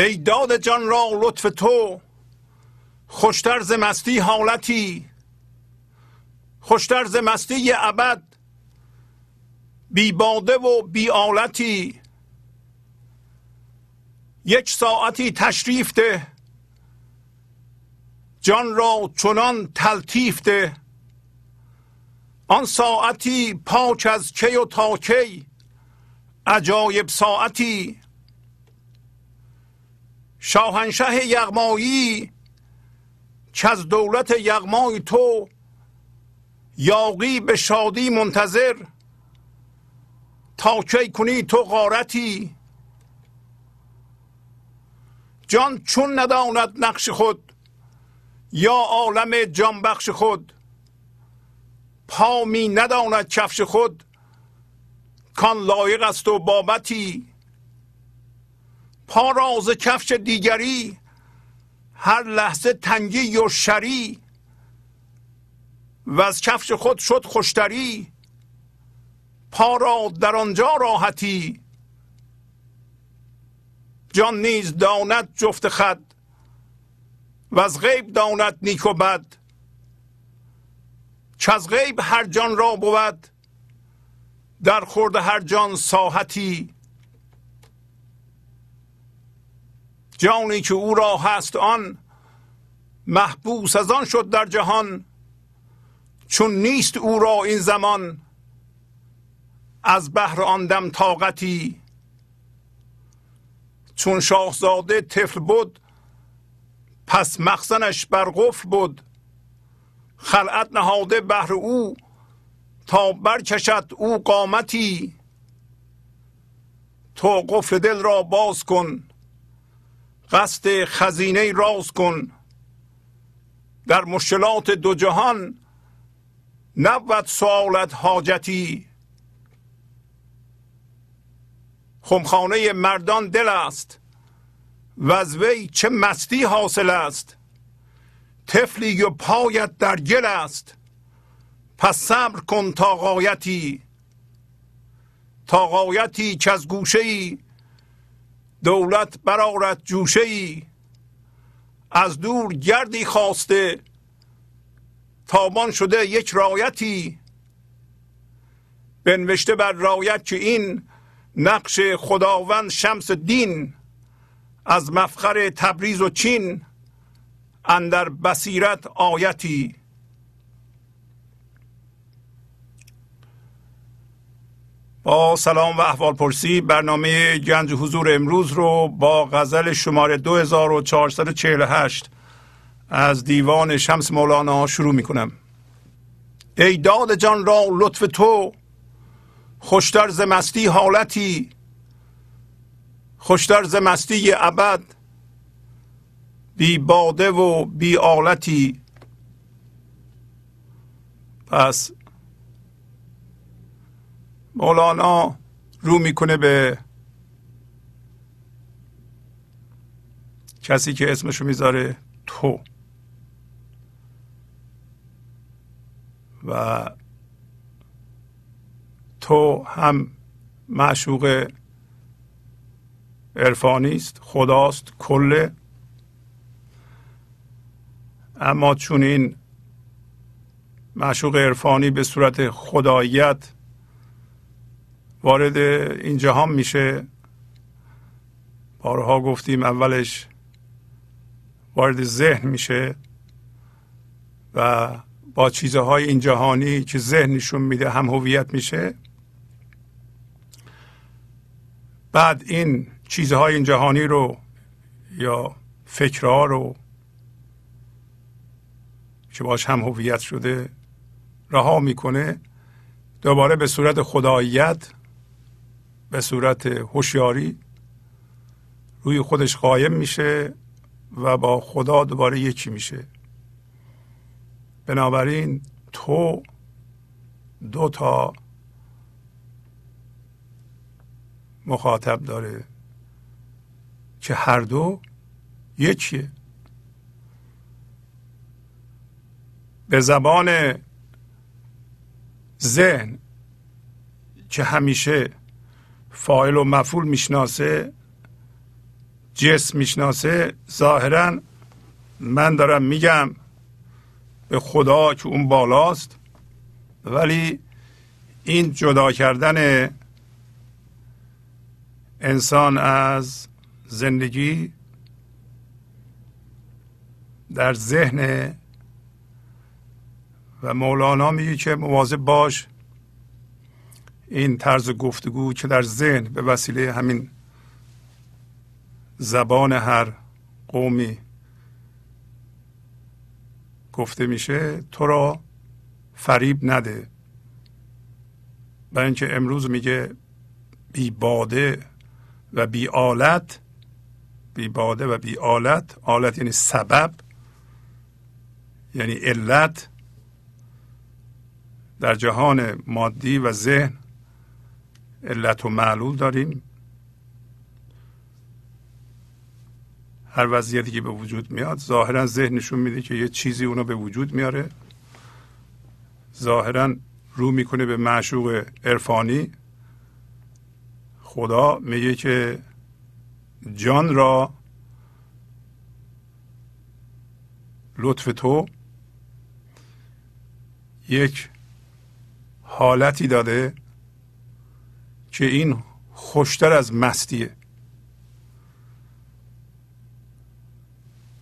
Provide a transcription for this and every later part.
ای داد جان را لطف تو خوشتر ز مستی حالتی. خوشتر ز مستی ابد بی باده و بی آلتی. یک ساعتی تشریف ده جان را چنان تلتیف ده. آن ساعتی پاک از کی و تا کی عجایب ساعتی. شاهنشه یغمایی که از دولت یغمای تو یاقی به شادی منتظر تا کی کنی تو غارتی. جان چون نداند نقش خود یا عالم جان بخش خود پا می نداند کفش خود کان لایق است و بابتی. پا راز کفش دیگری هر لحظه تنگی و شری. و از کفش خود شد خوشتری. پا را در آنجا راحتی. جان نیز داند جفت خد و از غیب داند نیک و بد. که از غیب هر جان را بود در خورد هر جان ساحتی. جانی که او را هست آن محبوس از آن شد در جهان چون نیست او را این زمان از بهر آن دم طاقتی. چون شاهزاده طفل بود پس مخزنش بر قفل بود خلعت نهاده بهر او تا برکشد او قامتی. تو قفل دل را باز کن. قصد خزینه راز کن. در مشکلات دو جهان نبود سوالت حاجتی. خمخانه مردان دل است و از وی چه مستی حاصل است. طفلی و پایت در گل است. پس صبر کن تا غایتی. تا غایتی که از گوشه دولت برارت جوشه ای از دور گردی خواسته. تابان شده یک رایتی. بنوشته بر رایت که این نقش خداوند شمس دین از مفخر تبریز و چین اندر بصیرت آیتی. با سلام و احوال پرسی برنامه گنج حضور امروز رو با غزل شماره 2448 از دیوان شمس مولانا شروع می کنم ای داد جان را لطف تو خوشتر ز مستی حالتی خوشتر ز مستی ابد بی باده و بی آلتی. پس مولانا رو می‌کنه به کسی که اسمشو می‌ذاره تو. و تو هم معشوق عرفانی است خداست کله اما چون این معشوق عرفانی به صورت خداییت وارد این جهان میشه. بارها گفتیم اولش وارد ذهن میشه و با چیزهای این جهانی که ذهن نشون میده هم هویت میشه. بعد این چیزهای این جهانی رو یا فکرها رو که باش هم هویت شده رها می‌کنه دوباره به صورت خداییت به صورت هوشیاری روی خودش قایم میشه و با خدا دوباره یکی میشه. بنابراین تو دو تا مخاطب داره که هر دو یکیه. به زبان ذهن که همیشه فاعل و مفعول می‌شناسه جسم می‌شناسه ظاهرا من دارم میگم به خدا که اون بالاست. ولی این جدا کردن انسان از زندگی در ذهن و مولانا میگه که مواظب باش این طرز گفتگو که در ذهن به وسیله همین زبان هر قومی گفته میشه تو را فریب نده. برای اینکه امروز میگه بی باده و بی آلت بی باده و بی آلت آلت یعنی سبب یعنی علت در جهان مادی و ذهن علت و معلول داریم. هر وضعیتی که به وجود میاد ظاهرا ذهنشون میده که یه چیزی اونو به وجود میاره. ظاهرا رو می‌کنه به معشوق عرفانی. خدا میگه که جان را لطف تو یک حالتی داده که این خوشتر از مستیه.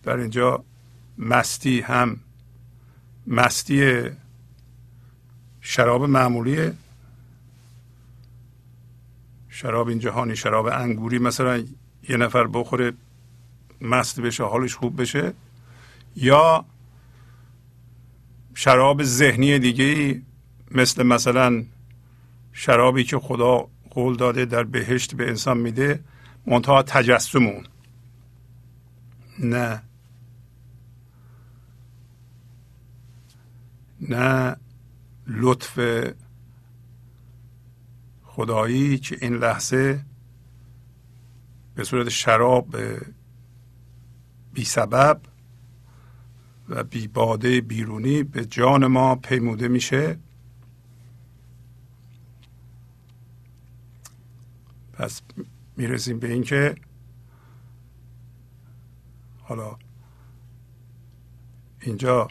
در اینجا مستی هم مستی شراب معمولیه. شراب این جهانی شراب انگوری مثلا یه نفر بخوره مست بشه حالش خوب بشه یا شراب ذهنی دیگه مثل مثلا شرابی که خدا قول داده در بهشت به انسان میده منتها تجسم اون. نه. نه لطف خدایی که این لحظه به صورت شراب بی سبب و بی باده بیرونی به جان ما پیموده میشه. پس می‌رسیم به اینکه حالا اینجا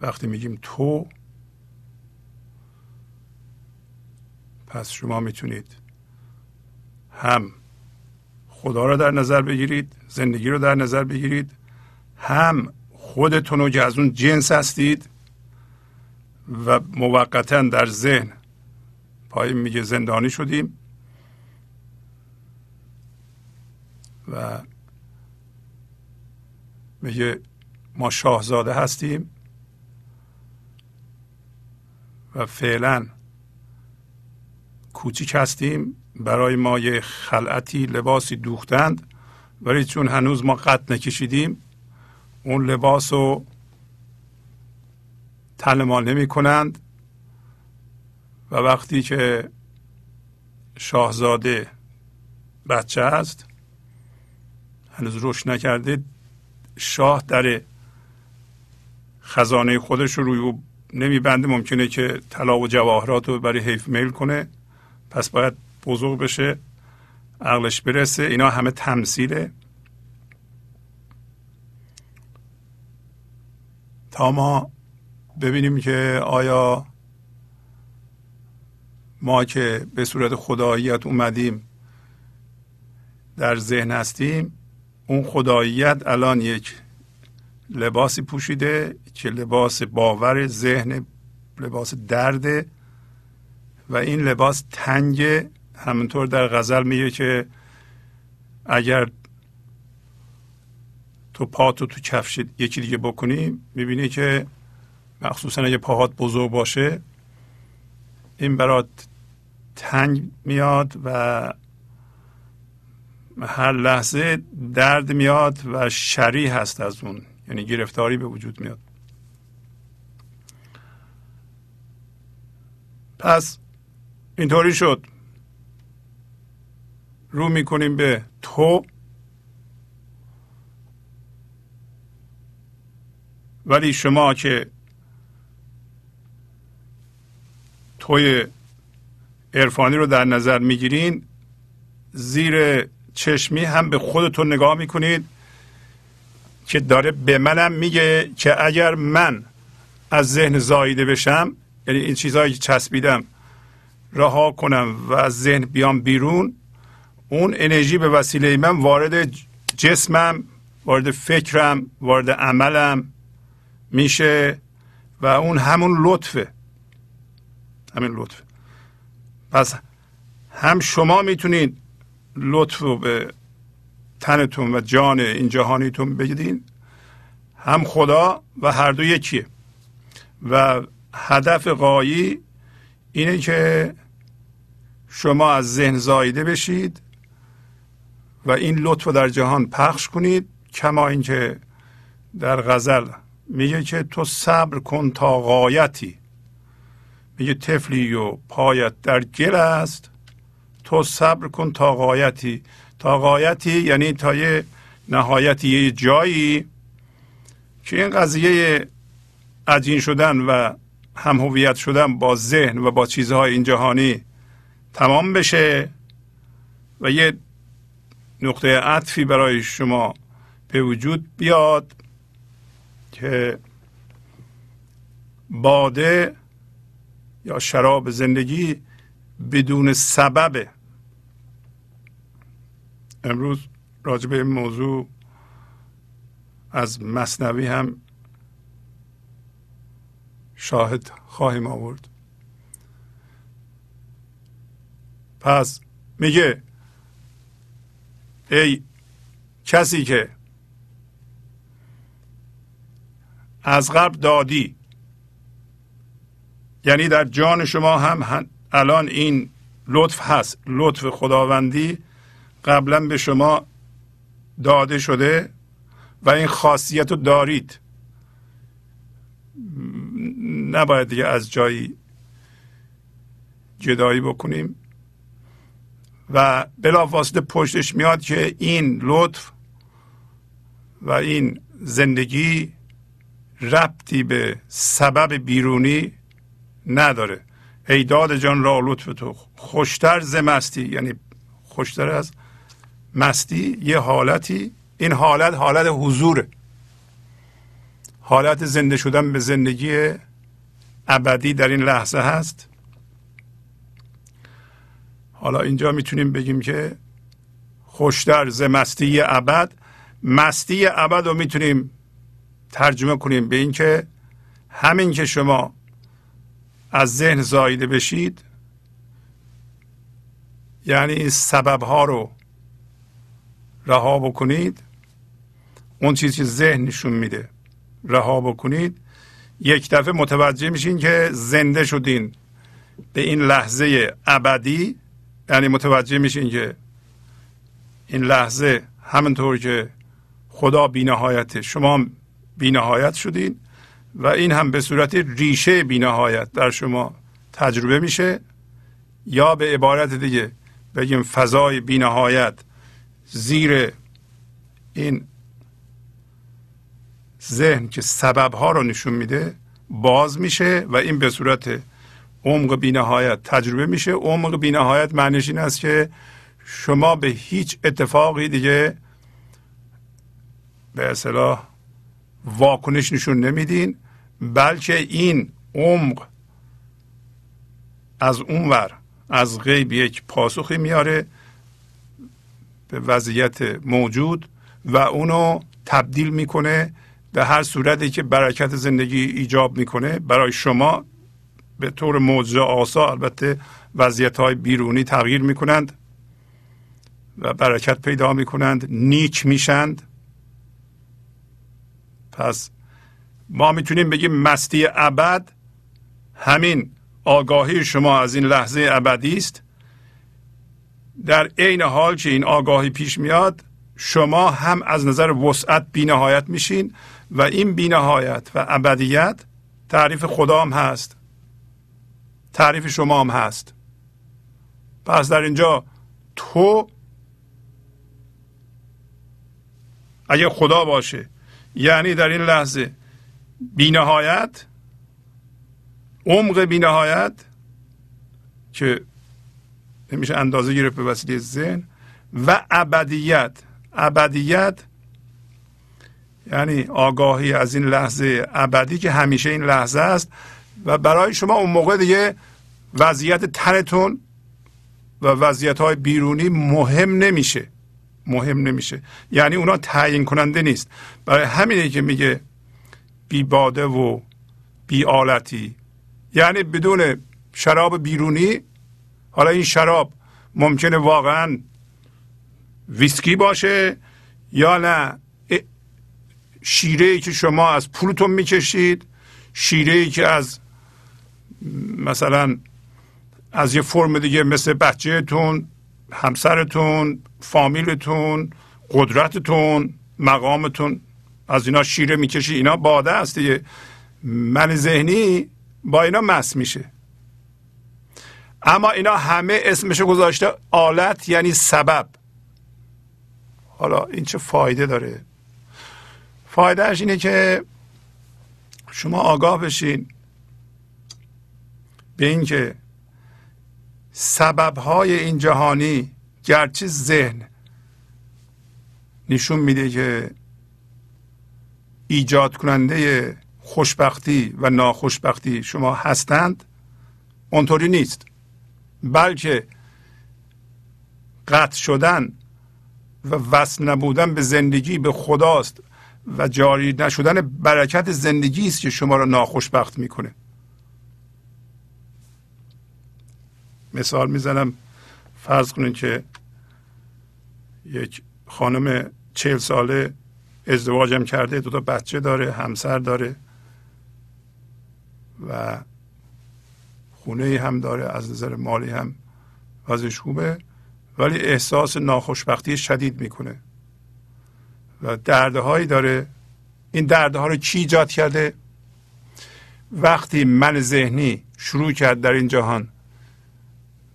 وقتی میگیم تو پس شما می‌تونید هم خدا رو در نظر بگیرید زندگی رو در نظر بگیرید هم خودتون رو که از اون جنس هستید و موقتا در ذهن پای میگه زندانی شدیم. و میگه ما شاهزاده هستیم و فعلا کوچیک هستیم. برای ما یه خلعتی لباسی دوختند ولی چون هنوز ما قد نکشیدیم اون لباس رو تن ما نمی کنند. و وقتی که شاهزاده بچه است هنوز روش نکرده شاه در خزانه خودش رو روی او نمیبنده. ممکنه که طلا و جواهرات رو برای حیف میل کنه. پس باید بزرگ بشه عقلش برسه. اینا همه تمثیله. تا ما ببینیم که آیا ما که به صورت خداییت اومدیم در ذهن هستیم اون خداییت الان یک لباسی پوشیده که لباس باور ذهن لباس درده و این لباس تنگ. همونطور در غزل میگه که اگر تو پاتو تو کفش یکی دیگه بکنی می‌بینی که مخصوصا اگه پاهات بزرگ باشه این برات تنگ میاد و هر لحظه درد میاد و شری هست از اون. یعنی گرفتاری به وجود میاد. پس اینطوری شد. رو می‌کنیم به تو. ولی شما که توی عرفانی رو در نظر می‌گیرین زیر چشمی هم به خودتون نگاه می‌کنید که داره به منم میگه که اگر من از ذهن زاییده بشم یعنی این چیزهایی که چسبیدم رها کنم و از ذهن بیام بیرون اون انرژی به وسیله من وارد جسمم وارد فکرم وارد عملم میشه و اون همون لطفه. همین لطف پس هم شما می‌تونید لطف رو به تنتون و جان این جهانیتون بگیدین هم خدا و هر دو یکیه. و هدف قایی اینه که شما از ذهن زایده بشید و این لطف در جهان پخش کنید کما اینکه در غزل میگه که تو صبر کن تا غایتی. میگه تفلی و پایت در گل است. تو صبر کن تا غایتی. تا غایتی یعنی تا یه نهایتی یه جایی که این قضیه عجین شدن و هم هویت شدن با ذهن و با چیزهای این جهانی تمام بشه و یه نقطه عطفی برای شما به وجود بیاد که باده یا شراب زندگی بدون سبب. امروز راجع به این موضوع از مصنوی هم شاهد خواهیم آورد. پس میگه ای کسی که از قبل دادی یعنی در جان شما هم الان این لطف هست لطف خداوندی قبلا به شما داده شده و این خاصیت رو دارید. نباید دیگه از جایی جدایی بکنیم. و بلافاصله پشتش میاد که این لطف و این زندگی ربطی به سبب بیرونی نداره. ای داد جان را لطف تو. خوشتر ز مستی. یعنی خوشتر از مستی یه حالتی. این حالت حالت حضوره حالت زنده شدن به زندگی ابدی در این لحظه هست. حالا اینجا می‌تونیم بگیم که خوشتر ز مستی ابد. مستی ابد رو می‌تونیم ترجمه کنیم به اینکه همین که شما از ذهن زایده بشید یعنی این سبب ها رو رها بکنید. اون چیزی که ذهن نشون میده رها بکنید. یک دفعه متوجه میشین که زنده شدین به این لحظه ابدی یعنی متوجه میشین که این لحظه همونطور که خدا بینهایت شما بینهایت شدین. و این هم به صورت ریشه بینهایت در شما تجربه میشه یا به عبارت دیگه بگیم فضای بینهایت زیر این ذهن که سبب ها رو نشون میده باز میشه و این به صورت عمق بینهایت تجربه میشه. عمق بینهایت معنیش این است که شما به هیچ اتفاقی دیگه به اصطلاح واکنش نشون نمیدین. بلکه این عمق از اونور از غیب یک پاسخی میاره به وضعیت موجود و اونو تبدیل می‌کنه به هر صورتی که برکت زندگی ایجاب می‌کنه. برای شما به طور موجه آسا البته وضعیت های بیرونی تغییر می‌کنند و برکت پیدا می‌کنند. نیک میشند. پس ما می‌تونیم بگیم مستی ابد همین آگاهی شما از این لحظه ابدی است. در عین حال که این آگاهی پیش میاد شما هم از نظر وسعت بینهایت میشین و این بینهایت و ابدیت تعریف خدا هم هست. تعریف شما هم هست. پس در اینجا تو اگه خدا باشه یعنی در این لحظه بینهایت عمق بینهایت که نمیشه اندازه گرفت به وسیله ذهن و ابدیت. ابدیت یعنی آگاهی از این لحظه ابدی که همیشه این لحظه است و برای شما اون موقع دیگه وضعیت تنتون و وضعیت های بیرونی مهم نمیشه. مهم نمیشه. یعنی اونا تعیین کننده نیست. برای همینه که میگه بی باده و بی آلتی. یعنی بدون شراب بیرونی حالا این شراب ممکنه واقعا ویسکی باشه یا نه شیره ای که شما از پولتون می‌کشید شیره ای که از مثلا از یه فرم دیگه مثل بچهتون همسرتون فامیلتون قدرتتون مقامتون از اینا شیره می‌کشی اینا باده است دیگه. من ذهنی با اینا مس میشه. اما اینا همه اسمش گذاشته آلت یعنی سبب. حالا این چه فایده داره؟ فایدهش اینه که شما آگاه بشین به اینکه سبب های این جهانی گرچه ذهن نشون میده که ایجاد کننده خوشبختی و ناخوشبختی شما هستند؟ اونطوری نیست. بلکه قطع شدن و وصل نبودن به زندگی به خداست و جاری نشدن برکت زندگی است که شما را ناخوشبخت می‌کنه. مثال می‌زنم. فرض کنید که یک خانم چهل ساله ازدواجم کرده دو تا بچه داره همسر داره و خونه هم داره از نظر مالی هم وضعش خوبه ولی احساس ناخوشبختی شدید می‌کنه. و دردهایی داره. این دردها رو کی ایجاد کرده؟ وقتی من ذهنی شروع کرد در این جهان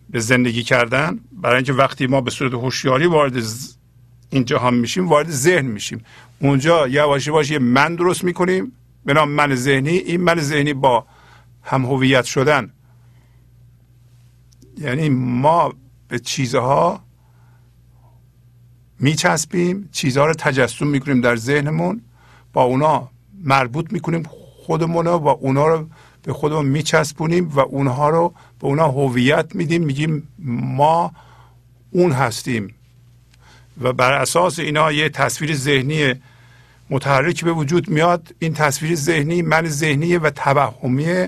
به زندگی کردن برای اینکه وقتی ما به صورت هوشیاری وارد این جهان میشیم وارد ذهن میشیم. اونجا یواش یواش یه من درست می‌کنیم. به نام من ذهنی. این من ذهنی با هم هویت شدن. یعنی ما به چیزها میچسبیم چیزها رو تجسم می‌کنیم در ذهنمون. با اونا مربوط می‌کنیم خودمون و اونا رو به خودمون میچسبونیم و اونها رو به اونا هویت میدیم. میگیم ما اون هستیم. و بر اساس اینا یه تصویر ذهنی متحرک به وجود میاد. این تصویر ذهنی من ذهنی و توهمی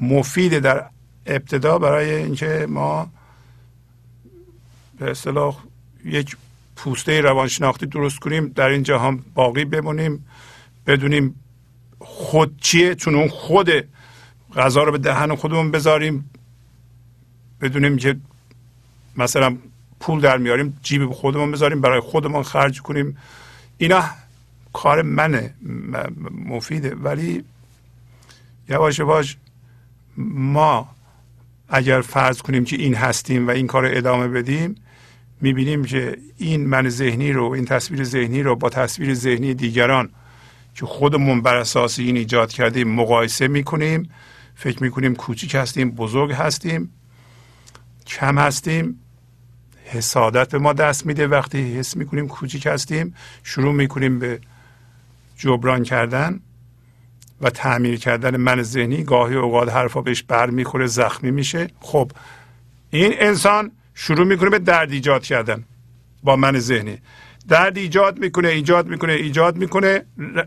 مفید در ابتدا برای اینکه ما به اصطلاح یک پوسته روانشناختی درست کنیم در این جهان باقی بمونیم بدونیم خود چیه. چون اون خود غذا رو به دهن خودمون بذاریم بدونیم که مثلا پول در میاریم جیب خودمون بذاریم برای خودمون خرج کنیم. اینا کار منه مفیده. ولی یواش یواش ما اگر فرض کنیم که این هستیم و این کار ادامه بدیم می‌بینیم که این من ذهنی رو این تصویر ذهنی رو با تصویر ذهنی دیگران که خودمون بر اساس این ایجاد کردیم مقایسه می‌کنیم. فکر می‌کنیم کوچیک هستیم بزرگ هستیم کم هستیم. حسادت به ما دست میده. وقتی حس می‌کنیم کوچیک هستیم شروع می‌کنیم به جبران کردن و تعمیر کردن من ذهنی. گاهی اوقات حرفا بهش بر می‌خوره زخمی میشه. خب این انسان شروع می‌کنه به درد ایجاد کردن با من ذهنی. درد ایجاد می‌کنه ایجاد می‌کنه ایجاد می‌کنه.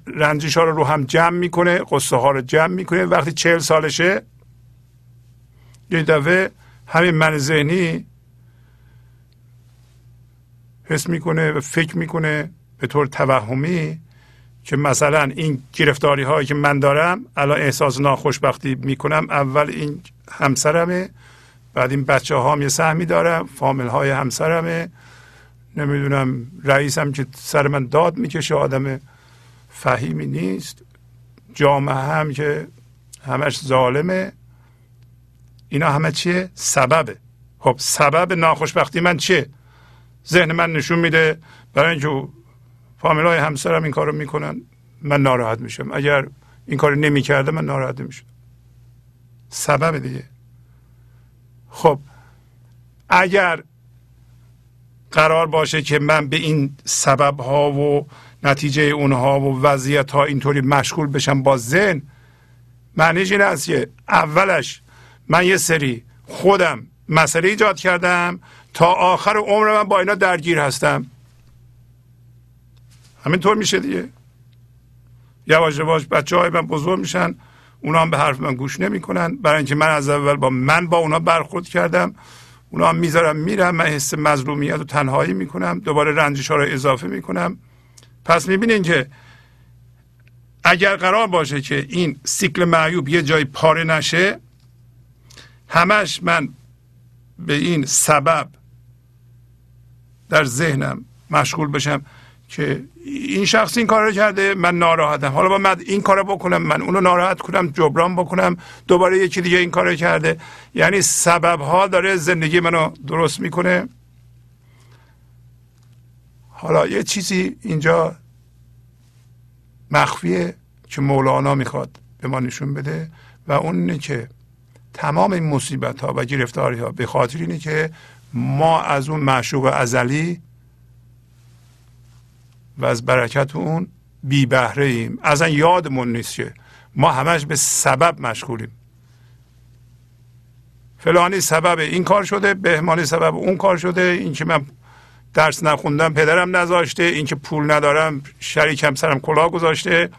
رنجش ها رو رو هم جمع می‌کنه قصه ها رو جمع می‌کنه. وقتی چهل سالشه یه دفعه همین من ذهنی حس می‌کنه و فکر می‌کنه به طور توهمی که مثلا این گرفتاری هایی که من دارم الان احساس ناخوشبختی می‌کنم. اول این همسرمه بعد این بچه ها یه سهمی دارم فامیل های همسرمه. نمی‌دونم رئیسم که سر من داد می‌کشه آدم فهیمی نیست. جامعه هم که همش ظالمه. اینا همه چیه؟ سببه. خب سبب ناخوشبختی من چیه؟ ذهن من نشون میده برای اینکه فامیل های همسرم این کارو می‌کنن من ناراحت میشم. اگر این کار نمی‌کرده من ناراحت میشم سبب دیگه. خب اگر قرار باشه که من به این سبب ها و نتیجه اونها و وضعیت ها اینطوری مشغول بشم با ذهن معنیش این است که اولش من یه سری خودم مسئله ایجاد کردم تا آخر عمر من با اینا درگیر هستم. همینطور میشه دیگه. یواش یواش بچه های من بزرگ میشن اونا هم به حرف من گوش نمی‌کنن. برای اینکه من از اول با من با اونا برخورد کردم اونا هم می‌ذارم میرم من حس مظلومیت و تنهایی می‌کنم دوباره رنجش ها رو اضافه می‌کنم. پس می‌بینین که اگر قرار باشه که این سیکل معیوب یه جای پاره نشه همش من به این سبب در ذهنم مشغول بشم که این شخص این کار رو کرده من ناراحتم. حالا با من این کار بکنم من اونو ناراحت کنم جبران بکنم دوباره یکی دیگه این کار کرده. یعنی سبب ها داره زندگی منو درست می‌کنه. حالا یه چیزی اینجا مخفیه که مولانا می‌خواد به ما نشون بده و اون اینه که تمام این مصیبت ها و گرفتاری ها به خاطر اینه که ما از اون معشوق ازلی و از برکت اون بی بهره ایم اصلا یادمون نیست که ما همش به سبب مشغولیم. فلانی سبب این کار شده بهمانی سبب اون کار شده این که من درس نخوندم پدرم نذاشته این که پول ندارم شریکم سرم کلاه گذاشته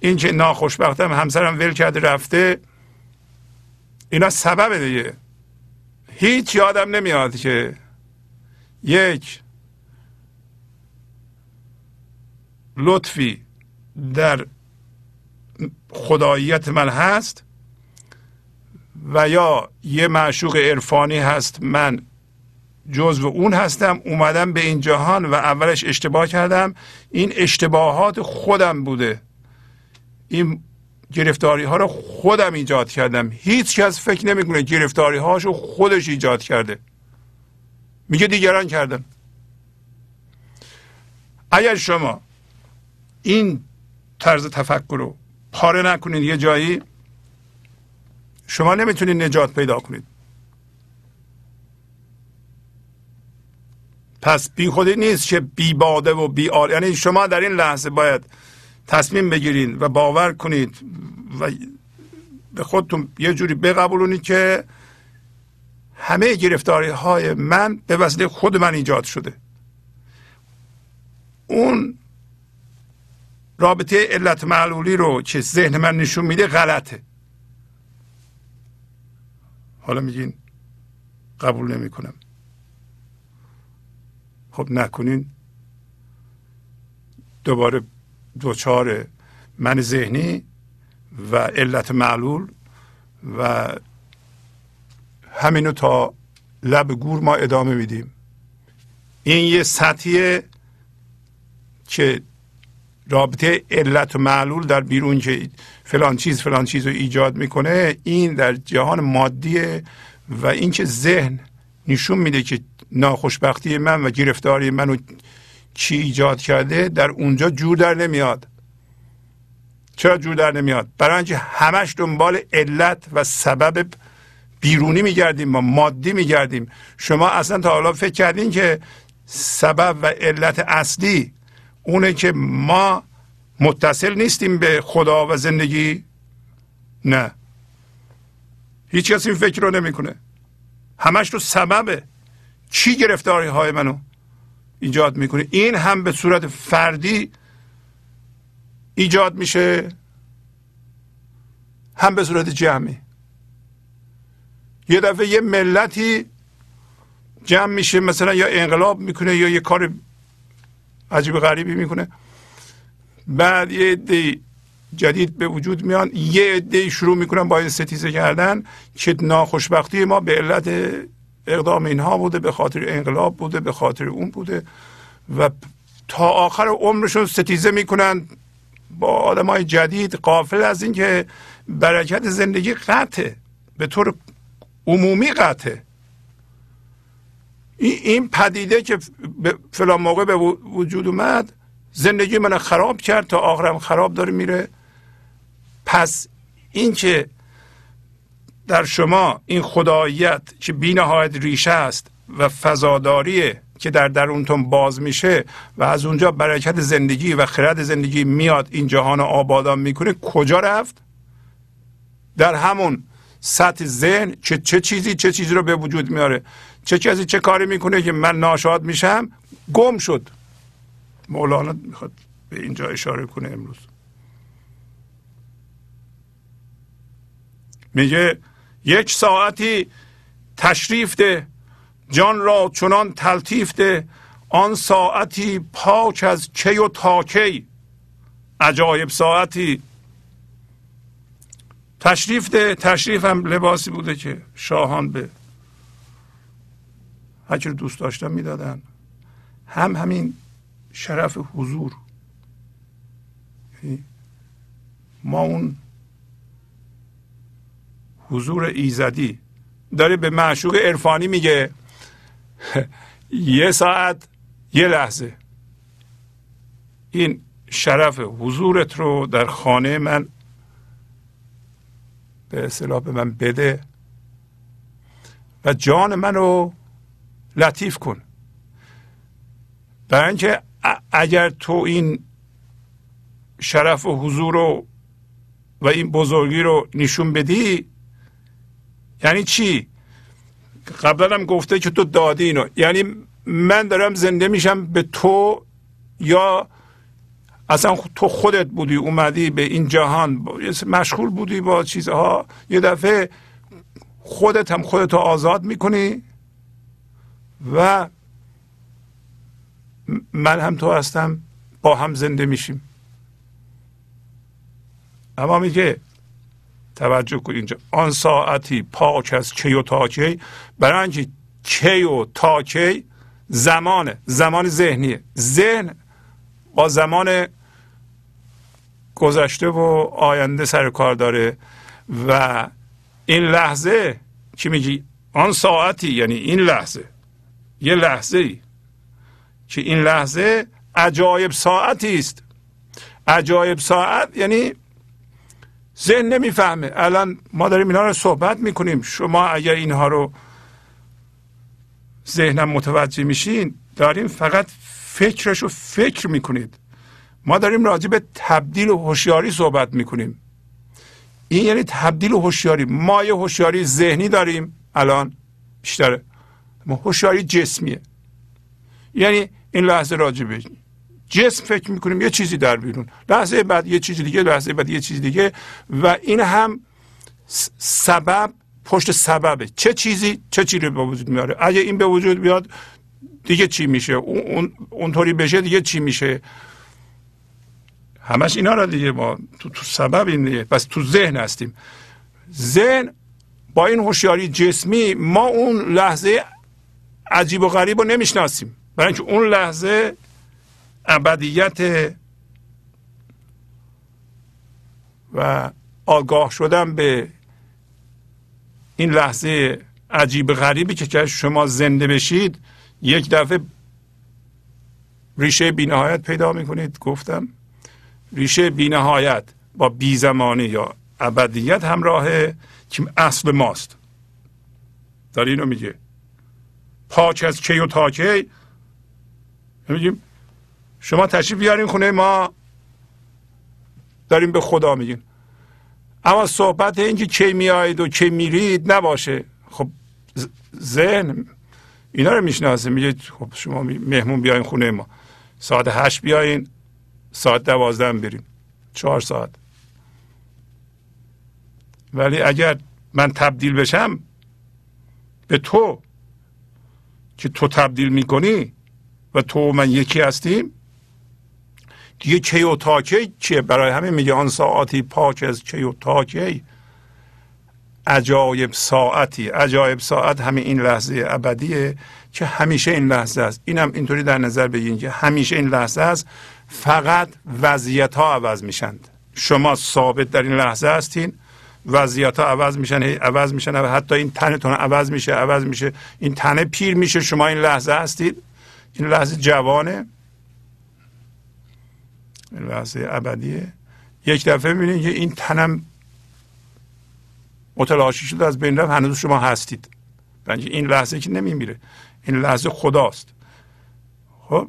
این که ناخوشبختم همسرم ول کرده رفته. اینا سبب دیگه. هیچ یادم نمیاد که یک لطفی در خداییت من هست و یا یه معشوق عرفانی هست من جزو اون هستم اومدم به این جهان و اولش اشتباه کردم. این اشتباهات خودم بوده. این گرفتاری ها رو خودم ایجاد کردم. هیچ کس فکر نمی‌کنه گرفتاری هاشو خودش ایجاد کرده. میگه دیگران کردن. اگر شما این طرز تفکر رو پاره نکنید یه جایی شما نمی‌تونید نجات پیدا کنید. پس بی خودی نیست که بی باده و بی آر یعنی شما در این لحظه باید تصمیم بگیرید و باور کنید و به خودتون یه جوری بقبولونید که همه گرفتاری های من به وسیله خود من ایجاد شده. اون رابطه علت معلولی رو که ذهن من نشون میده غلطه. حالا میگین قبول نمی‌کنم. خب نکنین. دوباره دوچار من ذهنی و علت معلول و همینو تا لب گور ما ادامه میدیم. این یه سطحیه که رابطه علت و معلول در بیرون که فلان چیز فلان چیز رو ایجاد می‌کنه این در جهان مادیه و اینکه ذهن نشون میده که ناخوشبختی من و گرفتاری منو چی ایجاد کرده در اونجا جور در نمیاد. چرا جور در نمیاد؟ برای اینکه همش دنبال علت و سبب بیرونی میگردیم ما مادی میگردیم. شما اصلا تا حالا فکر کردین که سبب و علت اصلی اونه که ما متصل نیستیم به خدا و زندگی؟ نه. هیچ کسی این فکر رو نمی‌کنه. همش تو سببه. چی گرفتاری های منو؟ ایجاد می‌کنه این هم به صورت فردی ایجاد میشه هم به صورت جمعی. یه دفعه یه ملتی جمع میشه مثلا یا انقلاب می‌کنه یا یه کار عجیب غریبی می‌کنه. بعد یه عده جدید به وجود میان یه عده شروع می‌کنن با این ستیزه کردن که ناخوشبختی ما به علت اقدام اینها بوده به خاطر انقلاب بوده به خاطر اون بوده و تا آخر عمرشون ستیزه می‌کنن با آدم های جدید. قافل از اینکه برکت زندگی قطعه به طور عمومی قطعه. این پدیده که فلان موقع به وجود اومد زندگی من خراب کرد تا آخرم خراب داره میره. پس اینکه در شما این خداییت که بینهایت ریشه است و فضاداریه که در درونتون باز میشه و از اونجا برکت زندگی و خرد زندگی میاد این جهان آبادان می‌کنه کجا رفت؟ در همون سطح ذهن چه, چه چیزی چه چیزی رو به وجود میاره. چه کسی چه کاری می‌کنه که من ناشاد میشم؟ گم شد. مولانا می‌خواد به اینجا اشاره کنه امروز. میگه یک ساعتی تشریف ده جان را چنان تلطیف ده آن ساعتی پاک از کی و تا کی. عجایب ساعتی. تشریف ده تشریف هم لباسی بوده که شاهان به. هرچی دوست داشتن می‌دادن. هم همین شرف حضور. یعنی ما اون حضور ایزدی. داره به معشوق عرفانی میگه یه ساعت یه لحظه. این شرف حضورت رو در خانه من به اصطلاح به من بده و جان منو لطیف کن. برای اینکه اگر تو این شرف و حضور رو و این بزرگی رو نشون بدی یعنی چی؟ قبلا هم گفته که تو دادی اینو. یعنی من دارم زنده میشم به تو یا اصلا تو خودت بودی اومدی به این جهان. مشغول بودی با چیزها. یه دفعه خودت هم خودت رو آزاد می‌کنی و من هم تو هستم با هم زنده میشیم. اما میگه توجه کن اینجا. آن ساعتی پاک از کی و تا کی؟ برای اینکه کی و تا کی زمانه. زمان ذهنیه. ذهن با زمان گذشته و آینده سر کار داره و این لحظه چی میگی؟ آن ساعتی یعنی این لحظه. یه لحظه ای که این لحظه عجایب ساعتی است. عجایب ساعت یعنی ذهن نمی‌فهمه. الان ما داریم اینا رو صحبت می‌کنیم. شما اگر اینها رو ذهنم متوجه میشین داریم فقط فکرش رو فکر می‌کنید. ما داریم راجع به تبدیل هوشیاری صحبت می‌کنیم. این یعنی تبدیل هوشیاری. ما یه هوشیاری ذهنی داریم الان بیشتره. ما هوشیاری جسمیه. یعنی این لحظه راجع به جسم فکر می‌کنیم یه چیزی در بیرون. لحظه بعد یه چیزی دیگه لحظه بعد یه چیزی دیگه و این هم سبب پشت سببه. چه چیزی چه چیزی به وجود میاره؟ اگه این به وجود بیاد دیگه چی میشه؟ اون اونطوری بشه دیگه چی میشه؟ همش اینا را دیگه ما تو, تو سبب این دیگه. بس تو ذهن هستیم. ذهن با این هوشیاری جسمی ما اون لحظه عجیب و غریب رو نمی‌شناسیم. برای اینکه اون لحظه ابدیت و آگاه شدن به این لحظه عجیب غریبی که شما زنده بشید یک دفعه ریشه بینهایت پیدا می‌کنید. گفتم ریشه بینهایت با بی زمانی یا ابدیت همراهه که اصل ماست. داره اینو میگه. پاک از کی و تا کی؟ میگیم شما تشریف بیارین خونه ما. داریم به خدا میگیم. اما صحبت اینکه کی میایید و کی میرید نباشه. خب ذهن اینا رو می‌شناسه. میگه خب شما مهمون بیاین خونه ما. ساعت هشت بیاین ساعت دوازده بریم. چهار ساعت. ولی اگر من تبدیل بشم به تو که تو تبدیل می‌کنی و تو و من یکی هستیم دیگه کی و تاکی چیه؟ برای همین میگه آن ساعتی پاک از کی و تاکی عجایب ساعتی. عجایب ساعت همین این لحظه ابدیه که همیشه این لحظه است. اینم اینطوری در نظر بگیرید که همیشه این لحظه است. فقط وضعیت ها عوض میشند. شما ثابت در این لحظه هستین. وضعیت ها عوض میشن عوض میشن. حتی این تنتون عوض میشه عوض میشه. این تنه پیر میشه. شما این لحظه هستید. این لحظه جوانه. لحظه ابدیه. یک دفعه می‌بینید که این تنم متلاشی شده از بین رفت هنوز شما هستید. این لحظه که نمیمیره. این لحظه خداست. خب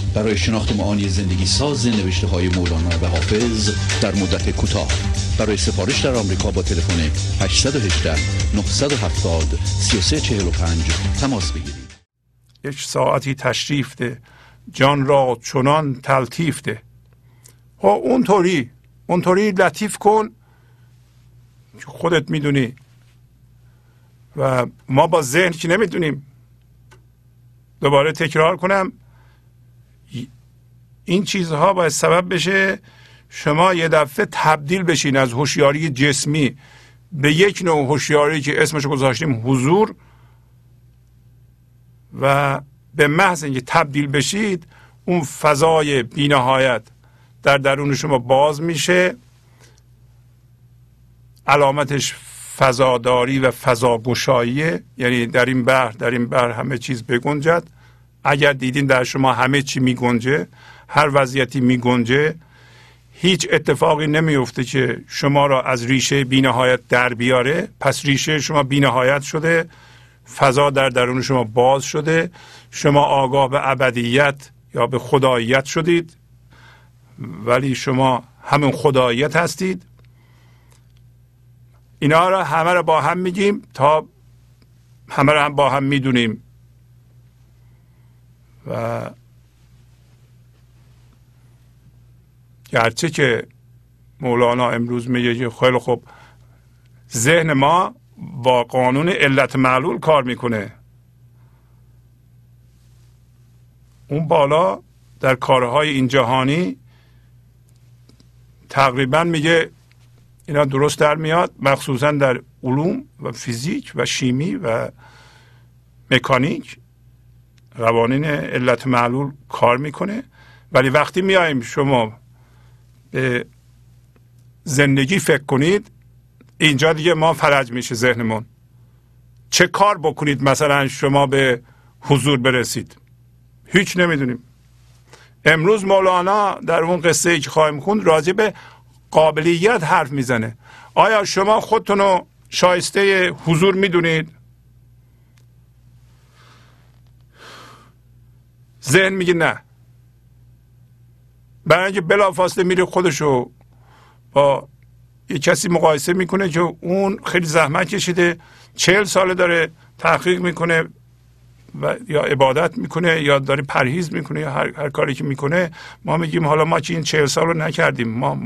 برای شناخت معانی زندگی ساز نوشته های مولانا و حافظ در مدت کوتاه. برای سفارش در آمریکا با تلفن 818 970 3345 تماس بگیرید. یک ساعتی تشریف ده. جان را چنان تلطیف ده. ها اونطوری اونطوری لطیف کن. خودت می‌دونی. و ما با ذهن که نمی‌دونیم. دوباره تکرار کنم. این چیزها باید سبب بشه شما یه دفعه تبدیل بشین از هوشیاری جسمی به یک نوع هوشیاری که اسمش گذاشتیم حضور و به محض اینکه تبدیل بشید اون فضای بینهایت در درون شما باز میشه. علامتش فضاداری و فضاگشاییه یعنی در این بحر در این بحر همه چیز بگنجد اگر دیدین در شما همه چی میگنجه هر وضعیتی میگنجه هیچ اتفاقی نمیفته که شما را از ریشه بینهایت در بیاره. پس ریشه شما بینهایت شده فضا در درون شما باز شده. شما آگاه به ابدیت یا به خداییت شدید. ولی شما همون خداییت هستید. اینا را همه را با هم میگیم تا همه را هم با هم می‌دونیم. و گرچه که مولانا امروز میگه که خیلی خوب ذهن ما با قانون علت معلول کار می‌کنه. اون بالا در کارهای این جهانی تقریبا میگه اینا درست در میاد مخصوصا در علوم و فیزیک و شیمی و مکانیک. قوانین علت معلول کار می‌کنه. ولی وقتی میایم شما به زندگی فکر کنید اینجا دیگه ما فرج میشه ذهنمون. چه کار بکنید مثلا شما به حضور برسید؟ هیچ نمی‌دونیم. امروز مولانا در اون قصه ای که خواهیم خوند راجع به قابلیت حرف می‌زنه. آیا شما خودتون رو شایسته حضور می‌دونید؟ ذهن میگه نه. برای اینکه بلافاصله میره خودشو با یه کسی مقایسه می‌کنه که اون خیلی زحمت کشیده چهل ساله داره تحقیق می‌کنه و یا عبادت می‌کنه یا داره پرهیز می‌کنه یا هر, هر کاری که می‌کنه ما میگیم حالا ما که این چهل سال رو نکردیم ما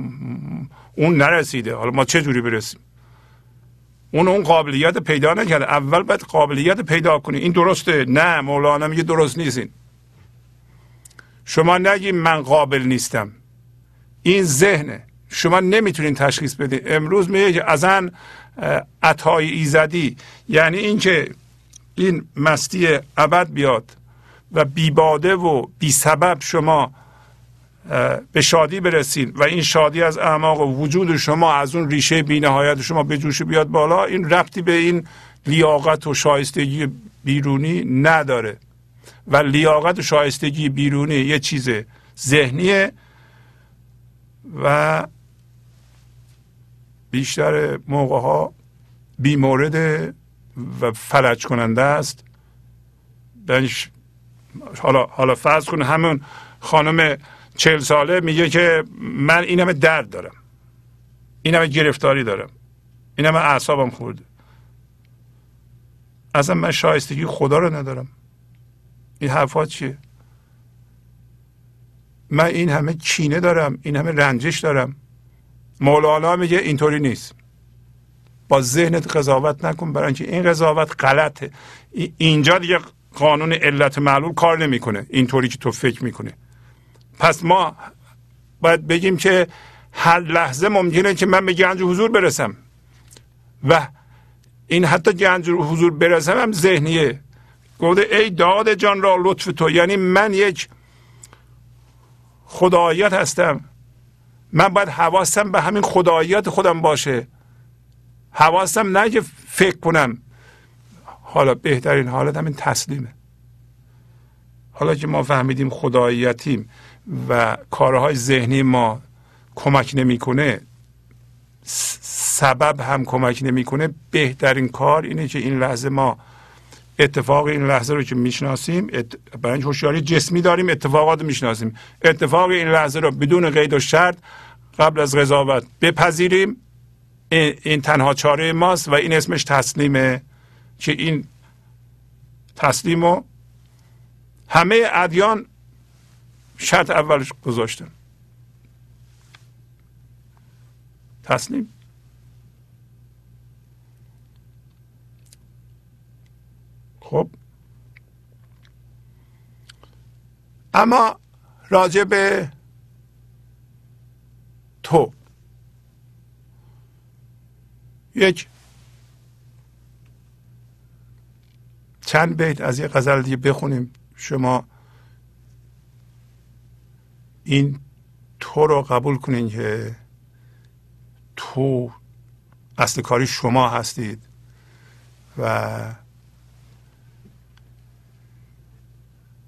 اون نرسیده. حالا ما چه جوری برسیم؟ اون اون قابلیت پیدا نکرده. اول باید قابلیت پیدا کنی. این درسته. نه مولانا میگه درست نیستین شما نگیم من قابل نیستم. این ذهنه. شما نمی‌تونین تشخیص بدین. امروز میگه از ان عطای ایزدی. یعنی اینکه این مستی ابد بیاد و بیباده و بی سبب شما به شادی برسید و این شادی از اعماق وجود شما از اون ریشه بینهایت شما به جوش بیاد بالا این ربطی به این لیاقت و شایستگی بیرونی نداره. و لیاقت و شایستگی بیرونی یه چیز ذهنیه و بیشتر موقع ها بیمورد و فلج کننده است. بنش حالا حالا فرض کن همون خانم چهل ساله میگه که من این همه درد دارم. این همه گرفتاری دارم. این همه اعصابم خورده. اصلا من شایستگی خدا رو ندارم. این حرفات چیه؟ من این همه کینه دارم این همه رنجش دارم. مولانا میگه اینطوری نیست. با ذهنت قضاوت نکن برای اینکه این قضاوت غلطه. اینجا دیگه قانون علت معلول کار نمی‌کنه. اینطوری که تو فکر می‌کنه پس ما باید بگیم که هر لحظه ممکنه که من به گنج حضور برسم. و این حتی گنج حضور برسم هم ذهنیه. گفته ای داد جان را لطف تو یعنی من یک خداییت هستم. من باید حواسم به همین خداییت خودم باشه. حواسم نه که فکر کنم. حالا بهترین حالت همین تسلیمه. حالا که ما فهمیدیم خداییتیم و کارهای ذهنی ما کمک نمی‌کنه سبب هم کمک نمی‌کنه بهترین کار اینه که این لحظه ما اتفاق این لحظه رو که می‌شناسیم برای اینکه هوشیاری جسمی داریم اتفاقات می‌شناسیم. اتفاق این لحظه رو بدون قید و شرط قبل از قضاوت بپذیریم. این تنها چاره ماست و این اسمش تسلیمه که این تسلیم رو همه ادیان شرط اولش گذاشتن. تسلیم. خب. اما راجع به تو. یک چند بیت از یه غزل دیگه بخونیم. شما این تو رو قبول کنین که تو اصل کاری شما هستید و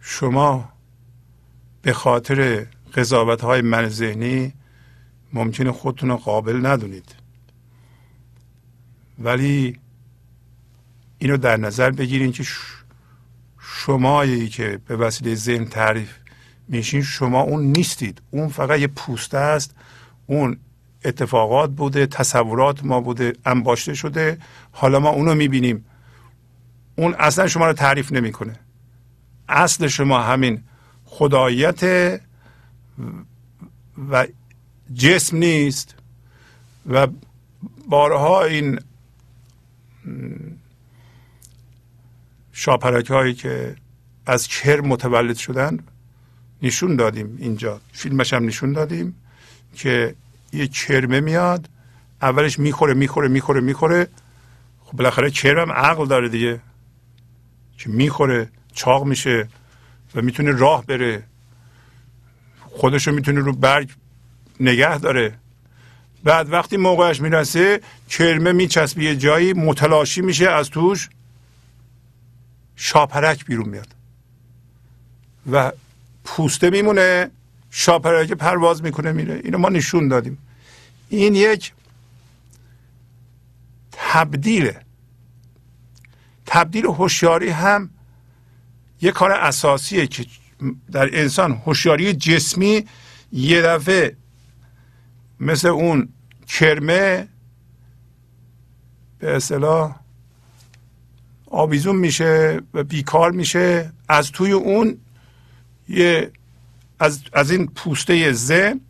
شما به خاطر قضاوت های من ذهنی ممکنه خودتون رو قابل ندونید. ولی اینو در نظر بگیرین که شمایی که به وسیله ذهن تعریف میشین شما اون نیستید. اون فقط یه پوسته است. اون اتفاقات بوده تصورات ما بوده انباشته شده. حالا ما اونو می‌بینیم. اون اصلا شما رو تعریف نمی‌کنه. اصل شما همین خداییت و جسم نیست و بارها این شاپرک هایی که از کرم متولد شدن نشون دادیم اینجا. فیلمش هم نشون دادیم که یه کرمه میاد اولش می‌خوره می‌خوره می‌خوره می‌خوره. خب بالاخره کرم عقل داره دیگه. که می‌خوره؟ چاق میشه و می‌تونه راه بره. خودشو می‌تونه رو برگ نگه داره. بعد وقتی موقعش می‌رسه کرمه میچسبه یه جایی متلاشی میشه از توش شاپرک بیرون میاد. و پوسته میمونه شاپرک پرواز می‌کنه میره. اینو ما نشون دادیم. این یک تبدیله. تبدیل هوشیاری هم یه کار اساسیه که در انسان هوشیاری جسمی یه دفعه مثل اون کرمه به اصطلاح آویزون میشه و بیکار میشه. از توی اون یه از, از این پوسته ذهن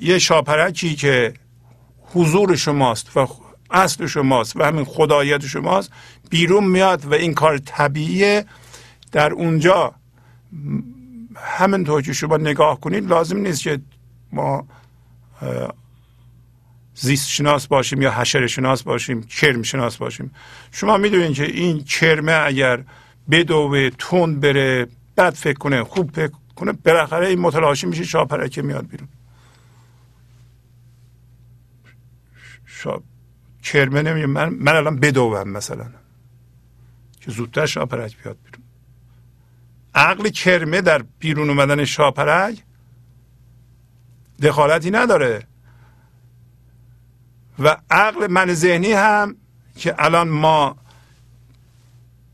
یه شاپرکی که حضور شماست و اصل شماست و همین خدایت شماست بیرون میاد و این کار طبیعیه. در اونجا همینطور که شما نگاه کنید لازم نیست که ما زیست شناس باشیم یا حشر شناس باشیم کرم شناس باشیم. شما می‌دونید که این کرمه اگر بدوه تند بره بد فکر کنه خوب فکر کنه بالاخره این متلاشی میشه شاپرکه میاد بیرون. شا... کرمه نمیگه من من الان بدوم مثلا. که زودتر شاپرک بیاد عقل کرمه در بیرون اومدن شاپرک دخالتی نداره. و عقل من ذهنی هم که الان ما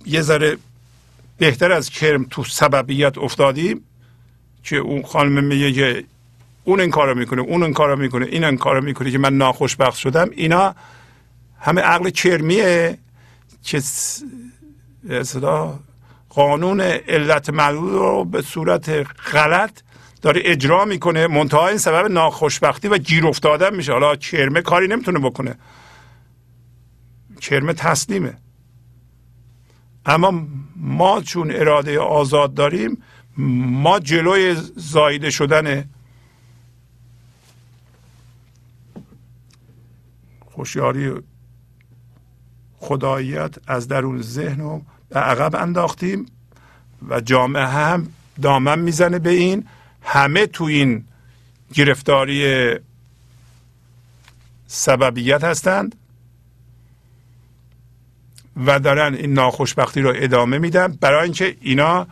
یه ذره بهتر از کرم تو سببیت افتادیم که اون خانم میگه که اون این کارو می‌کنه اون این کارو می‌کنه این این کارو می‌کنه که من ناخوشبخت شدم. اینا همه عقل کرمیه که اصلا قانون علت معلول رو به صورت غلط داره اجرا می‌کنه منتها این سبب ناخوشبختی و گیر افتادن میشه. حالا کرمه کاری نمی‌تونه بکنه. کرمه تسلیمه. اما ما چون اراده آزاد داریم ما جلوی زایده شدن خوشیاری خداییت از درون ذهن رو به عقب انداختیم و جامعه هم دامن می‌زنه به این. همه تو این گرفتاری سببیت هستند و دارن این ناخوشبختی رو ادامه میدن. برای اینکه اینا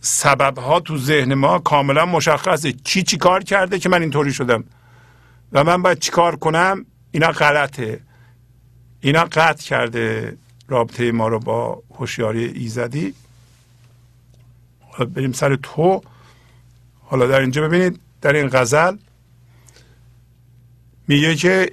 سبب ها تو ذهن ما کاملا مشخصه. کی چی کار کرده که من اینطوری شدم؟ و من باید چیکار کنم؟ اینا غلطه. اینا قطع کرده. رابطه ما رو با هوشیاری ایزدی. بریم سر تو. حالا در اینجا ببینید در این غزل میگه که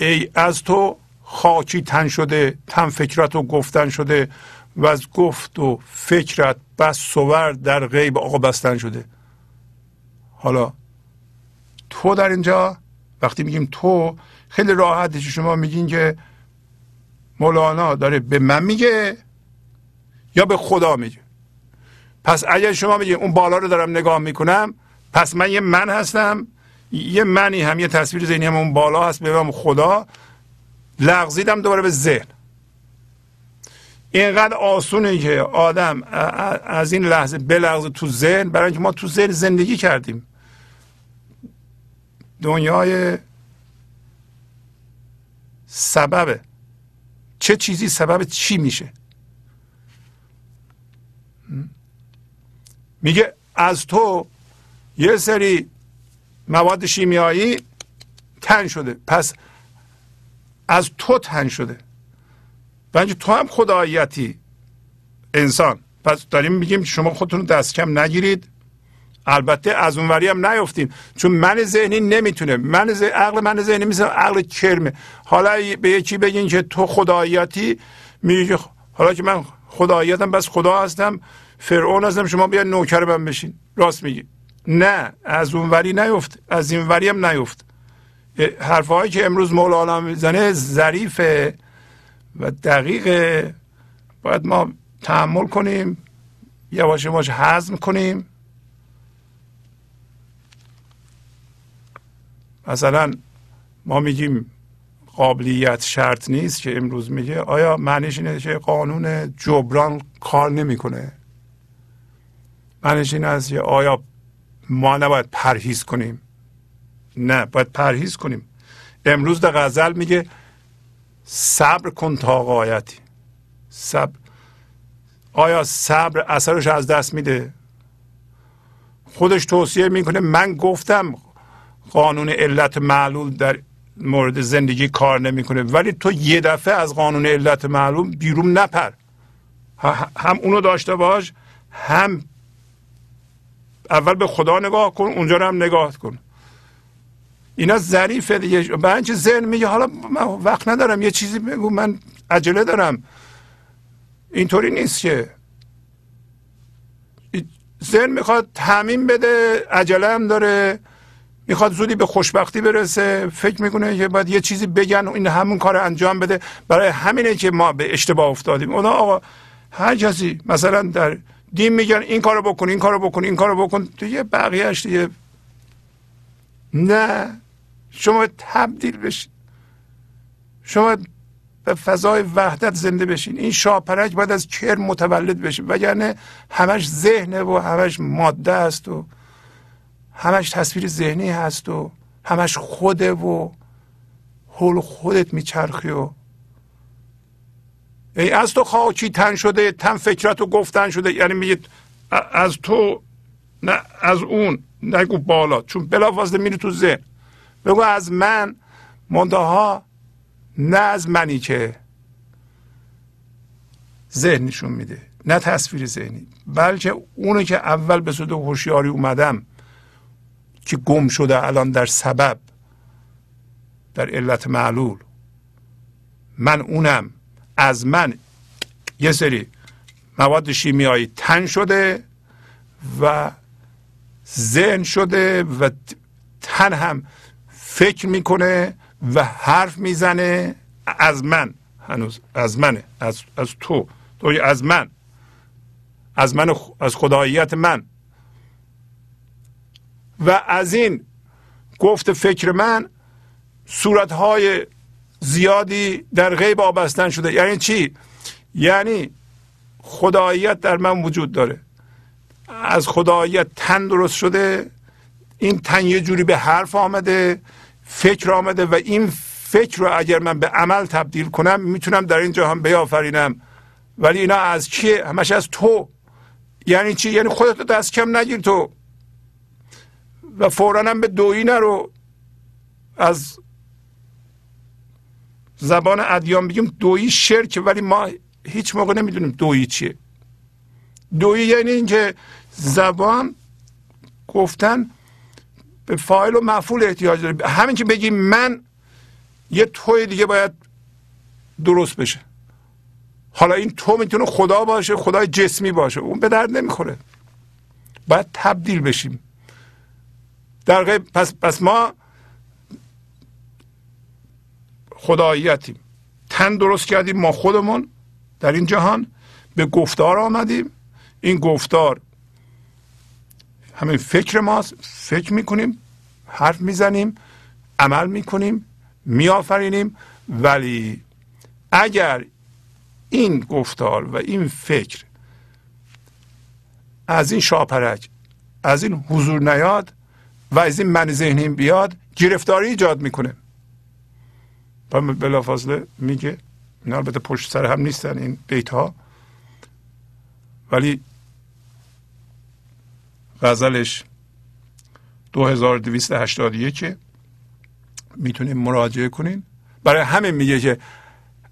ای از تو خاکی تن شده تن فکرت و گفتن شده و از گفت و فکرت بس سور در غیب آقا بستن شده. حالا تو در اینجا وقتی میگیم تو خیلی راحته شما میگین که مولانا داره به من میگه یا به خدا میگه. پس اگر شما میگید اون بالا رو دارم نگاه می‌کنم پس من یه من هستم یه منی هم یه تصویر ذهنی هم اون بالا هست به خدا. لغزیدم دوباره به ذهن. اینقدر آسونه که آدم از این لحظه بلغزه تو ذهن برای اینکه ما تو ذهن زندگی کردیم. دنیای سببه. چه چیزی سبب چی میشه. میگه از تو یه سری مواد شیمیایی تن شده. پس از تو تن شده. بنج تو هم خداییتی انسان. پس داریم میگیم شما خودتون دست کم نگیرید. البته از اونوری هم نیفتیم چون من ذهنی نمی‌تونه. من ذهن، عقل من ذهنی مثل عقل کرمه حالا به یکی بگین که تو خداییتی میگه حالا که من خداییتم بس خدا هستم فرعون هستم شما بیا نوکر من بشین. راست میگی. نه از اونوری نیفت. از این وری هم نیفت. حرفهایی که امروز مولانا می‌زنه ظریفه و دقیقه. باید ما تحمل کنیم یواش یواش هضم کنیم. مثلا ما میگیم قابلیت شرط نیست که امروز میگه آیا معنیش اینه که قانون جبران کار نمی‌کنه؟ معنیش این است که آیا ما نباید پرهیز کنیم؟ نه باید پرهیز کنیم. امروز در غزل میگه صبر کن تا قایتی صبر. آیا صبر اثرش از دست میده؟ خودش توصیه می‌کنه من گفتم قانون علت معلول در مورد زندگی کار نمی‌کنه. ولی تو یه دفعه از قانون علت معلوم بیرون نپر. هم اونو داشته باش هم اول به خدا نگاه کن اونجا رو هم نگاه کن. اینا ظریفه دیگه. به اینکه ذهن میگه حالا من وقت ندارم یه چیزی بگو من عجله دارم. اینطوری نیست که. ذهن می‌خواد تعمین بده عجله هم داره. می‌خواد زودی به خوشبختی برسه فکر می‌کنه که باید یه چیزی بگن این همون کار انجام بده. برای همینه که ما به اشتباه افتادیم. اونا آقا هر کسی مثلا در دین میگن این کارو بکن این کارو بکن این کارو بکن دیگه بقیهش دیگه نه. شما تبدیل بشین. شما به فضای وحدت زنده بشین. این شاپرک باید از کرم متولد بشه. وگرنه همش ذهنه و همش ماده است و همش تصویر ذهنی هست و همش خوده و حول خودت میچرخی و ای از تو خاکی تن شده تن فکرت و گفتن شده. یعنی میگه از تو نه از اون نگو بالا. چون بلافاصله میری تو ذهن. بگو از من منتها نه از منی که ذهن میده. نه تصویر ذهنی. بلکه اونو که اول به صورت هوشیاری اومدم. که گم شده الان در سبب در علت معلول. من اونم. از من یه سری مواد شیمیایی تن شده و ذهن شده و تن هم فکر می‌کنه و حرف می‌زنه. از من. هنوز از منه. از, از تو. تو از من. از من از خداییت من. و از این گفت فکر من صورتهای زیادی در غیب آبستن شده. یعنی چی؟ یعنی خداییت در من وجود داره. از خداییت تن درست شده این تن یه جوری به حرف آمده فکر آمده و این فکر رو اگر من به عمل تبدیل کنم می‌تونم در این جهان بیافرینم. ولی اینا از کیه همش از تو. یعنی چی؟ یعنی خودت دست کم نگیر تو. و فورا هم به دویی نرو. از زبان ادیان بگیم دویی شرک ولی ما هیچ موقع نمی‌دونیم دویی چیه. دویی یعنی اینکه زبان گفتن به فایل و مفعول احتیاج داره همین که بگیم من یه توی دیگه باید درست بشه. حالا این تو می‌تونه خدا باشه خدای جسمی باشه. اون به درد نمی‌خوره. باید تبدیل بشیم. در غیب پس, پس ما خداییتیم. تن درست کردیم ما خودمون در این جهان. به گفتار آمدیم. این گفتار همین فکر ماست. فکر می‌کنیم حرف می‌زنیم عمل می‌کنیم میآفرینیم. ولی اگر این گفتار و این فکر از این شاپرک از این حضور نیاد و از این من ذهنی بیاد گرفتاری ایجاد می‌کنه. و بلافاصله میگه اینا البته پشت سر هم نیستن این بیت ها ولی غزلش 2281 می‌تونیم مراجعه کنین. برای همین میگه که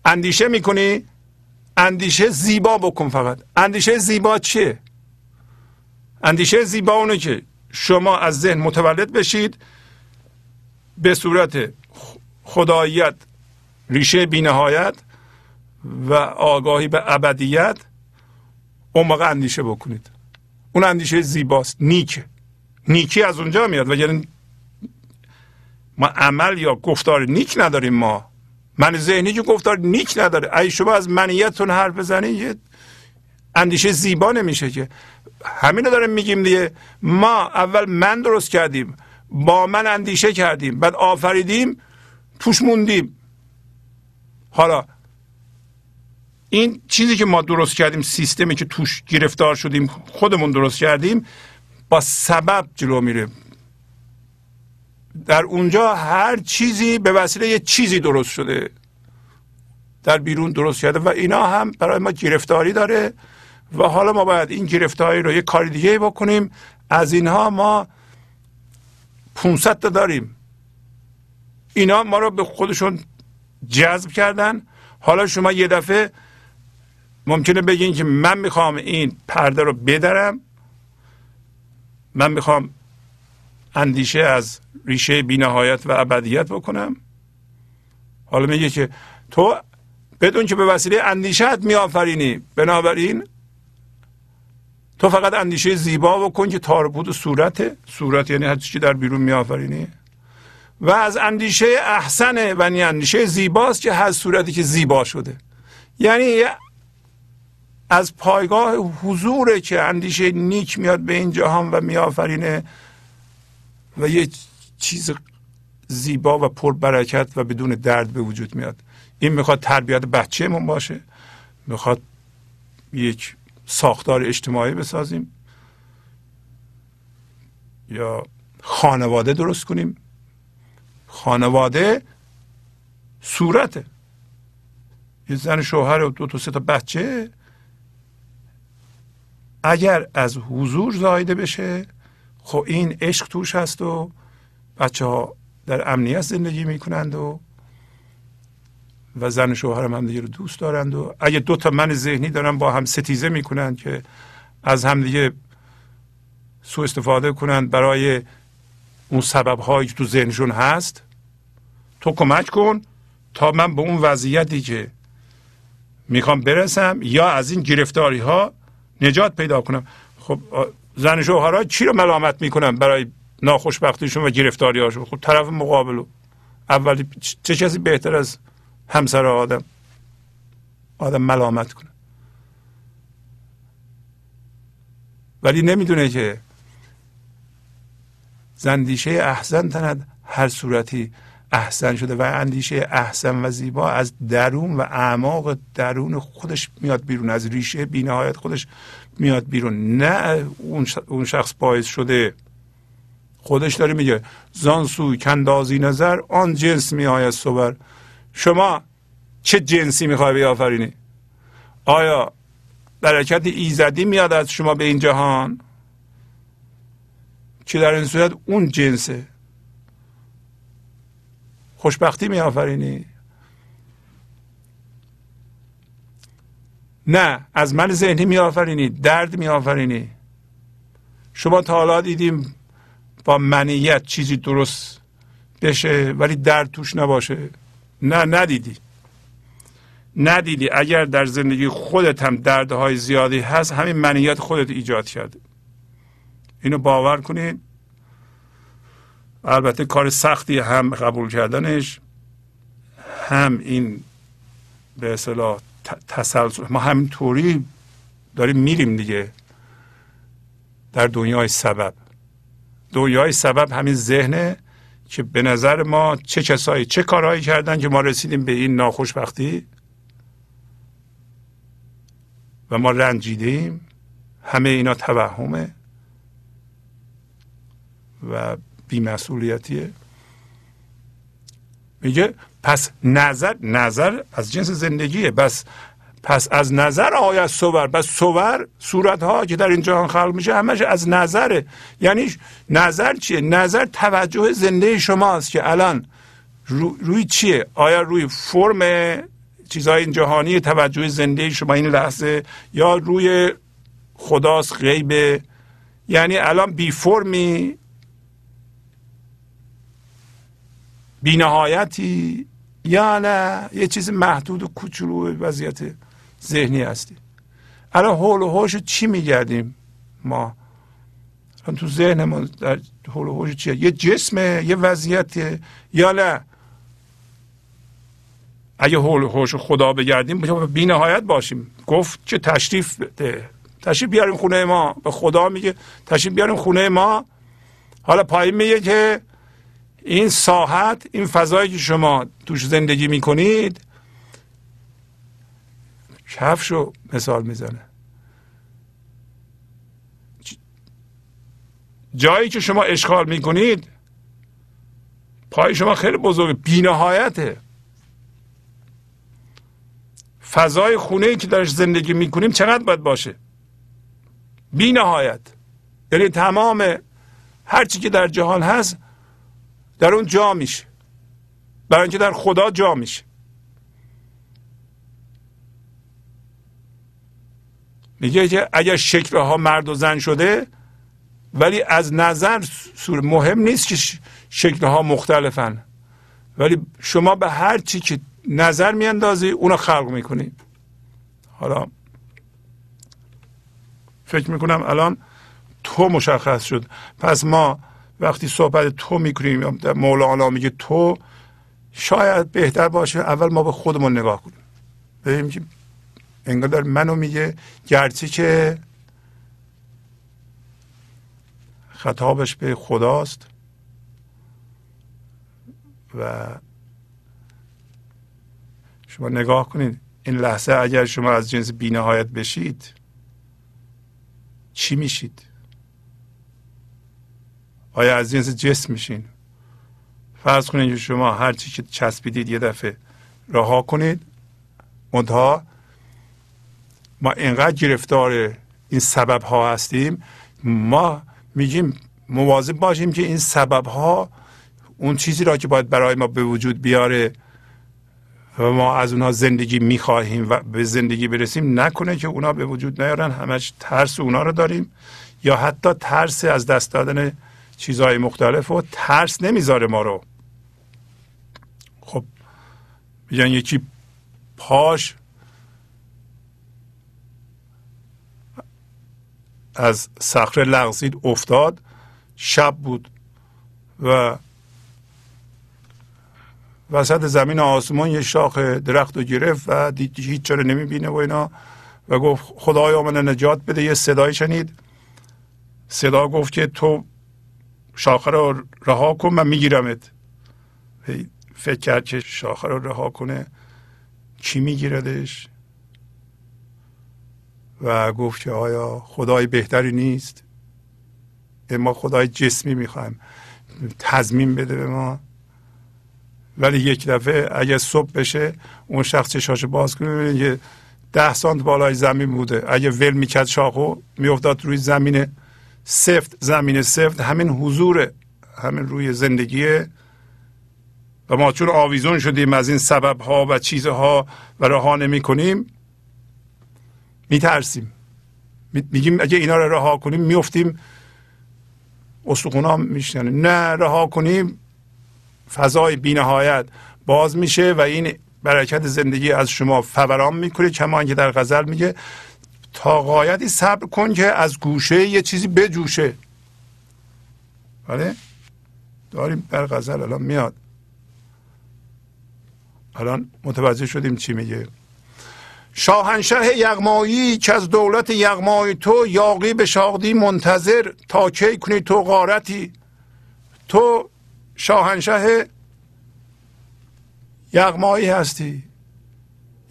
اندیشه می‌کنی اندیشه زیبا بکن فقط. اندیشه زیبا چیه؟ اندیشه زیبا اونه که شما از ذهن متولد بشید. به صورت خداییت ریشه بینهایت و آگاهی به ابدیت اون موقع اندیشه بکنید. اون اندیشه زیباست. نیکه. نیکی از اونجا میاد و یعنی ما عمل یا گفتار نیک نداریم ما. من ذهنی که گفتار نیک نداره. ای شما از منیتتون حرف بزنید اندیشه زیبا نمیشه که. همین رو داریم میگیم دیگه. ما اول من درست کردیم با من اندیشه کردیم بعد آفریدیم توش موندیم. حالا این چیزی که ما درست کردیم سیستمی که توش گرفتار شدیم خودمون درست کردیم با سبب جلو میره. در اونجا هر چیزی به وسیله یه چیزی درست شده. در بیرون درست کرده و اینا هم برای ما گرفتاری داره. و حالا ما باید این گرفتاری رو یه کار دیگه بکنیم. از اینها ما 500 تا داریم. اینا ما رو به خودشون جذب کردن. حالا شما یه دفعه ممکنه بگین که من می‌خوام این پرده رو بدرم. من می‌خوام اندیشه از ریشه بینهایت و ابدیت بکنم. حالا میگه که تو بدون که به وسیله اندیشت میآفرینی. بنابراین تو فقط اندیشه زیبا بکن که تاربود صورته. صورت یعنی هر چیزی در بیرون میآفرینی. و از اندیشه احسنه و یعنی اندیشه زیباست که هر صورتی که زیبا شده. یعنی از پایگاه حضوره که اندیشه نیک میاد به این جهان و میآفرینه و یه چیز زیبا و پربرکت و بدون درد به وجود میاد. این می‌خواد تربیت بچهمون باشه. می‌خواد یک ساختار اجتماعی بسازیم یا خانواده درست کنیم. خانواده صورته یه زن شوهر و دو تا سه تا بچه اگر از حضور زایده بشه خب این عشق توش هست و بچه ها در امنیت زندگی می‌کنند و و زن و شوهر هم همدیگه رو دوست دارند و اگه دو تا من ذهنی دارن با هم ستیزه می‌کنند که از همدیگه سوء استفاده کنند برای اون سبب هایی که تو ذهنشون هست تو کمک کن تا من به اون وضعیتی که می‌خوام برسم یا از این گرفتاری ها نجات پیدا کنم. خب زن شوهرها چی رو ملامت می‌کنن برای ناخوشبختیشون و گرفتاری هاشون خب طرف مقابل اولی چه کسی بهتر از همسر آدم. آدم ملامت کنه. ولی نمی‌دونه که زندیشه احسن تند هر صورتی احسن شده و اندیشه احسن و زیبا از درون و اعماق درون خودش میاد بیرون از ریشه بینهایت خودش میاد بیرون. نه اون شخص باعث شده خودش داره میگه زان سوی کندازی نظر آن جنس میآید صبر شما چه جنسی می‌خوای بیافرینی؟ آیا برکت ایزدی میاد از شما به این جهان؟ که در این صورت اون جنسه. خوشبختی میآفرینی؟ نه از من ذهنی میآفرینی درد میآفرینی. شما تا حالا دیدیم با منیت چیزی درست بشه ولی درد توش نباشه. نه ندیدی. ندیدی. اگر در زندگی خودت هم دردهای زیادی هست همین منیت خودت ایجاد کرده. اینو باور کنید. البته کار سختی هم قبول کردنش هم این به اصطلاح تسلسل. ما همینطوری داریم میریم دیگه در دنیای سبب. دنیای سبب همین ذهنه. که به نظر ما چه کسایی چه کارهایی کردن که ما رسیدیم به این ناخوشبختی؟ و ما رنجیدیم. همه اینا توهمه و بیمسئولیتیه. میگه پس نظر نظر از جنس زندگیه. بس پس از نظر آید صور بس صور صورت ها که در این جهان خلق میشه همش از نظره. یعنی نظر چیه؟ نظر توجه زنده شماست که الان روی چیه؟ آیا روی فرم چیزهای این جهانی توجه زنده شما این لحظه یا روی خداست غیبه یعنی الان بی فرمی بی نهایتی یا نه؟ یه چیز محدود و کوچولو وضعیت ذهنی هستی الان حول و حوش چی میگردیم ما؟ الان تو ذهن ما در حول و حوش چیه؟ یه جسمه یه وضعیت یا نه؟ اگه حول و حوش خدا بگردیم بی نهایت باشیم. گفت چه تشریف ده تشریف بیاریم خونه ما. به خدا میگه تشریف بیاریم خونه ما. حالا پایین میگه که این ساحت این فضایی که شما توش زندگی می‌کنید کفش رو مثال می‌زنه. جایی که شما اشغال می‌کنید پای شما خیلی بزرگه بینهایته. فضای خونه ای که درش زندگی می‌کنیم چقدر باید باشه؟ بی نهایت یعنی تمام هرچی که در جهان هست در اون جا میشه. برای اینکه در خدا جا میشه. میگه که اگر شکلها مرد و زن شده ولی از نظر مهم نیست که شکلها مختلفن. ولی شما به هر چی که نظر میاندازی اونو خلق می‌کنی. حالا فکر می‌کنم الان تو مشخص شد. پس ما وقتی صحبت تو می‌کنیم مولانا میگه تو شاید بهتر باشه اول ما به خودمون نگاه کنیم. ببینیم که انگار منو میگه گرچه که خطابش به خداست و شما نگاه کنید این لحظه اگر شما از جنس بینهایت بشید چی میشید؟ آیا از جنس جسم میشین؟ فرض کنید شما هر چی که چسبیدید یه دفعه رها کنید منتها ما اینقدر گرفتار این سبب ها هستیم ما میگیم مواظب باشیم که این سبب ها اون چیزی را که باید برای ما به وجود بیاره و ما از اونها زندگی می‌خواهیم و به زندگی برسیم نکنه که اونا به وجود نیارن همش ترس اونا رو داریم یا حتی ترس از دست دادن چیزهای مختلف و ترس نمی‌ذاره ما رو. خب میگن یکی پاش از صخره لغزید افتاد شب بود و وسط زمین آسمان یه شاخ درخت رو گرفت و دید هیچ چرا نمی‌بینه و اینا. و گفت خدای من نجات بده. یه صدای شنید. صدا گفت که تو شاخه رو رها کن من میگیرمت. فکر کرد که شاخه رو رها کنه. چی میگیردش؟ و گفت که آیا خدای بهتری نیست؟ ما خدای جسمی می‌خوایم تضمین بده به ما. ولی یک دفعه اگه صبح بشه اون شخص چشاشو باز کنه یه ده سانت بالای زمین بوده. اگه ول می‌کرد شاخو میافتاد روی زمین سفت زمین سفت. همین حضور همین روی زندگیه. و ما چون آویزون شدیم از این سبب ها و چیزها و رها نمی کنیم میترسیم. میگیم اگه اینا رو رها کنیم میفتیم استخونا میشنه نه رها کنیم فضای بینهایت باز میشه و این برکت زندگی از شما فوران می‌کنه کما که در غزل میگه تا قایتی صبر کن که از گوشه یه چیزی بجوشه. بله؟ داریم در غزل الان میاد. الان متوجه شدیم چی میگه. شاهنشه یغمایی که از دولت یغمای تو یاقی به شاقدی منتظر تا کی کنی تو غارتی؟ تو شاهنشه یغمایی هستی.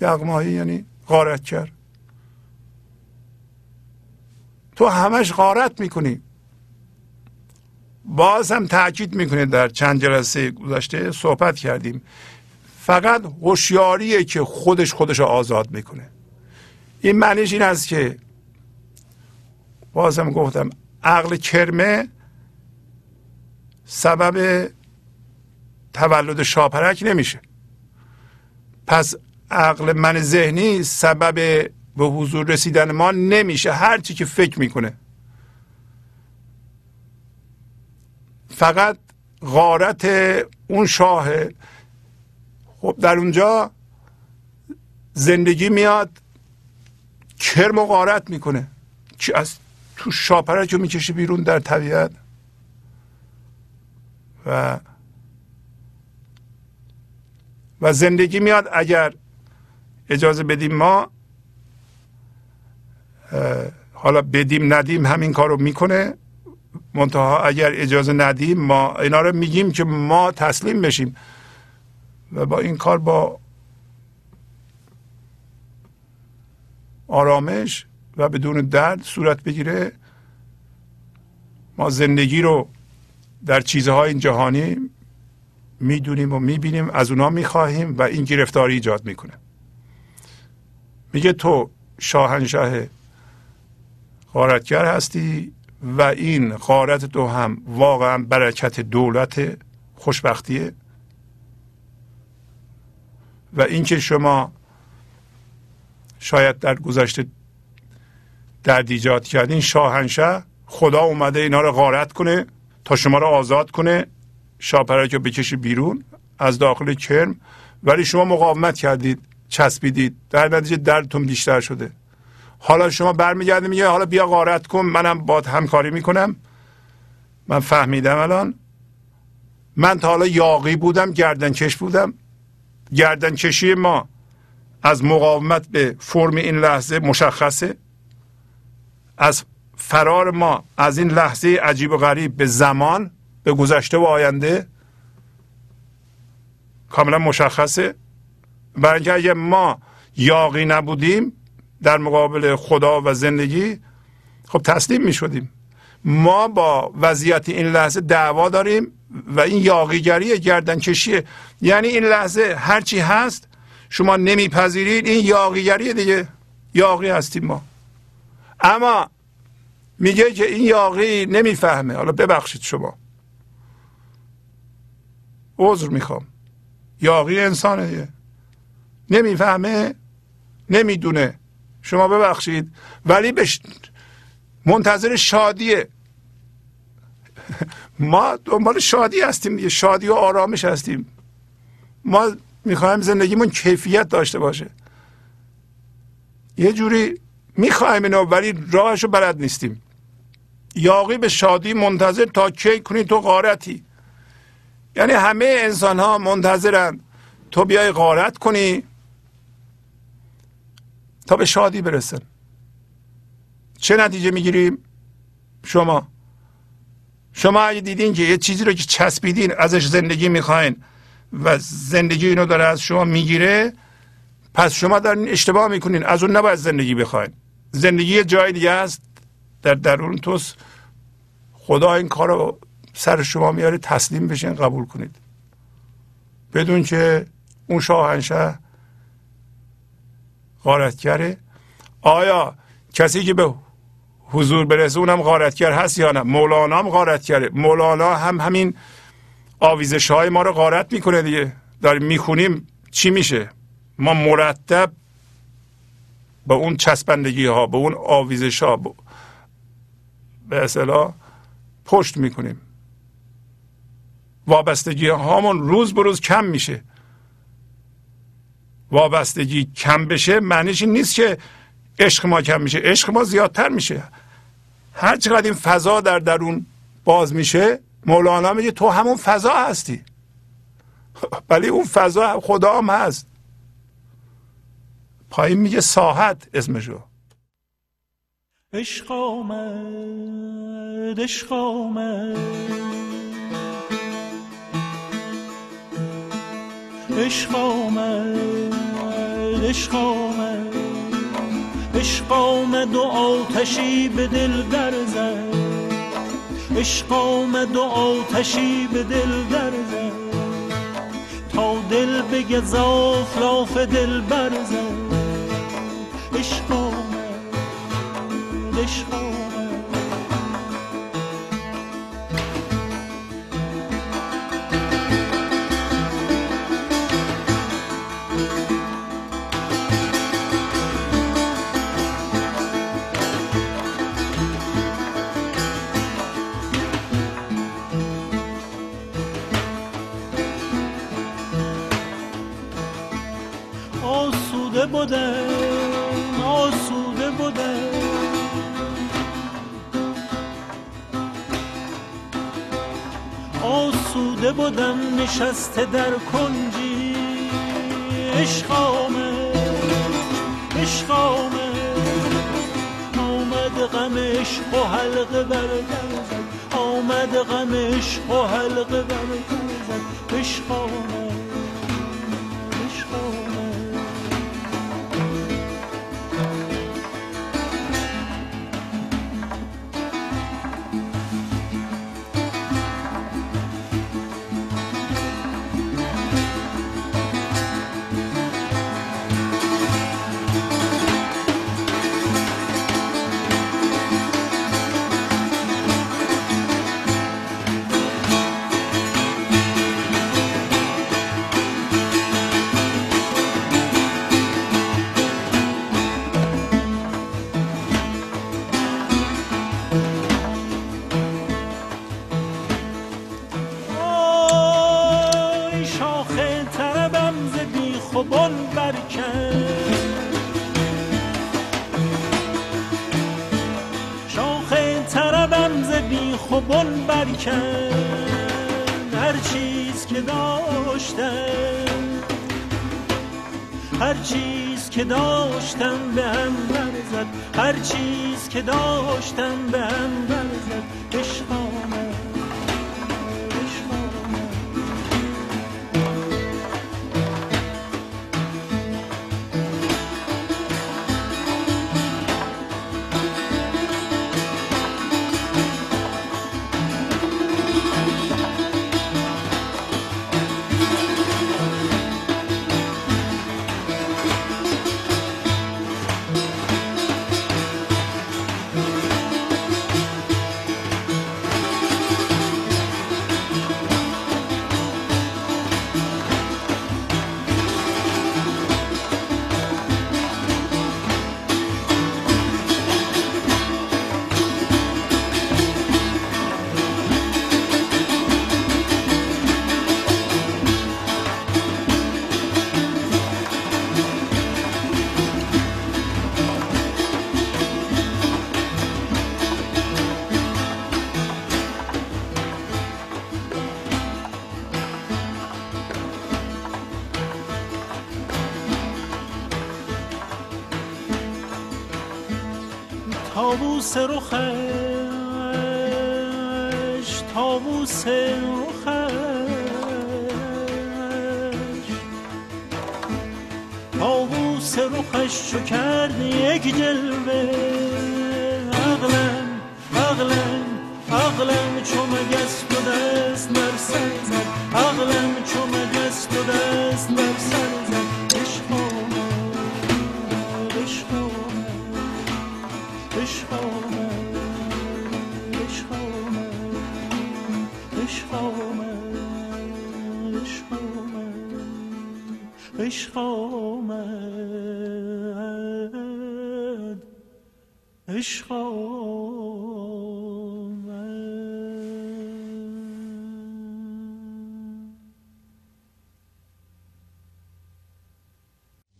یغمایی یعنی غارت کرد تو همش غارت می‌کنی. باز هم تاکید می‌کنه در چند جلسه گذشته صحبت کردیم. فقط هوشیاریه که خودش خودش آزاد می‌کنه. این معنیش این است که بازم گفتم عقل کرمه سبب تولد شاپرک نمیشه. پس عقل من ذهنی سبب به حضور رسیدن ما نمیشه. هرچی که فکر می‌کنه. فقط غارت اون شاه خب در اونجا زندگی میاد کرم و غارت می‌کنه. چی از تو شاپرک رو می‌کشه بیرون در طبیعت. و و زندگی میاد اگر اجازه بدیم ما حالا بدیم ندیم همین کار رو می‌کنه. منتها اگر اجازه ندیم ما اینا رو میگیم که ما تسلیم بشیم. و با این کار با آرامش و بدون درد صورت بگیره. ما زندگی رو در چیزهای این جهانی می‌دونیم و می‌بینیم از اونا می‌خواهیم و این گرفتاری ایجاد می‌کنه. میگه تو شاهنشاه غارتگر هستی و این غارت تو هم واقعا برکت دولت خوشبختیه. و اینکه شما شاید در گذشته درد ایجاد کردین شاهنشه خدا اومده اینا رو غارت کنه تا شما رو آزاد کنه شاپرک رو بکشی بیرون از داخل کرم. ولی شما مقاومت کردید چسبیدید. در نتیجه دردتون بیشتر شده. حالا شما برمیگرده میگه حالا بیا غارت کن منم باد همکاری می‌کنم. من فهمیدم الان. من تا حالا یاقی بودم گردنکش بودم. گردنکشی ما از مقاومت به فرم این لحظه مشخصه. از فرار ما از این لحظه عجیب و غریب به زمان به گذشته و آینده کاملا مشخصه. برای اینکه اگه ما یاقی نبودیم در مقابل خدا و زندگی خب تسلیم می شدیم ما با وضعیت این لحظه دعوا داریم. و این یاقیگری گردن کشیه یعنی این لحظه هرچی هست شما نمیپذیرید این یاقیگری دیگه. یاقی هستیم ما. اما میگه که این یاقی نمی‌فهمه. حالا ببخشید شما. عذر می‌خوام. یاقی انسانه نمی‌فهمه نمی‌دونه. شما ببخشید. ولی به منتظر شادیه. ما دنبال شادی هستیم شادی و آرامش هستیم. ما می‌خوایم زندگیمون کیفیت داشته باشه. یه جوری می‌خوایم اینو ولی راهشو بلد نیستیم. یاقی به شادی منتظر تا کی کنی تو غارتی. یعنی همه انسان ها منتظرن تو بیای غارت کنی تا به شادی برسن. چه نتیجه می‌گیریم؟ شما. شما اگه دیدین که یه چیزی رو که چسبیدین ازش زندگی می‌خواین و زندگی اینو داره از شما می‌گیره پس شما دارین اشتباه می‌کنین. از اون نباید زندگی بخواین. زندگی جای دیگه است. در درون توس خدا این کار رو سر شما میاره تسلیم بشین قبول کنید. بدون که اون شاهنشه غارتگره. آیا کسی که به حضور برسه اونم غارتگر هست یا نه؟ مولانا هم غارتگره. مولانا هم همین آویزش های ما رو غارت می‌کنه دیگه. داریم می‌خونیم چی میشه؟ ما مرتب به اون چسبندگی ها به اون آویزش ها به اصطلاح پشت می‌کنیم. وابستگی هامون روز به روز کم میشه. وابستگی کم بشه معنیش این نیست که عشق ما کم میشه. عشق ما زیادتر میشه. هر چقدر این فضا در درون باز میشه مولانا میگه تو همون فضا هستی. ولی اون فضا خدا هم هست. پایین میگه ساحت اسمشو. عشق آمد عشق آمد. عشق آمد عشق آمد. عشق آمد و آتشی به دل در زد. عشق آمد و آتشی به دل در زد. تا دل بگه لاف دل برزد عشق آمد عشق بودم آسوده بودم. آسوده بودم نشسته در کنجی. عشق آمد عشق آمد. آمد غم عشق و حلقه بر آمد غم عشق و حلقه بر عشق آمد. که داشتم به هم برزد هر چیز که داشتم به هم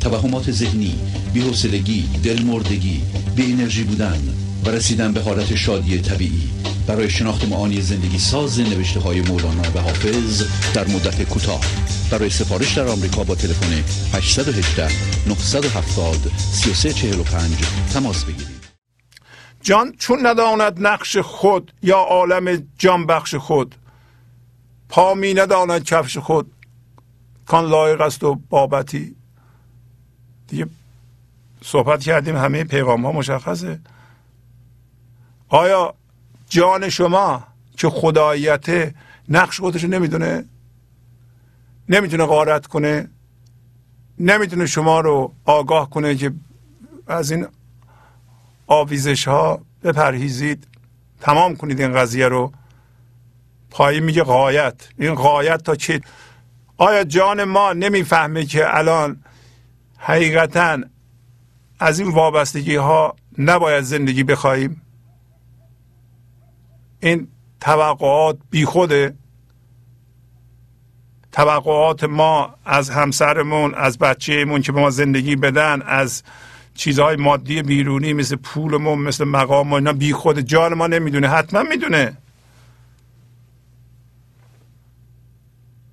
توهمات ذهنی بی‌حوصلگی دلمردگی بی انرژی بودن و رسیدن به حالت شادی طبیعی. برای شناخت معانی زندگی ساز نوشته های مولانا و حافظ در مدت کوتاه. برای سفارش در آمریکا با تلفن 818 970 3345 تماس بگیرید. جان چون نداند نقش خود یا عالم جان بخش خود پا می نداند کفش خود کان لایق است و بابتی. دیگه صحبت کردیم همه پیغام ها مشخصه. آیا جان شما که خداییت نقش خودش نمی‌دونه؟ نمی‌تونه غارت کنه؟ نمی‌تونه شما رو آگاه کنه که از این آویزش ها بپرهیزید؟ تمام کنید این قضیه رو. پایی میگه قایت این قایت تا چه آیا جان ما نمی‌فهمه که الان حقیقتا از این وابستگی ها نباید زندگی بخواهیم. این توقعات بیخوده. توقعات ما از همسرمون از بچهمون که به ما زندگی بدن از چیزهای مادی بیرونی مثل پولمون مثل مقام و اینا بی خود جان ما نمی‌دونه حتما می‌دونه.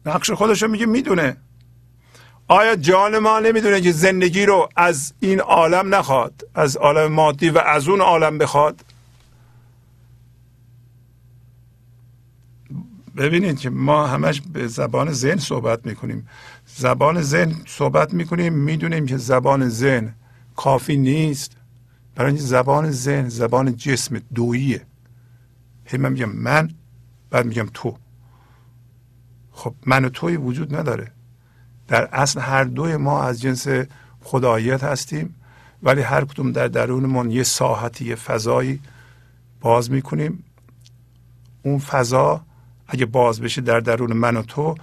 نقش خودش میگه می‌دونه. آیا جان ما نمی‌دونه که زندگی رو از این عالم نخواد؟ از عالم مادی و از اون عالم بخواد؟ ببینید که ما همش به زبان ذهن صحبت می‌کنیم. زبان ذهن صحبت می‌کنیم می‌دونیم که زبان ذهن کافی نیست. برای اینکه زبان ذهن زبان جسم دوییه. هی من میگم من بعد میگم تو. خب من و توی وجود نداره. در اصل هر دوی ما از جنس خداییت هستیم ولی هر کدوم در درونمون یه ساحتی یه فضایی باز می‌کنیم. اون فضا اگه باز بشه در درون من و تو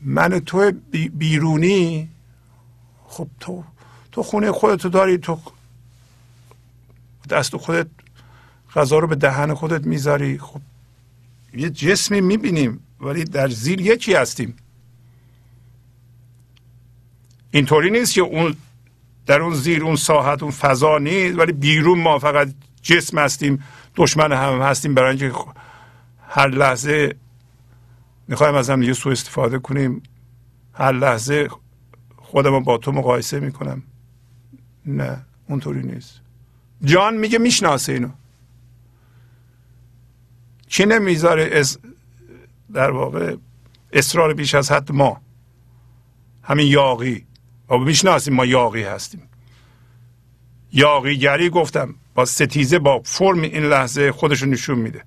من و تو بیرونی خب تو تو خونه خودتو داری تو دست خودت غذا رو به دهن خودت می‌ذاری. خب یه جسمی می‌بینیم ولی در زیر یکی هستیم. اینطوری نیست که اون در اون زیر اون ساحت اون فضا نیست ولی بیرون ما فقط جسم هستیم دشمن هم هستیم برای اینکه هر لحظه می‌خوایم از هم دیگه سو استفاده کنیم هر لحظه خودم با تو مقایسه می‌کنم. نه اونطوری نیست. جان میگه می‌شناسه اینو. چی نمی‌ذاره از در واقع اصرار بیش از حد ما؟ همین یاقی و می‌شناسیم ما یاقی هستیم. یاقیگری گفتم با ستیزه با فرم این لحظه خودشو نشون میده.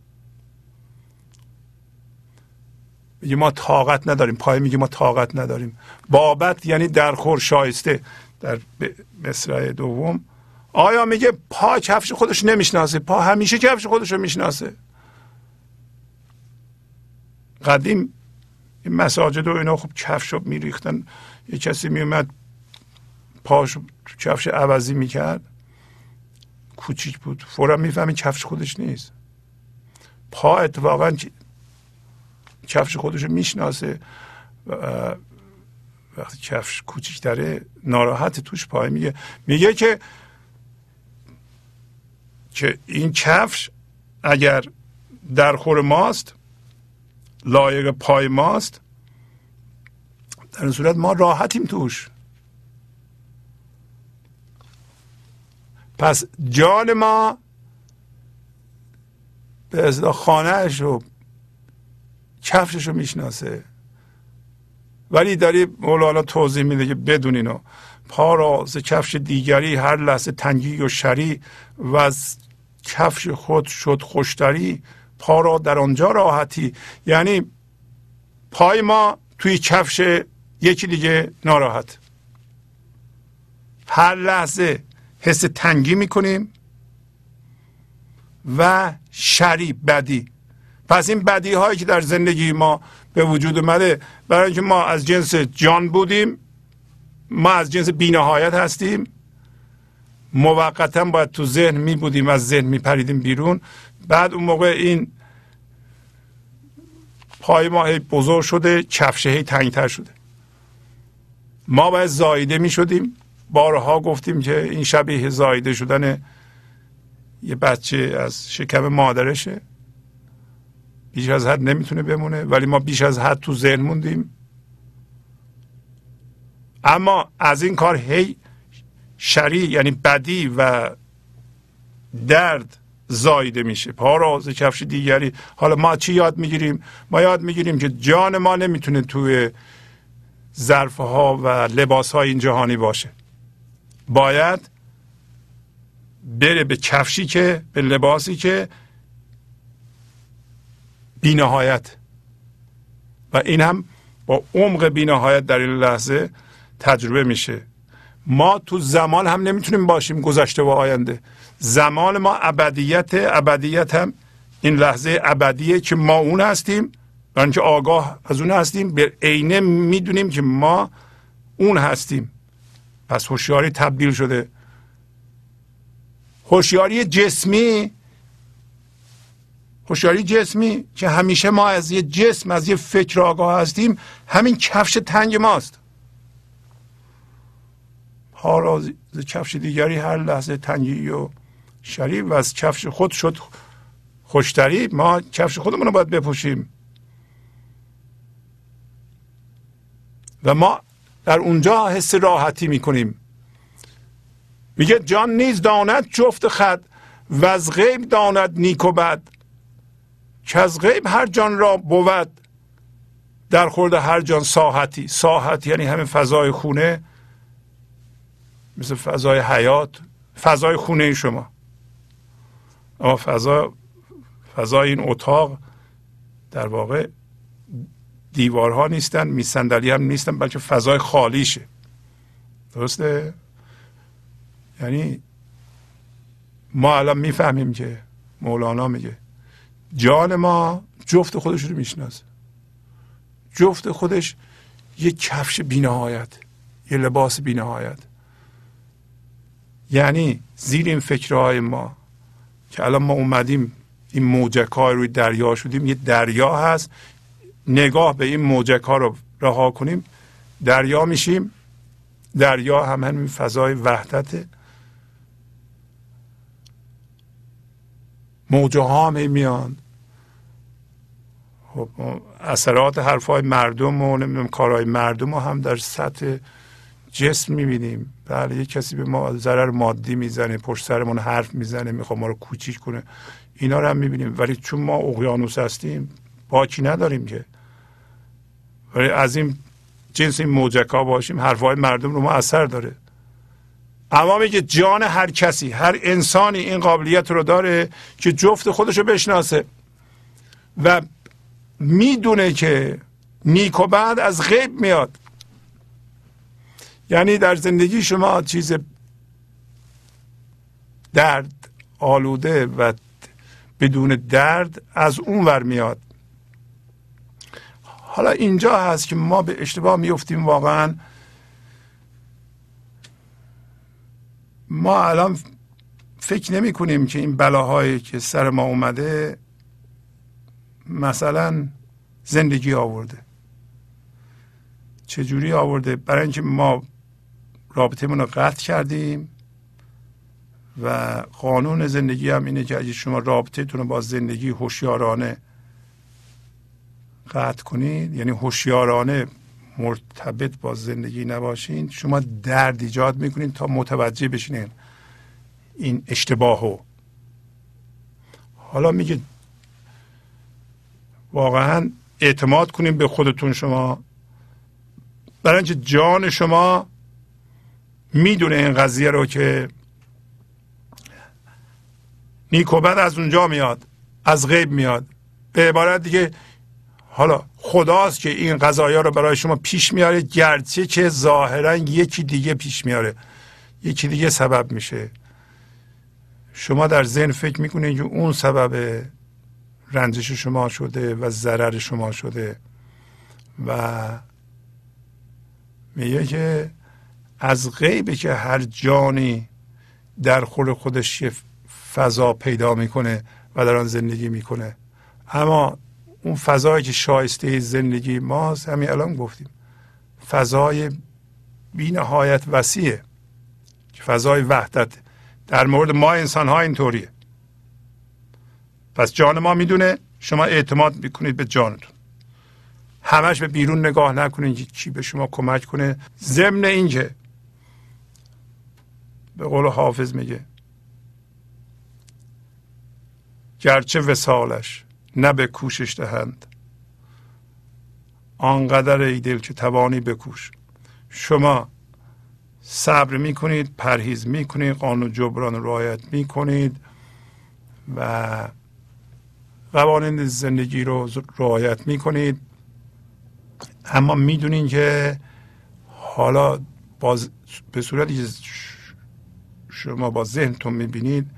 میگه ما طاقت نداریم. پای میگه ما طاقت نداریم. بابت یعنی درخور شایسته. در مصرع دوم. آیا میگه پا کفش خودش نمی‌شناسه؟ پا همیشه کفش خودش رو می‌شناسه. قدیم این مساجد و اینا خب کفش رو میریختن. یه کسی میومد پاش کفش عوضی می‌کرد. کوچیک بود. فورا می‌فهمی کفش خودش نیست. پا اتفاقا کفش خودش رو می‌شناسه وقتی کفش کوچیکتره ناراحت توش پای میگه. میگه که که این کفش اگر در خور ماست لایق پای ماست در این صورت ما راحتیم توش. پس جان ما به اصلاح خانهش رو کفشش رو می‌شناسه. ولی داری مولانا توضیح میده که بدون اینو. پا را ز کفش دیگری هر لحظه تنگی و شری و از کفش خود شد خوشتری پا را در آنجا راحتی. یعنی پای ما توی کفش یکی دیگه ناراحت. هر لحظه حس تنگی می‌کنیم و شری بدی. پس این بدی هایی که در زندگی ما به وجود اومده برای اینکه ما از جنس جان بودیم ما از جنس بینهایت هستیم موقتا باید تو ذهن می بودیم از ذهن می پریدیم بیرون. بعد اون موقع این پای ما بزرگ شده کفشه هی تنگتر شده. ما باید زایده می شدیم بارها گفتیم که این شبیه زایده شدن یه بچه از شکم مادرشه. بیش از حد نمی‌تونه بمونه ولی ما بیش از حد تو ذهن موندیم. اما از این کار هی شری یعنی بدی و درد زایده میشه. پا ز کفش دیگری. حالا ما چی یاد می‌گیریم؟ ما یاد می‌گیریم که جان ما نمی‌تونه توی ظرف ها و لباس های این جهانی باشه. باید بره به کفشی که به لباسی که بینهایت. و این هم با عمق بینهایت در این لحظه تجربه میشه. ما تو زمان هم نمی‌تونیم باشیم گذشته و آینده. زمان ما ابدیت ابدیت هم این لحظه ابدیه که ما اون هستیم اینکه آگاه از اون هستیم. به عینه می‌دونیم که ما اون هستیم. پس هوشیاری تبدیل شده. هوشیاری جسمی هوشیاری جسمی که همیشه ما از یه جسم از یه فکر آگاه هستیم همین کفش تنگ ماست. ها از کفش دیگری هر لحظه تنگی و شریف و از کفش خود شد خوشتری ما کفش خودمون رو باید بپوشیم. و ما در اونجا حس راحتی می‌کنیم. میگه جان نیز داند جفت خد و از غیب داند نیک و بد. که از غیب هر جان را بود در خورد هر جان ساحتی. ساحت یعنی همه فضای خونه مثل فضای حیات فضای خونه شما. اما فضا فضای این اتاق در واقع دیوارها نیستن میسندلی هم نیستن بلکه فضای خالیشه. درسته؟ یعنی ما الان می‌فهمیم که مولانا میگه جان ما جفت خودش رو می‌شناسه. جفت خودش یه کفش بینهایت یه لباس بینهایت. یعنی زیر این فکرهای ما که الان ما اومدیم این موجک های روی دریا شدیم یه دریا هست نگاه به این موجک ها رو رها کنیم دریا میشیم دریا هم همین فضای وحدت موجه ها می میان. خب اثرات حرفهای مردم و نمی‌دونم کارهای مردم رو هم در سطح جسم می‌بینیم بله یه کسی به ما ضرر مادی می‌زنه پشت سرمون حرف می‌زنه می‌خواد ما رو کوچیک کنه. اینا رو هم می‌بینیم ولی چون ما اقیانوس هستیم باکی نداریم که. از این جنس این موجکا باشیم حرفهای مردم رو ما اثر داره. اما میگه جان هر کسی هر انسانی این قابلیت رو داره که جفت خودش رو بشناسه و می‌دونه که نیک و بعد از غیب میاد. یعنی در زندگی شما چیز درد آلوده و بدون درد از اون ور میاد. حالا اینجا هست که ما به اشتباه میفتیم واقعا. ما الان فکر نمی کنیم که این بلاهایی که سر ما اومده مثلا زندگی آورده. چجوری آورده؟ برای اینکه ما رابطه رو قطع کردیم و قانون زندگی هم اینه که اگه شما رابطهتون رو با زندگی هوشیارانه قطع کنید یعنی هوشیارانه مرتبط با زندگی نباشین. شما درد ایجاد می‌کنین تا متوجه بشین این اشتباهو حالا میگه واقعا اعتماد کنیم به خودتون شما. برای اینکه جان شما می‌دونه این قضیه رو که نیکوبت از اونجا میاد از غیب میاد. به عبارت دیگه حالا خداست که این قضایا رو برای شما پیش میاره گرچه که ظاهرا یکی دیگه پیش میاره. یکی دیگه سبب میشه. شما در ذهن فکر می‌کنید که اون سبب رنجش شما شده و ضرر شما شده. و میگه که از غیبه که هر جانی در خور خودش فضا پیدا می‌کنه و در آن زندگی می‌کنه. اما اون فضایی که شایسته زندگی ماست همین الان گفتیم. فضای بی نهایت وسیعه. فضای وحدت. در مورد ما انسان ها اینطوریه. پس جان ما می‌دونه شما اعتماد می‌کنید به جانتون. همش به بیرون نگاه نکنید که چی به شما کمک کنه. ضمن اینکه به قول حافظ میگه گرچه وسالش نه به کوشش دهند. آنقدر ای دل که توانی بکوش. شما صبر می‌کنید پرهیز می‌کنید قانون جبران رعایت می‌کنید و قوانین زندگی رو رعایت می‌کنید. اما می‌دونین که حالا باز به صورتی که شما با ذهنتون می‌بینید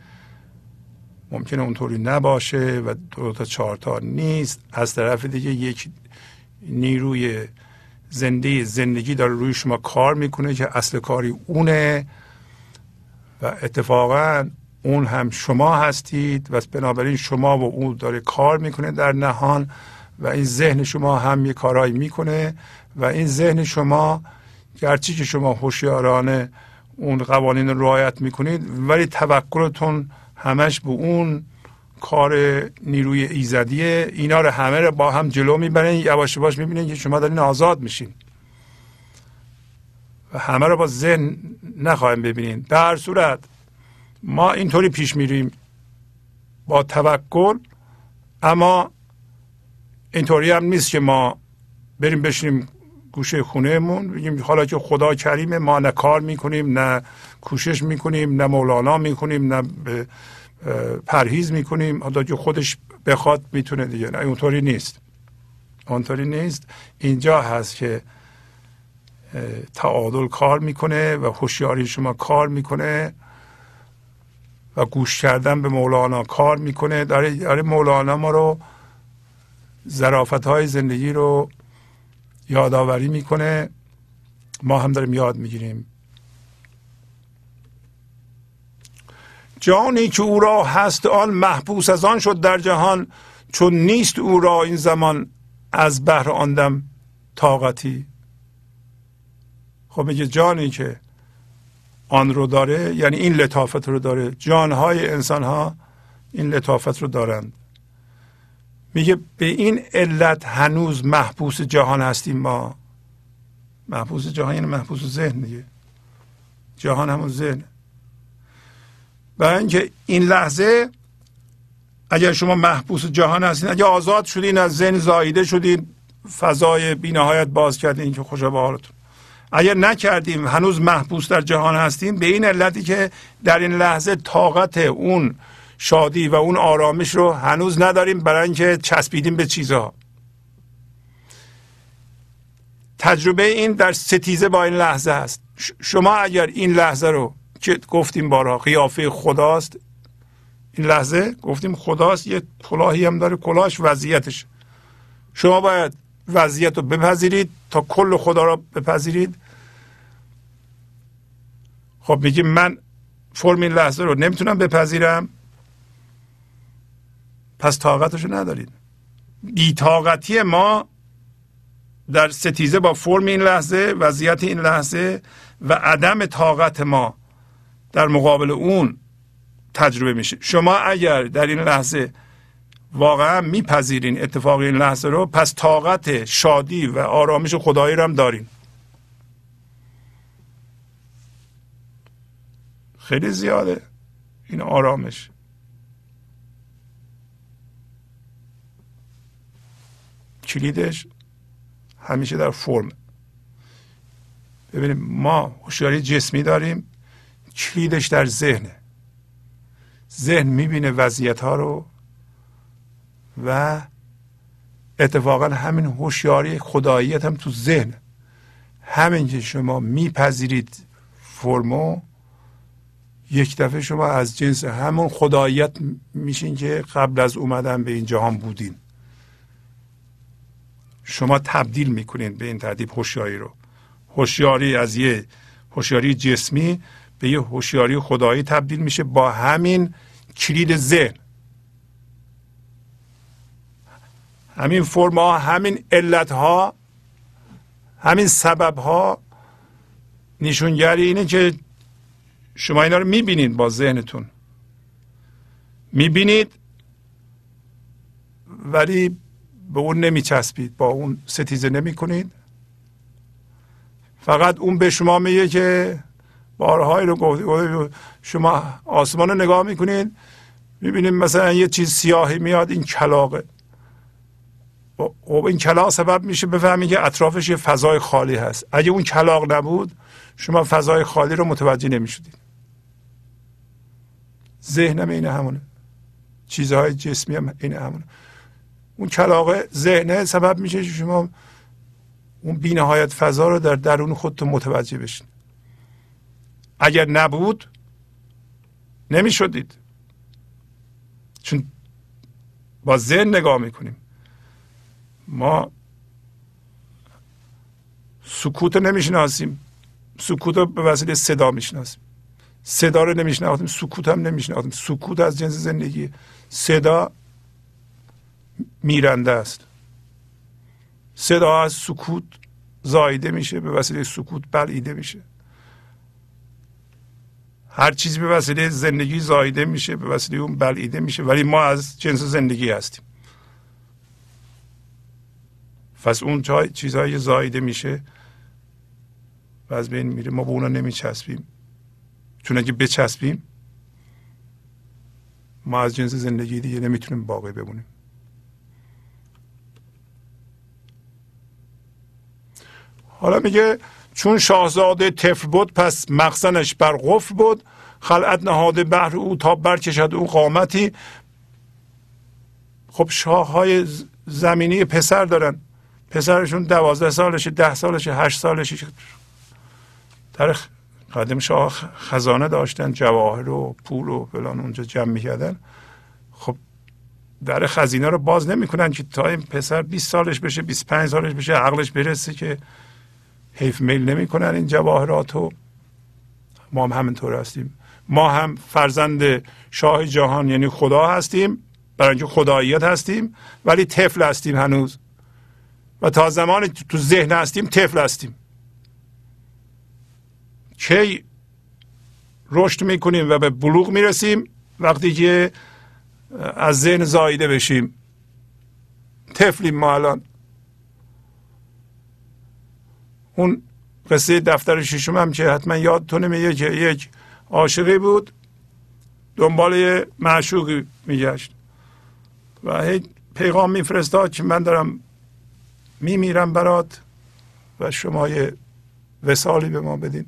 ممکنه اونطوری نباشه و دو تا چهار تا نیست. از طرف دیگه یک نیروی زنده زندگی داره روی شما کار می‌کنه که اصل کاری اونه و اتفاقا اون هم شما هستید و بنابراین شما و اون داره کار می‌کنه در نهان و این ذهن شما هم یه کارهایی می‌کنه و این ذهن شما گرچه که شما هوشیارانه اون قوانین رو رعایت می‌کنید ولی توکلتون همش به اون کار نیروی ایزدیه. اینا رو همه رو با هم جلو می‌برین یواش یواش می‌بینین که شما دارین آزاد میشین. و همه رو با ذهن نخواهیم ببینین. در صورت ما اینطوری پیش میریم با توکل اما اینطوری هم نیست که ما بریم بشینیم گوشه خونهمون بگیم حالا که خدا کریمه ما نه کار می‌کنیم نه کوشش می‌کنیم نه مولانا می‌کنیم نه پرهیز می‌کنیم. حالا که خودش بخواد می‌تونه دیگه. نه اونطوری نیست. اونطوری نیست. اینجا هست که تعادل کار می‌کنه و هوشیاری شما کار می‌کنه و گوش کردن به مولانا کار می‌کنه. داره, داره مولانا ما رو زرافت های زندگی رو یادآوری می‌کنه. ما هم داریم یاد می‌گیریم. جانی که او را هست آن محبوس از آن شد در جهان. چون نیست او را این زمان از بهر آندم طاقتی. خب میگه جانی که آن رو داره یعنی این لطافت رو داره. جانهای انسان ها این لطافت رو دارند. میگه به این علت هنوز محبوس جهان هستیم ما. محبوس جهان یعنی محبوس ذهن دیگه. جهان همون ذهن. برای اینکه این لحظه اگر شما محبوس جهان هستین اگر آزاد شدین از ذهن زایده شدین فضای بینهایت باز کردین که خوشا به حالتون اگر نکردیم هنوز محبوس در جهان هستیم به این علتی که در این لحظه طاقت اون شادی و اون آرامش رو هنوز نداریم برای اینکه چسبیدیم به چیزها. تجربه این در ستیزه با این لحظه است شما اگر این لحظه رو که گفتیم بارها قیافه خداست. این لحظه گفتیم خداست یه کلاهی هم داره کلاهش وضعیتش. شما باید وضعیت رو بپذیرید تا کل خدا را بپذیرید. خب میگیم من فرم این لحظه رو نمی‌تونم بپذیرم. پس طاقتش رو ندارید بیتاقتی ما در ستیزه با فرم این لحظه وضعیت این لحظه و عدم طاقت ما در مقابل اون تجربه میشه. شما اگر در این لحظه واقعا میپذیرین اتفاق این لحظه رو پس طاقت شادی و آرامش خدایی رو هم دارین. خیلی زیاده این آرامش. کلیدش همیشه در فرم. ببینیم ما هوشیاری جسمی داریم. کلیدش در ذهنه. ذهن می‌بینه وضعیت ها رو و اتفاقا همین هوشیاری خداییت هم تو ذهن. همین که شما میپذیرید فرمو یک دفعه شما از جنس همون خداییت میشین که قبل از اومدن به این جهان بودین. شما تبدیل می‌کنین به این ترتیب هوشیاری رو. هوشیاری از یه هوشیاری جسمی به یه هوشیاری خدایی تبدیل میشه با همین کلید ذهن. همین فرم همین علت ها همین سبب ها نشونگری اینه که شما اینا رو می‌بینید با ذهنتون. می‌بینید ولی به اون نمیچسبید با اون ستیزه نمی کنید فقط اون به شما میگه که بارهای رو گفت شما آسمان رو نگاه می‌کنید می‌بینید مثلا یه چیز سیاهی میاد این کلاقه خب این کلاق سبب میشه بفهمید که اطرافش یه فضای خالی هست. اگه اون کلاق نبود شما فضای خالی رو متوجه نمی‌شدید ذهنم این همونه. چیزهای جسمی هم این همونه. اون کلاقه ذهنه سبب میشه شما اون بینهایت فضا رو در درون خودتون متوجه بشین. اگر نبود نمی‌شدید. چون با ذهن نگاه می‌کنیم. ما سکوت رو نمی‌شناسیم. سکوت رو به وسیله صدا می‌شناسیم. صدا رو نمی‌شناسیم سکوت هم نمی‌شناسیم. سکوت از جنس زندگی. صدا میرنده است. صدا از سکوت زایده میشه به وسیله سکوت بلعیده میشه. هر چیزی به وسیله زندگی زایده میشه به وسیله اون بلعیده میشه. ولی ما از جنس زندگی هستیم. پس اون چیزهایی زایده میشه و از بین میره. ما به اونا نمیچسبیم. چون اگه بچسبیم ما از جنس زندگی دیگه نمی‌تونیم باقی بمونیم. حالا میگه چون شاهزاده طفل بود پس مخزنش بر قفل بود. خلعت نهاده بهر او تا برکشد او قامتی. خب شاه های زمینی پسر دارن. پسرشون دوازده سالشه ده سالشه هشت سالشه. در قدیم شاه خزانه داشتن جواهر و پول و فلان اونجا جمع می‌کردن. خب در خزینه رو باز نمی‌کنن که تا این پسر 20 سالش بشه 25 سالش بشه عقلش برسه که حیف میل نمی‌کنن این جواهرات و ما هم همینطور هستیم. ما هم فرزند شاه جهان یعنی خدا هستیم برای اینکه خداییت هستیم ولی طفل هستیم هنوز. و تا زمانی تو ذهن هستیم طفل هستیم. کی رشد می‌کنیم و به بلوغ می‌رسیم وقتی که از ذهن زایده بشیم. طفلیم ما الان. اون قصه دفتر ششم هم که حتما یادتونه میگه که یک عاشقی بود دنبال معشوقی میگشت. و هی پیغام میفرستاد که من دارم میمیرم برات و شما یه وسالی به ما بدین.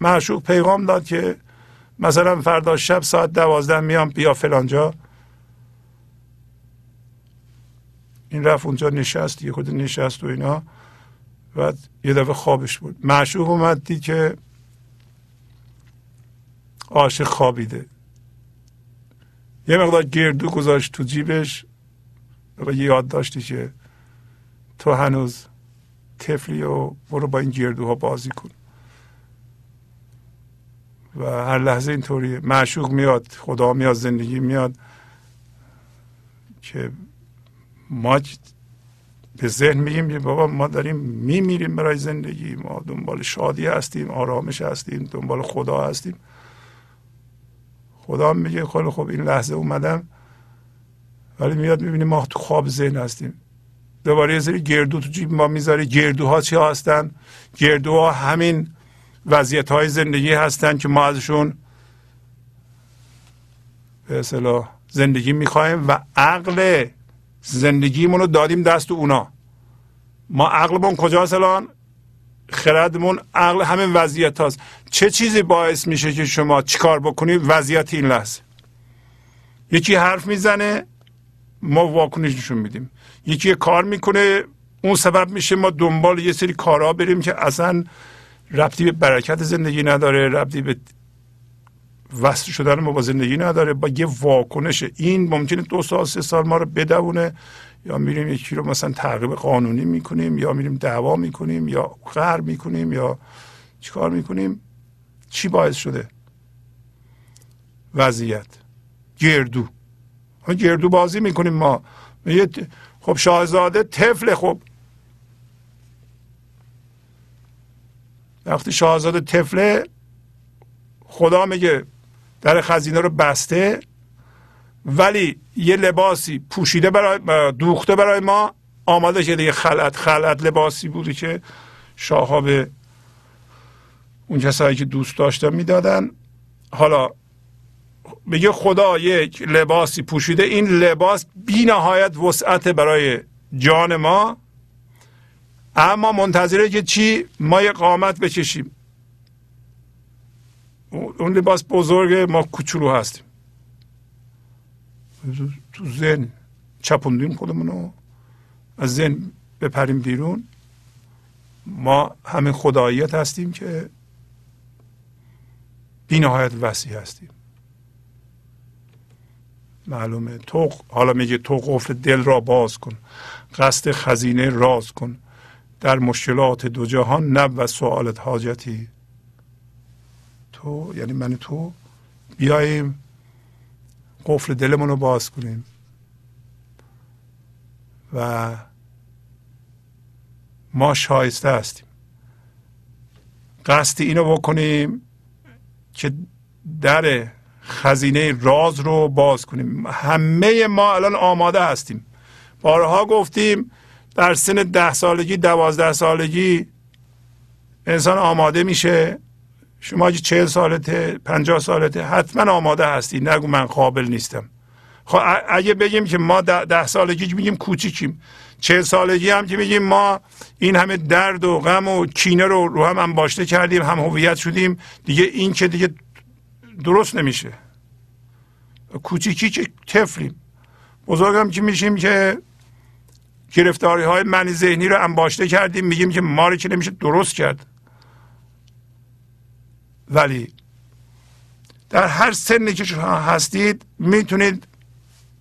معشوق پیغام داد که مثلا فردا شب ساعت دوازده میام بیا فلانجا این رفت اونجا نشست یه خود نشست و اینا. و یه دفعه خوابش بود. معشوق اومد دید که عاشق خوابیده. یه مقدار گردو گذاشت تو جیبش. و یاد داشتی که تو هنوز تفلی و برو با این گردوها بازی کن. و هر لحظه اینطوری معشوق میاد خدا میاد زندگی میاد که ما به ذهن میگیم که بابا ما داریم میمیریم برای زندگی. ما دنبال شادی هستیم آرامش هستیم دنبال خدا هستیم. خدا میگه خیلی خب این لحظه اومدم ولی میاد می‌بینیم ما تو خواب ذهن هستیم. دوباره یه سری گردو تو جیب ما می‌ذاره گردوها چی هستن؟ گردوها همین وضعیت های زندگی هستن که ما ازشون به اصطلاح زندگی می‌خوایم و عقل زندگیمون رو دادیم دست اونا. ما عقلمون کجاست الان؟ خردمون عقل همین وضعیت هاست. چه چیزی باعث میشه که شما چیکار بکنید؟ وضعیت این لحظه. یکی حرف می‌زنه ما واکنش نشون میدیم. یکی کار می‌کنه اون سبب میشه ما دنبال یه سری کارها بریم که اصلا ربطی به برکت زندگی نداره ربطی به وصل شدن ما با زندگی نداره. با یه واکنش این ممکنه دو سال سه سال ما رو بدونه یا میریم یکی رو مثلا تعقیب قانونی می‌کنیم یا میریم دعوا می‌کنیم یا قهر می‌کنیم یا چیکار می‌کنیم؟ چی باعث شده؟ وضعیت. گردو. گردو بازی می‌کنیم ما. خب شاهزاده طفل خب. وقتی شاهزاده طفله خدا میگه در خزینه رو بسته ولی یه لباسی پوشیده برای دوخته برای ما آماده شده. یه خلعت خلعت لباسی بوده که شاهها به اون کسایی که دوست داشتن می‌دادن. حالا میگه خدا یک لباسی پوشیده. این لباس بی نهایت وسعت برای جان ما. اما منتظره که چی؟ ما یه قامت بکشیم. اون لباس بزرگ ما کوچولو هستیم. تو ذهن چپوندیم خودمونو از ذهن بپریم بیرون. ما همین خداییت هستیم که بی نهایت وسیع هستیم. معلومه. تو حالا میگه تو قفل دل را باز کن قصد خزینه راز کن. در مشکلات دو جهان نب و سوالت حاجتی. تو یعنی من تو بیاییم قفل دلمون رو باز کنیم. و ما شایسته هستیم. قصد اینو بکنیم که در خزینه راز رو باز کنیم. همه ما الان آماده هستیم. بارها گفتیم در سن ده سالگی دوازده سالگی انسان آماده میشه. شما اگه چهل سالته پنجاه سالته حتما آماده هستی. نگو من قابل نیستم. خب اگه بگیم که ما ده, سالگی میگیم کوچیکیم. چهل سالگی هم که میگیم ما این همه درد و غم و کینه رو رو هم انباشته کردیم هم هویت شدیم. دیگه این که دیگه درست نمیشه. کوچیکی که تفلیم بزرگم که میشیم که گرفتاری های معنی ذهنی رو انباشته کردیم. میگیم که ما رو که نمیشه درست کرد. ولی در هر سنی که شما هستید می‌تونید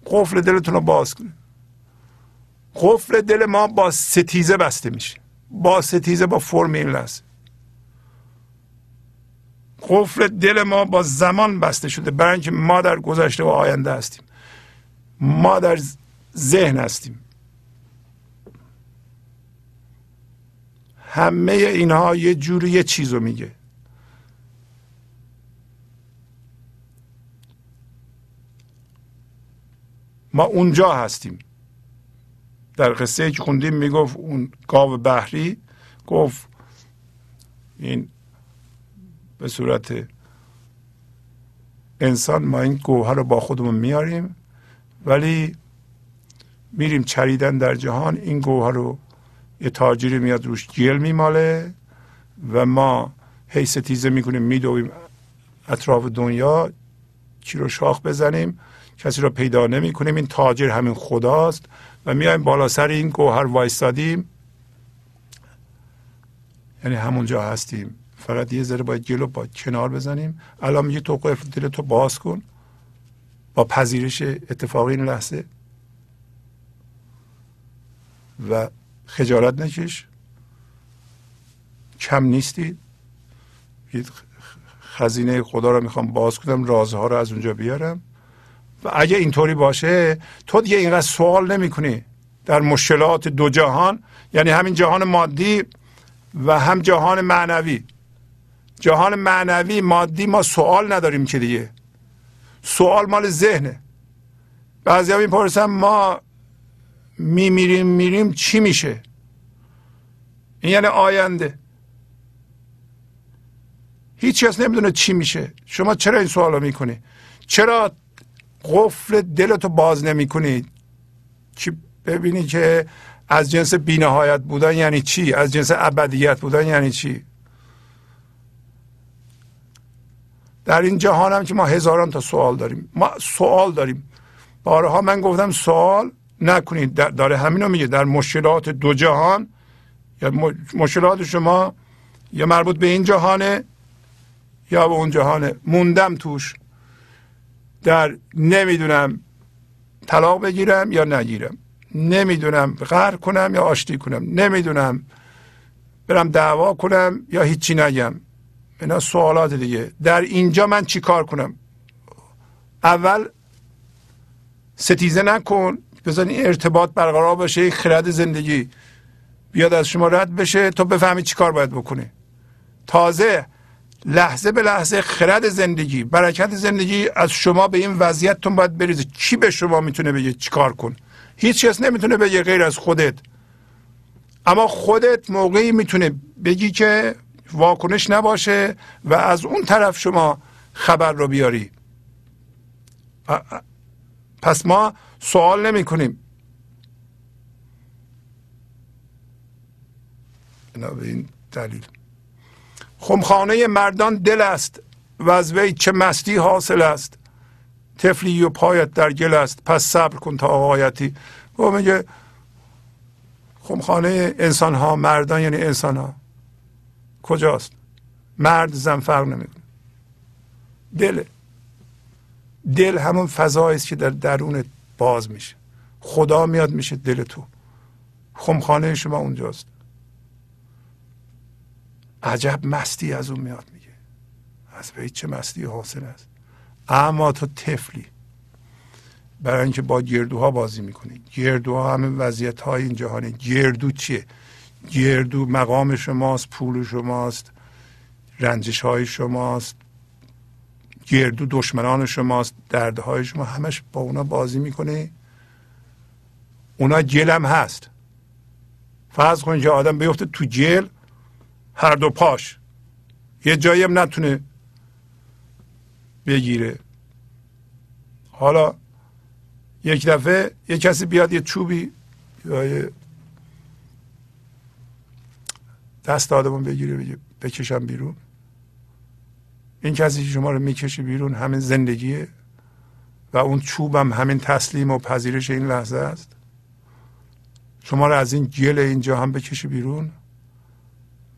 قفل دلتون رو باز کنید. قفل دل ما با ستیزه بسته میشه. با ستیزه با فرم این لحظه. قفل دل ما با زمان بسته شده. برای اینکه ما در گذشته و آینده هستیم. ما در ذهن هستیم. همه اینها یه جوری یه چیز رو میگه. ما اونجا هستیم. در قصه که خوندیم می‌گفت اون گاو بحری گفت این به صورت انسان ما این گوهر رو با خودمون میاریم ولی میریم چریدن در جهان این گوهر رو یه تاجری میاد روش گل میماله و ما هی ستیزه می‌کنیم میدویم اطراف دنیا چی رو شاخ بزنیم. کسی رو پیدا نمی کنیم این تاجر همین خداست. و میایم بالا سر این گوهر وایستادیم. یعنی همونجا هستیم. فقط یه ذره باید گلو با کنار بزنیم. الان میگه تو قفل دل تو باز کن. با پذیرش اتفاقی این لحظه. و خجالت نکش. کم نیستی. خزینه خدا رو می‌خوام باز کنم. رازها رو از اونجا بیارم. اگه اینطوری باشه تو دیگه اینقدر سوال نمی‌کنی در مشکلات دو جهان. یعنی همین جهان مادی و هم جهان معنوی. جهان معنوی مادی ما سوال نداریم که دیگه. سوال مال ذهنه. بعضی هم می‌پرسن ما میمیریم میریم چی میشه؟ این یعنی آینده. هیچ کس نمی‌دونه چی میشه. شما چرا این سوال رو می‌کنی؟ چرا قفل دلتو باز نمی کنی که ببینی که از جنس بینهایت بودن یعنی چی؟ از جنس ابدیت بودن یعنی چی؟ در این جهان هم که ما هزاران تا سوال داریم. ما سوال داریم. بارها من گفتم سوال نکنید. داره همین رو میگه. در مشکلات دو جهان یا مشکلات شما یا مربوط به این جهانه یا به اون جهانه. موندم توش. در نمی‌دونم طلاق بگیرم یا نگیرم. نمی‌دونم غر کنم یا آشتی کنم. نمی‌دونم برم دعوا کنم یا هیچی نگم. اینا سوالات دیگه. در اینجا من چی کار کنم؟ اول ستیزه نکن. بزن این ارتباط برقرار باشه خرد زندگی بیاد از شما رد بشه. تو بفهمی چی کار باید بکنی. تازه لحظه به لحظه خرد زندگی برکت زندگی از شما به این وضعیتتون باید بریزه. کی به شما می‌تونه بگه؟ چیکار کن؟ هیچ کس نمی‌تونه بگه غیر از خودت. اما خودت موقعی می‌تونه بگی که واکنش نباشه و از اون طرف شما خبر رو بیاری. پس ما سوال نمی کنیم این دلیل. خمخانه مردان دل است و از وی چه مستی حاصل است. تفلی و پایت در گل است. پس صبر کن تا آقایتی. و میگه خمخانه انسان ها مردان یعنی انسان ها کجاست؟ مرد زن فرق نمی‌کنه. دل دل همون فضایی است که در درون باز میشه. خدا میاد میشه دل تو. خمخانه شما اونجاست. عجب مستی از اون میاد میگه. از به چه مستی حاصل است. اما تو تفلی برای اینکه با گردوها بازی می‌کنی. گردوها همه وضعیت های این جهانی گردو چیه؟ گردو مقام شماست پول شماست رنجش های شماست. گردو دشمنان شماست دردهای شما همش با اونا بازی می‌کنه اونا جلم هست. فرض کن که آدم بیفته تو جل هر دو پاش. یه جایی هم نتونه بگیره. حالا یک دفعه یه کسی بیاد یه چوبی یا یه دست آدمون بگیره بگه بکشم بیرون. این کسی که شما رو می‌کشه بیرون همین زندگیه و اون چوبم همین تسلیم و پذیرش این لحظه است. شما رو از این گل اینجا هم بکشه بیرون.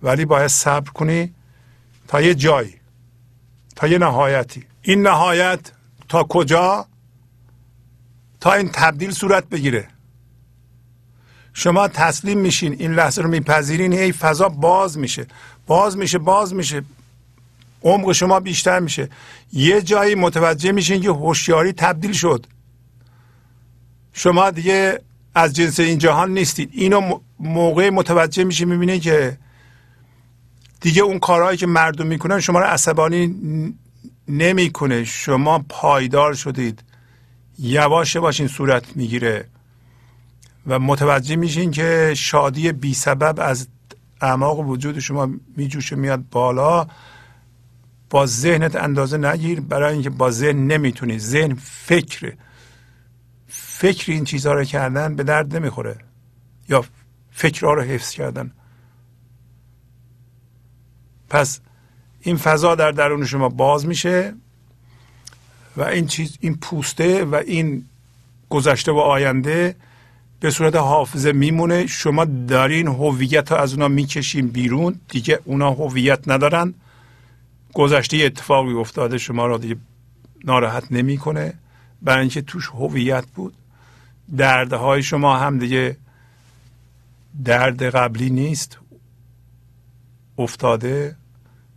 ولی باید صبر کنی تا یه جایی تا یه نهایتی. این نهایت تا کجا؟ تا این تبدیل صورت بگیره. شما تسلیم میشین این لحظه رو میپذیرین هی فضا باز میشه. باز میشه باز میشه. عمق شما بیشتر میشه. یه جایی متوجه میشین که هوشیاری تبدیل شد. شما دیگه از جنس این جهان نیستید. اینو موقع متوجه میشه می‌بینه که دیگه اون کارهایی که مردم می‌کنن شما رو عصبانی نمی‌کنه. شما پایدار شدید. یواش این صورت می‌گیره. و متوجه میشین که شادی بی سبب از اعماق وجود شما میجوشه میاد بالا. با ذهنت اندازه نگیر. برای اینکه با ذهن نمی‌تونی. ذهن فکر فکر این چیزها رو کردن به درد نمی‌خوره. یا فکرها رو حفظ کردن. پس این فضا در درون شما باز میشه و این چیز این پوسته و این گذشته و آینده به صورت حافظه میمونه. شما دارین هویت از اونا می‌کشین بیرون. دیگه اونا هویت ندارن. گذشته اتفاقی افتاده شما را دیگه ناراحت نمی‌کنه. برای اینکه توش هویت بود. دردهای شما هم دیگه درد قبلی نیست. افتاده.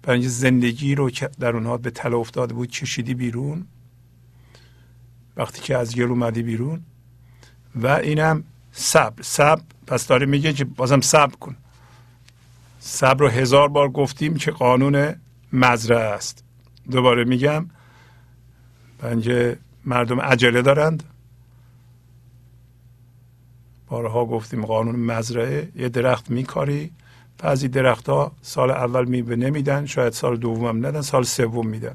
برای زندگی رو که در اونها به تله افتاده بود کشیدی بیرون؟ وقتی که از گل اومدی بیرون؟ و اینم صبر. صبر پس داره میگه که بازم صبر کن. صبر رو هزار بار گفتیم که قانون مزرعه است. دوباره میگم بنجه مردم عجله دارند. بارها گفتیم قانون مزرعه یه درخت میکاری بعضی درختها سال اول میوه نمیدن شاید سال دوم ندن سال سوم میدن.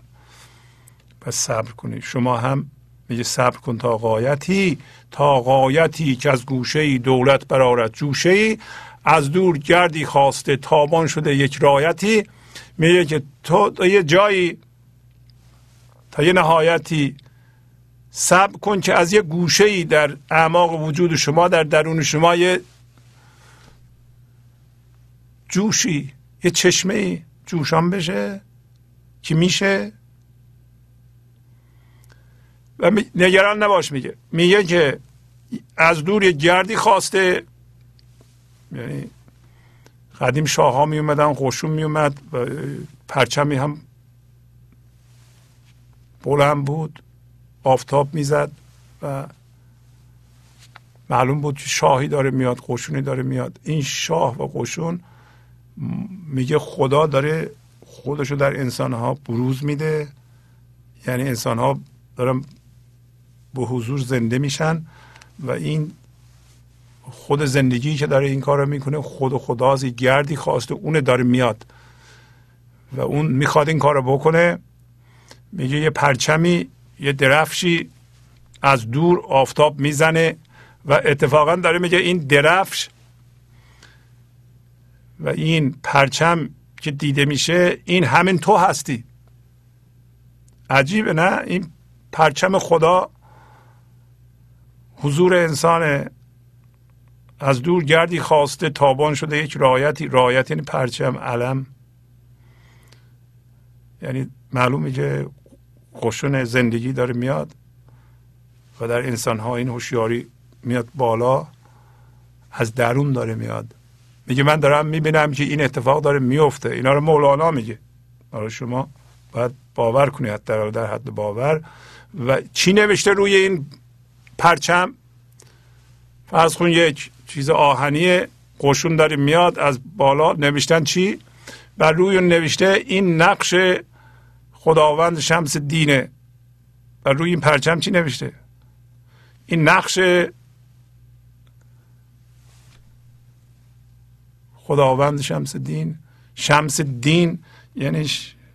پس صبر کنید. شما هم میگه صبر کن تا قایتی تا قایتی که از گوشه دولت برارت جوشه ای از دور گردی خواسته تابان شده یک رایتی. میگه که تو یه جایی تا یه نهایتی. صبر کن که از یه گوشه ای در اعماق وجود شما در درون شما یه جوشی یه چشمه جوشان بشه که میشه. و نگران نباش میگه. میگه که از دور یه گردی خواسته. یعنی قدیم شاه ها می اومدن خوشون می اومد و پرچمی هم بلند بود آفتاب می‌زد و معلوم بود که شاهی داره میاد قشونی داره میاد. این شاه و قشون میگه خدا داره خودشو در انسان ها بروز میده. یعنی انسان ها دارن به حضور زنده میشن و این خود زندگی که داره این کار رو می‌کنه خود خدازی گردی خواسته اون داره میاد. و اون می‌خواد این کار رو بکنه. میگه یه پرچمی یه درفشی از دور آفتاب می‌زنه و اتفاقا داره میگه این درفش و این پرچم که دیده میشه این همین تو هستی. عجیبه نه؟ این پرچم خدا حضور انسان از دور گردی خواسته تابان شده یک رایتی رایت یعنی پرچم علم. یعنی معلومه که قشون زندگی داره میاد و در انسان ها این هوشیاری میاد بالا از درون داره میاد. میگه من دارم می‌بینم که این اتفاق داره میفته. اینا رو مولانا میگه. برای شما باید باور کنید در, در حد باور. و چی نوشته روی این پرچم؟ فرض کن یک چیز آهنی قشون داره میاد از بالا نوشتن چی؟ و روی اون نوشته این نقش خداوند شمس دینه. و روی این پرچم چی نوشته؟ این نقش خداوند شمس دین شمس دین یعنی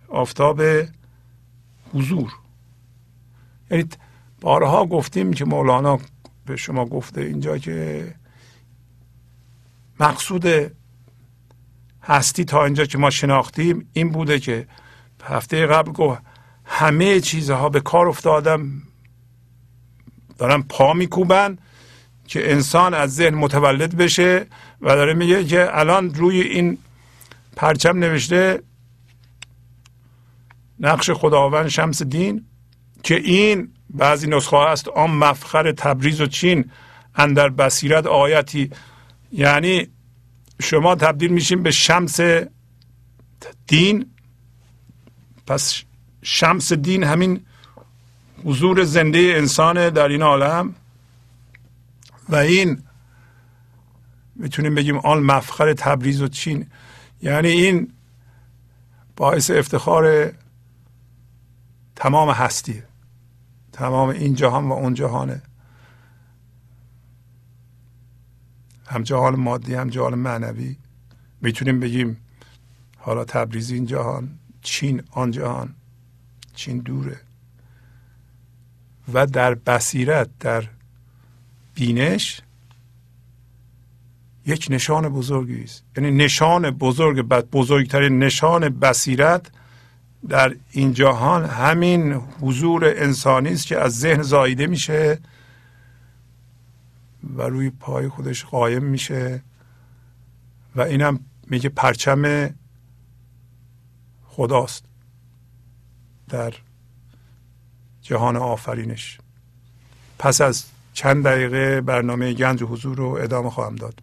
آفتاب حضور. یعنی بارها گفتیم که مولانا به شما گفته اینجا که مقصود هستی تا اینجا که ما شناختیم این بوده که هفته قبل گفت همه چیزها به کار افتادم. دارن پا میکوبن که انسان از ذهن متولد بشه و داره میگه که الان روی این پرچم نوشته نقش خداوند شمس دین که این بعضی نسخه هست. آن مفخر تبریز و چین اندر بصیرت آیتی. یعنی شما تبدیل میشین به شمس دین. پس شمس دین همین حضور زنده انسان در این عالم. و این می‌تونیم بگیم آن مفخر تبریز و چین. یعنی این باعث افتخار تمام هستیه. تمام این جهان و اون جهانه. هم جهان مادی هم جهان معنوی. می‌تونیم بگیم حالا تبریز این جهان چین آن جهان. چین دوره. و در بصیرت در بینش یک نشان بزرگی است. یعنی نشان بزرگ بزرگترین نشان بصیرت در این جهان همین حضور انسانی است که از ذهن زاییده میشه و روی پای خودش قایم میشه و اینم میگه پرچم خداست در جهان آفرینش. پس از چند دقیقه برنامه گنج حضور رو ادامه خواهم داد.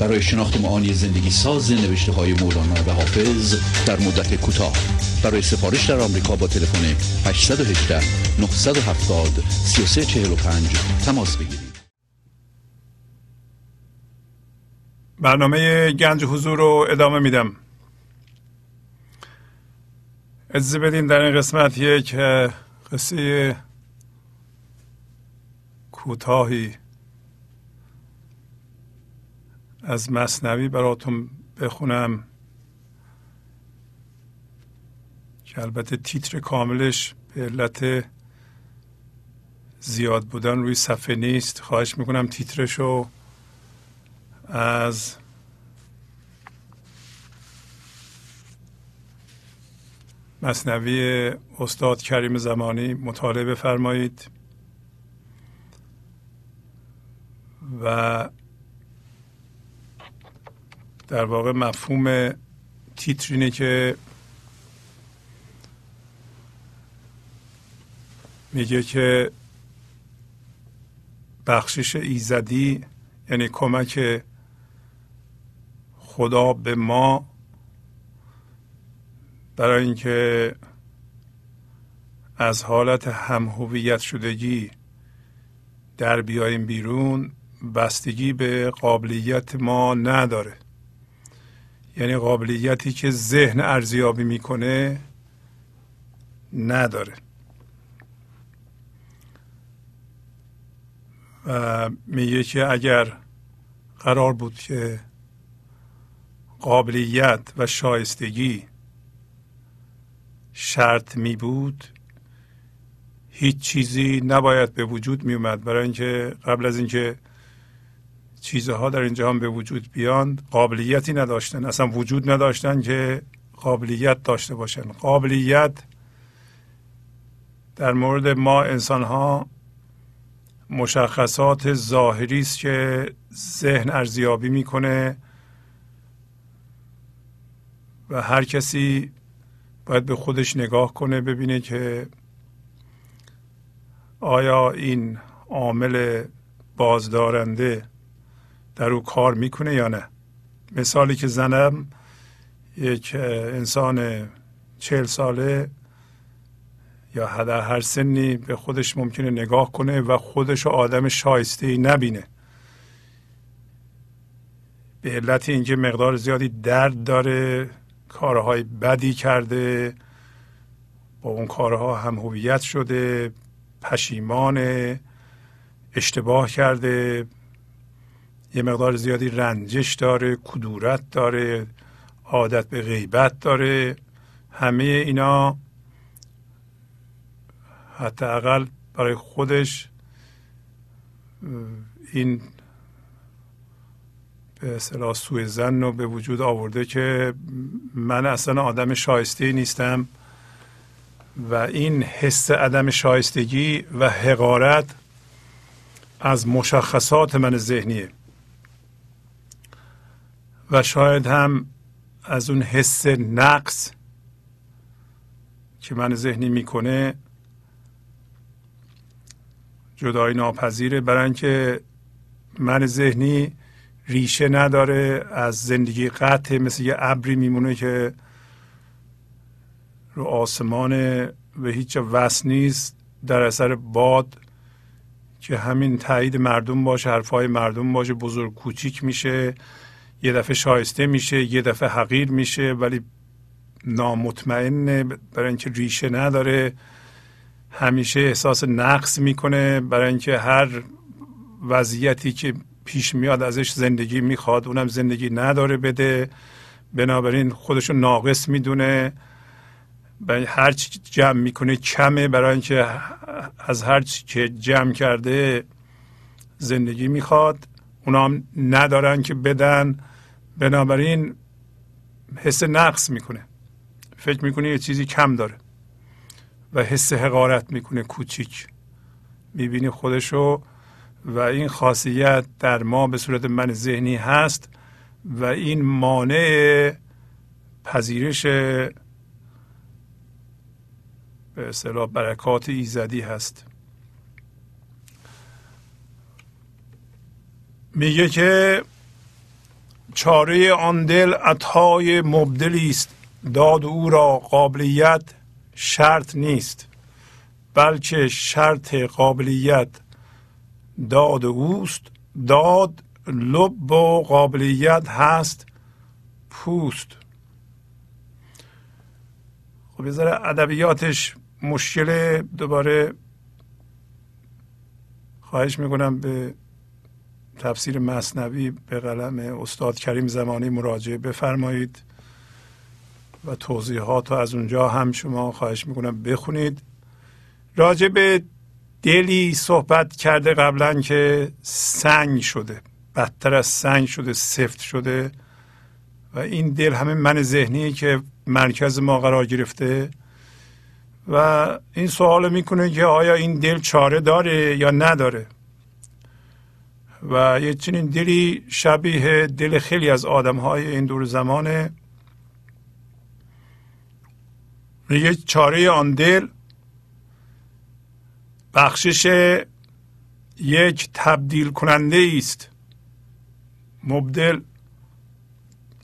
برای شناخت معانی زندگی ساز نوشته های مولانا و حافظ در مدت کوتاه. برای سفارش در آمریکا با تلفن 818 970 3345 تماس بگیرید. برنامه گنج حضور رو ادامه میدم. اجازه بدین در این قسمت یک قصه کوتاهی از مصنوی براتون بخونم. که البته تیتر کاملش به علت زیاد بودن روی صفحه نیست. خواهش می‌کنم تیترش رو از مصنوی استاد کریم زمانی مطالعه بفرمایید. و در واقع مفهوم تیتر اینه که میگه که بخشش ایزدی یعنی کمک خدا به ما برای اینکه از حالت همهویت شدگی در بیایم بیرون بستگی به قابلیت ما نداره. یعنی قابلیتی که ذهن ارزیابی می‌کنه نداره. و میگه که اگر قرار بود که قابلیت و شایستگی شرط می بود هیچ چیزی نباید به وجود می اومد برای اینکه قبل از اینکه چیزها در این جهان به وجود بیان قابلیتی نداشتن. اصلا وجود نداشتن که قابلیت داشته باشن. قابلیت در مورد ما انسان ها مشخصات ظاهری است که ذهن ارزیابی می‌کنه و هر کسی باید به خودش نگاه کنه ببینه که آیا این عامل بازدارنده در او کار می‌کنه یا نه. مثالی که زنم یک انسان چهل ساله یا در هر سنی به خودش ممکنه نگاه کنه و خودش آدم شایسته ای نبینه. به علت اینکه مقدار زیادی درد داره کارهای بدی کرده با اون کارها هم هویت شده پشیمان اشتباه کرده. یه مقدار زیادی رنجش داره کدورت داره عادت به غیبت داره. همه اینا حداقل برای خودش این به اصطلاح سوء زن رو به وجود آورده که من اصلا آدم شایسته نیستم و این حس عدم شایستگی و حقارت از مشخصات من ذهنیه. و شاید هم از اون حس نقص که من ذهنی می‌کنه جدای ناپذیره برای اینکه من ذهنی ریشه نداره از زندگی قطع مثل یه ابری میمونه که رو آسمان به هیچ وصل نیست در اثر باد که همین تایید مردم باشه حرفهای مردم باشه بزرگ کوچیک میشه. یه دفعه شایسته میشه یه دفعه حقیر میشه ولی نامطمئنه برای اینکه ریشه نداره. همیشه احساس نقص می‌کنه برای اینکه هر وضعیتی که پیش میاد ازش زندگی می‌خواد اونم زندگی نداره بده. بنابراین خودشو ناقص می‌دونه. هر چی جمع می‌کنه کمه برای اینکه از هر چی که جمع کرده زندگی می‌خواد. اونا هم ندارن که بدن. بنابراین حس نقص می‌کنه. فکر می‌کنه یه چیزی کم داره و حس حقارت می‌کنه کوچیک. می‌بینی خودشو و این خاصیت در ما به صورت من ذهنی هست و این مانع پذیرش به اصطلاح برکات ایزدی هست. میگه که چاره آن دل عطای مبدلی است. داد او را قابلیت شرط نیست بلکه شرط قابلیت داد اوست. داد لب و قابلیت هست پوست. خب یه ادبیاتش مشکل دوباره خواهش می‌کنم به تفسیر مصنوی به قلم استاد کریم زمانی مراجعه بفرمایید و توضیحات رو از اونجا هم شما خواهش می‌کنم بخونید. راجع به دلی صحبت کرده قبلا که سنگ شده بدتر از سنگ شده سفت شده و این دل همه من ذهنی که مرکز ما قرار گرفته و این سوال می‌کنه که آیا این دل چاره داره یا نداره؟ و یه چنین دلی شبیه دل خیلی از آدم های این دور زمانه. میگه چاره آن دل بخشش یک تبدیل کننده است مبدل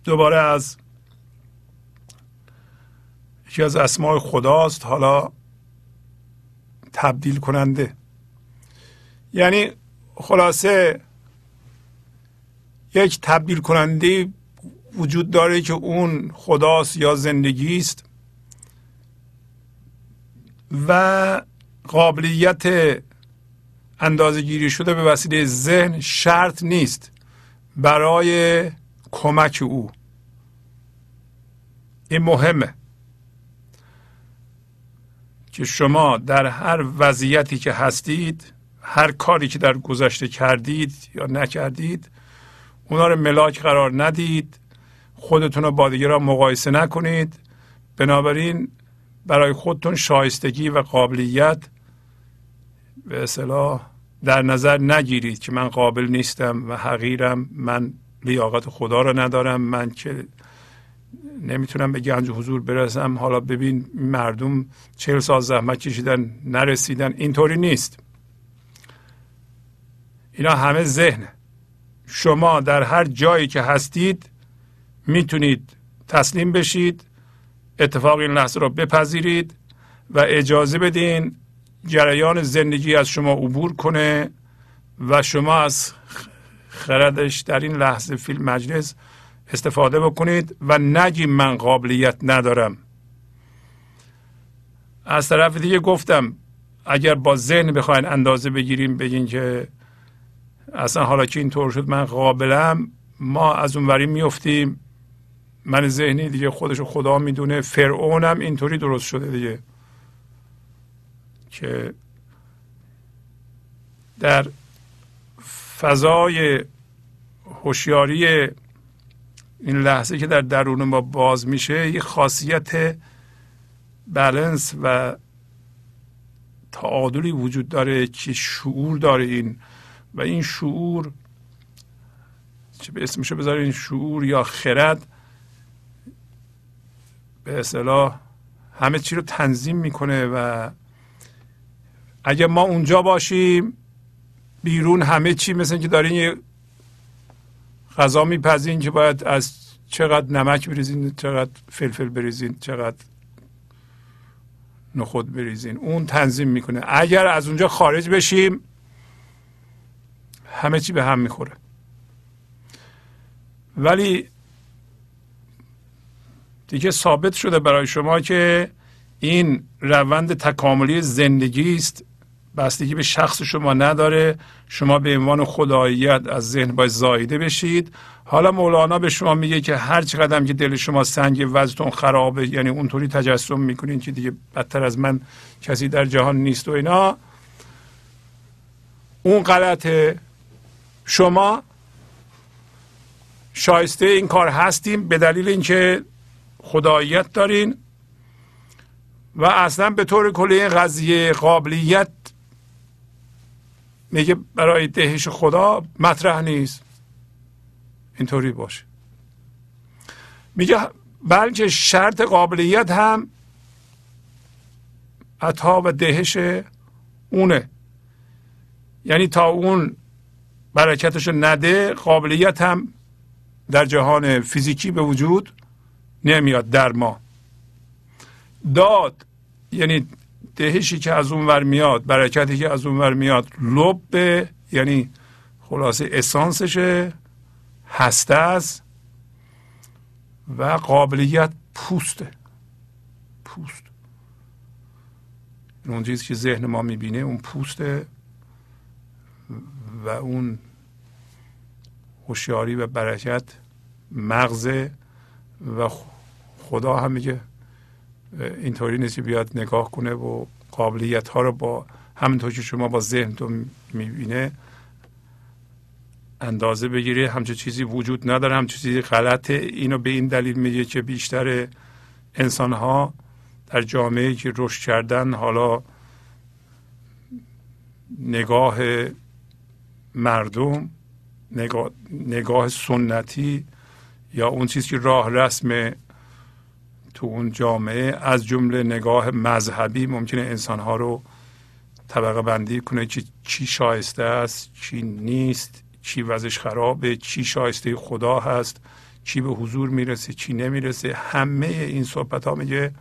دوباره از یکی از اسماع خداست حالا تبدیل کننده یعنی خلاصه یک تبدیل کننده وجود داره که اون خداست یا زندگی است و قابلیت اندازه گیری شده به وسیله ذهن شرط نیست برای کمک او. این مهمه که شما در هر وضعیتی که هستید هر کاری که در گذشته کردید یا نکردید اونا رو ملاک قرار ندید. خودتون رو با دیگران مقایسه نکنید. بنابراین برای خودتون شایستگی و قابلیت به اصطلاح در نظر نگیرید که من قابل نیستم و حقیرم. من لیاقت خدا رو ندارم. من که نمی‌تونم به گنج حضور برسم. حالا ببین مردم چهل سال زحمت کشیدن نرسیدن اینطوری نیست. اینا همه ذهنه. شما در هر جایی که هستید می‌تونید تسلیم بشید اتفاق این لحظه رو بپذیرید و اجازه بدین جریان زندگی از شما عبور کنه و شما از خردش در این لحظه فیلم مجلس استفاده بکنید و نگیم من قابلیت ندارم. از طرف دیگه گفتم اگر با ذهن بخواین اندازه بگیریم بگین که اصلا حالا که اینطور شد من قابلم ما از اونوری میفتیم. من ذهنی دیگه خودشو خدا می‌دونه فرعون هم اینطوری درست شده دیگه. که در فضای هوشیاری این لحظه که در درون ما باز میشه یه خاصیت بلنس و تعادلی وجود داره که شعور داره این و این شعور چه به اسمشو بذارین شعور یا خرد به اصطلاح همه چی رو تنظیم می‌کنه و اگه ما اونجا باشیم بیرون همه چی مثل که دارین یه غذا میپزین که باید از چقدر نمک بریزین چقدر فلفل بریزین چقدر نخود بریزین اون تنظیم می‌کنه. اگر از اونجا خارج بشیم همه چی به هم می‌خوره. ولی دیگه ثابت شده برای شما که این روند تکاملی زندگی است. بستگی به شخص شما نداره. شما به عنوان خداییت از ذهن باید زایده بشید. حالا مولانا به شما میگه که هر چقدر که دل شما سنگ وزتون خرابه یعنی اونطوری تجسم می‌کنین که دیگه بدتر از من کسی در جهان نیست و اینا اون غلطه. شما شایسته این کار هستیم به دلیل اینکه خداییت دارین و اصلا به طور کلی قضیه قابلیت میگه برای دهش خدا مطرح نیست. اینطوری باشه. میگه بلکه شرط قابلیت هم عطا و دهش اونه. یعنی تا اون برکتش نده قابلیت هم در جهان فیزیکی به وجود نمیاد در ما. داد یعنی دهشی که از اون ور میاد برکتی که از اون ور میاد لب یعنی خلاصه اسانسشه هسته است و قابلیت پوسته. پوست. اون چیزی که ذهن ما می‌بینه اون پوسته. و اون هوشیاری و برکت مغز و خدا هم میگه اینطوری نیست که بیاد نگاه کنه و قابلیت ها رو با همینطور که شما با ذهن تو می‌بینه اندازه بگیره همچون چیزی وجود نداره. همچون چیزی غلطه. اینو به این دلیل میگه که بیشتر انسان ها در جامعه که رشد کردن حالا نگاه مردم نگاه, نگاه سنتی یا اون چیزی که راه رسم تو اون جامعه از جمله نگاه مذهبی ممکنه انسانها رو طبقه بندی کنه که چی شایسته است چی نیست چی وضعش خرابه چی شایسته خدا هست چی به حضور می‌رسه چی نمی‌رسه. همه این صحبت ها میگه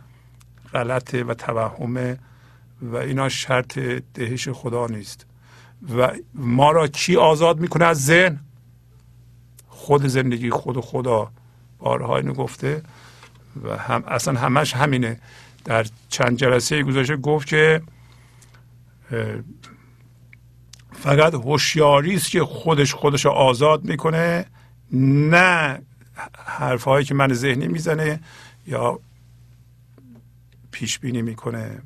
غلطه و توهمه و اینا شرط دهش خدا نیست. و ما را چی آزاد می‌کنه از ذهن. خود زندگی خود خدا. بارها اینو گفته و هم اصلا همش همینه. در چند جلسه گذاشته گفت که فقط هوشیاری است که خودش خودش رو آزاد می‌کنه نه حرفهایی که من ذهنی می‌زنه یا پیش بینی می‌کنه.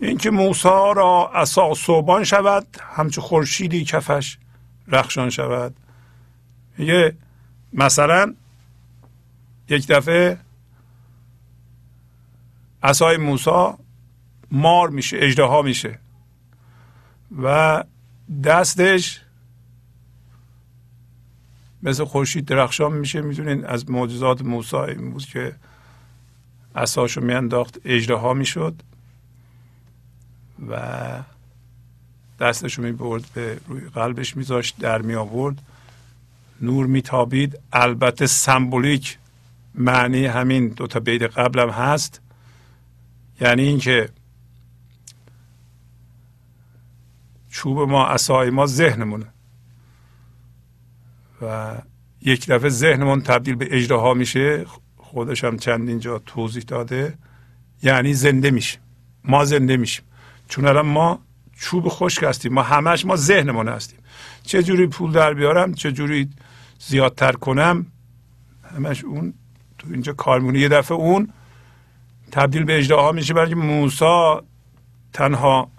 اینکه موسی را اسا صوبان شود همچون خورشیدی کفش رخشان شود. یه مثلا یک دفعه اسای موسی مار میشه اجدها میشه و دستش مثل خورشید درخشان میشه. می‌دونین از معجزات موسی این بود که اساشو میانداخت اجدها می‌شد. و دستشو می‌برد به روی قلبش میذاشت در می آورد نور میتابید. البته سمبولیک معنی همین دو تا بیت قبلم هست. یعنی اینکه چوب ما اسای ما ذهنمونه. و یک دفعه ذهنمون تبدیل به اجراها میشه. خودش هم چندین جا توضیح داده. یعنی زنده میشیم. ما زنده میشیم. چون الان ما چوب خشک هستیم ما همش ما ذهنمون هستیم. چه جوری پول در بیارم چه جوری زیادتر کنم همش اون تو اینجا کار می‌کنه یه دفعه اون تبدیل به اجراها میشه برای موسی تنها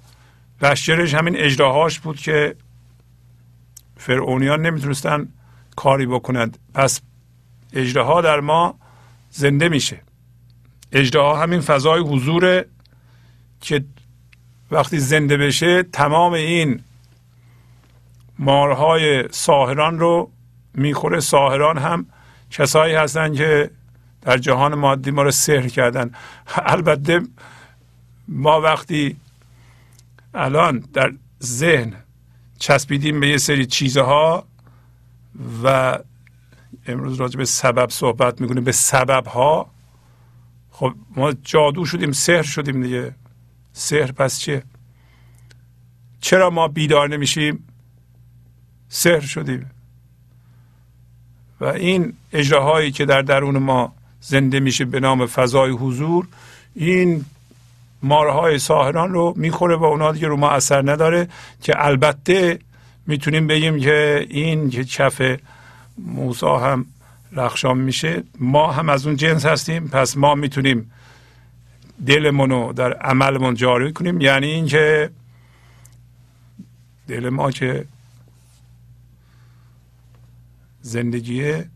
لشکرش همین اجراهاش بود که فرعونیان نمی‌تونستن کاری بکنند. پس اجراها در ما زنده میشه. اجراها همین فضای حضور که وقتی زنده بشه تمام این مارهای ساهران رو می‌خوره. ساهران هم کسایی هستن که در جهان مادی ما رو سحر کردن. البته ما وقتی الان در ذهن چسبیدیم به یه سری چیزها و امروز راجع به سبب صحبت می‌کنیم به سبب ها خب ما جادو شدیم سحر شدیم دیگه. سحر پس چیه؟ چرا ما بیدار نمیشیم؟ سحر شدیم. و این اجراهایی که در درون ما زنده میشه به نام فضای حضور این مارهای ساهران رو می‌خوره و اونا دیگه رو ما اثر نداره که البته می‌تونیم بگیم که این که کف موسا هم رخشان میشه ما هم از اون جنس هستیم پس ما می‌تونیم دلمون رو در عملمون جاری کنیم. یعنی اینکه دل ما که زندگیه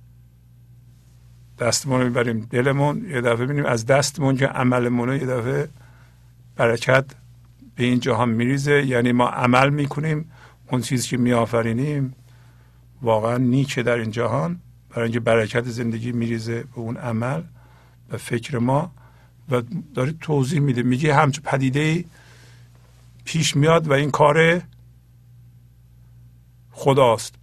دستمون رو می‌بریم دلمون یه دفعه ببینیم از دستمون که عملمون یه دفعه برکت به این جهان میریزه. یعنی ما عمل می‌کنیم اون چیزی که میآفرینیم واقعا نیکه در این جهان. برای اینکه برکت زندگی میریزه به اون عمل. به فکر ما. و داره توضیح میده. میگه همچون پدیده پیش میاد و این کار خداست.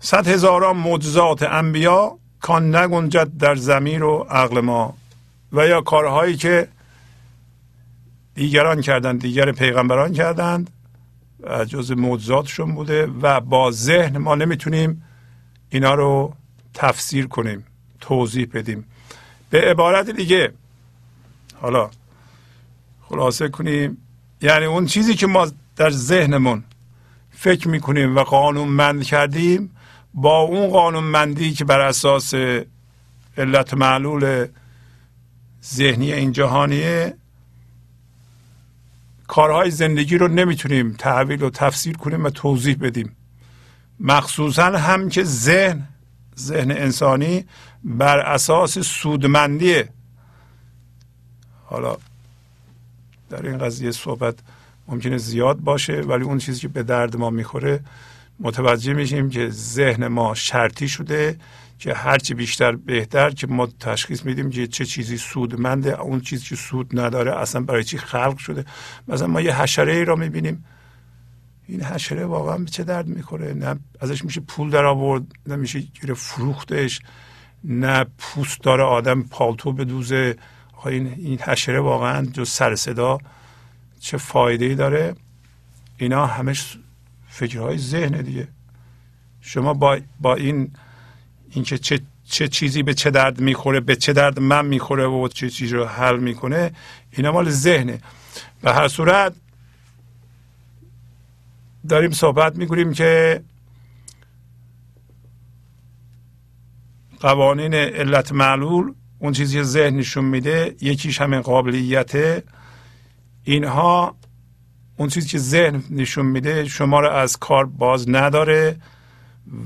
صد هزاران معجزات انبیا کان نگنجد در زمین و عقل ما و یا کارهایی که دیگران کردند دیگر پیغمبران کردند جز معجزاتشون بوده و با ذهن ما نمی‌تونیم اینا رو تفسیر کنیم. توضیح بدیم. به عبارت دیگه حالا خلاصه کنیم. یعنی اون چیزی که ما در ذهنمون فکر می‌کنیم و قانون مند کردیم با اون قانون مندی که بر اساس علت معلول ذهنی این جهانیه کارهای زندگی رو نمی‌تونیم تحویل و تفسیر کنیم و توضیح بدیم. مخصوصا هم که ذهن ذهن انسانی بر اساس سودمندیه حالا در این قضیه صحبت ممکنه زیاد باشه ولی اون چیزی که به درد ما می‌خوره متوجه میشیم که ذهن ما شرطی شده که هرچی بیشتر بهتر که ما تشخیص میدیم که چه چیزی سودمنده اون چیزی که سود نداره اصلا برای چی خلق شده. مثلا ما یه حشره ای را می‌بینیم. این حشره واقعا به چه درد می‌خوره؟ نه ازش میشه پول در آورد نه میشه گیره فروختش. نه پوست داره آدم پالتو بدوزه. این این حشره واقعا جو سر صدا چه فایده ای داره؟ اینا همش فکرهای ذهن دیگه. شما با با این اینکه چه چه چیزی به چه درد می‌خوره به چه درد من می‌خوره و چه چیزی رو حل می‌کنه اینا مال ذهنه. به هر صورت داریم صحبت می‌کنیم که قوانین علت معلول اون چیزی که ذهن نشون میده یکیش همین قابلیت. اینها اون چیزی که ذهن نشون میده شما رو از کار باز نداره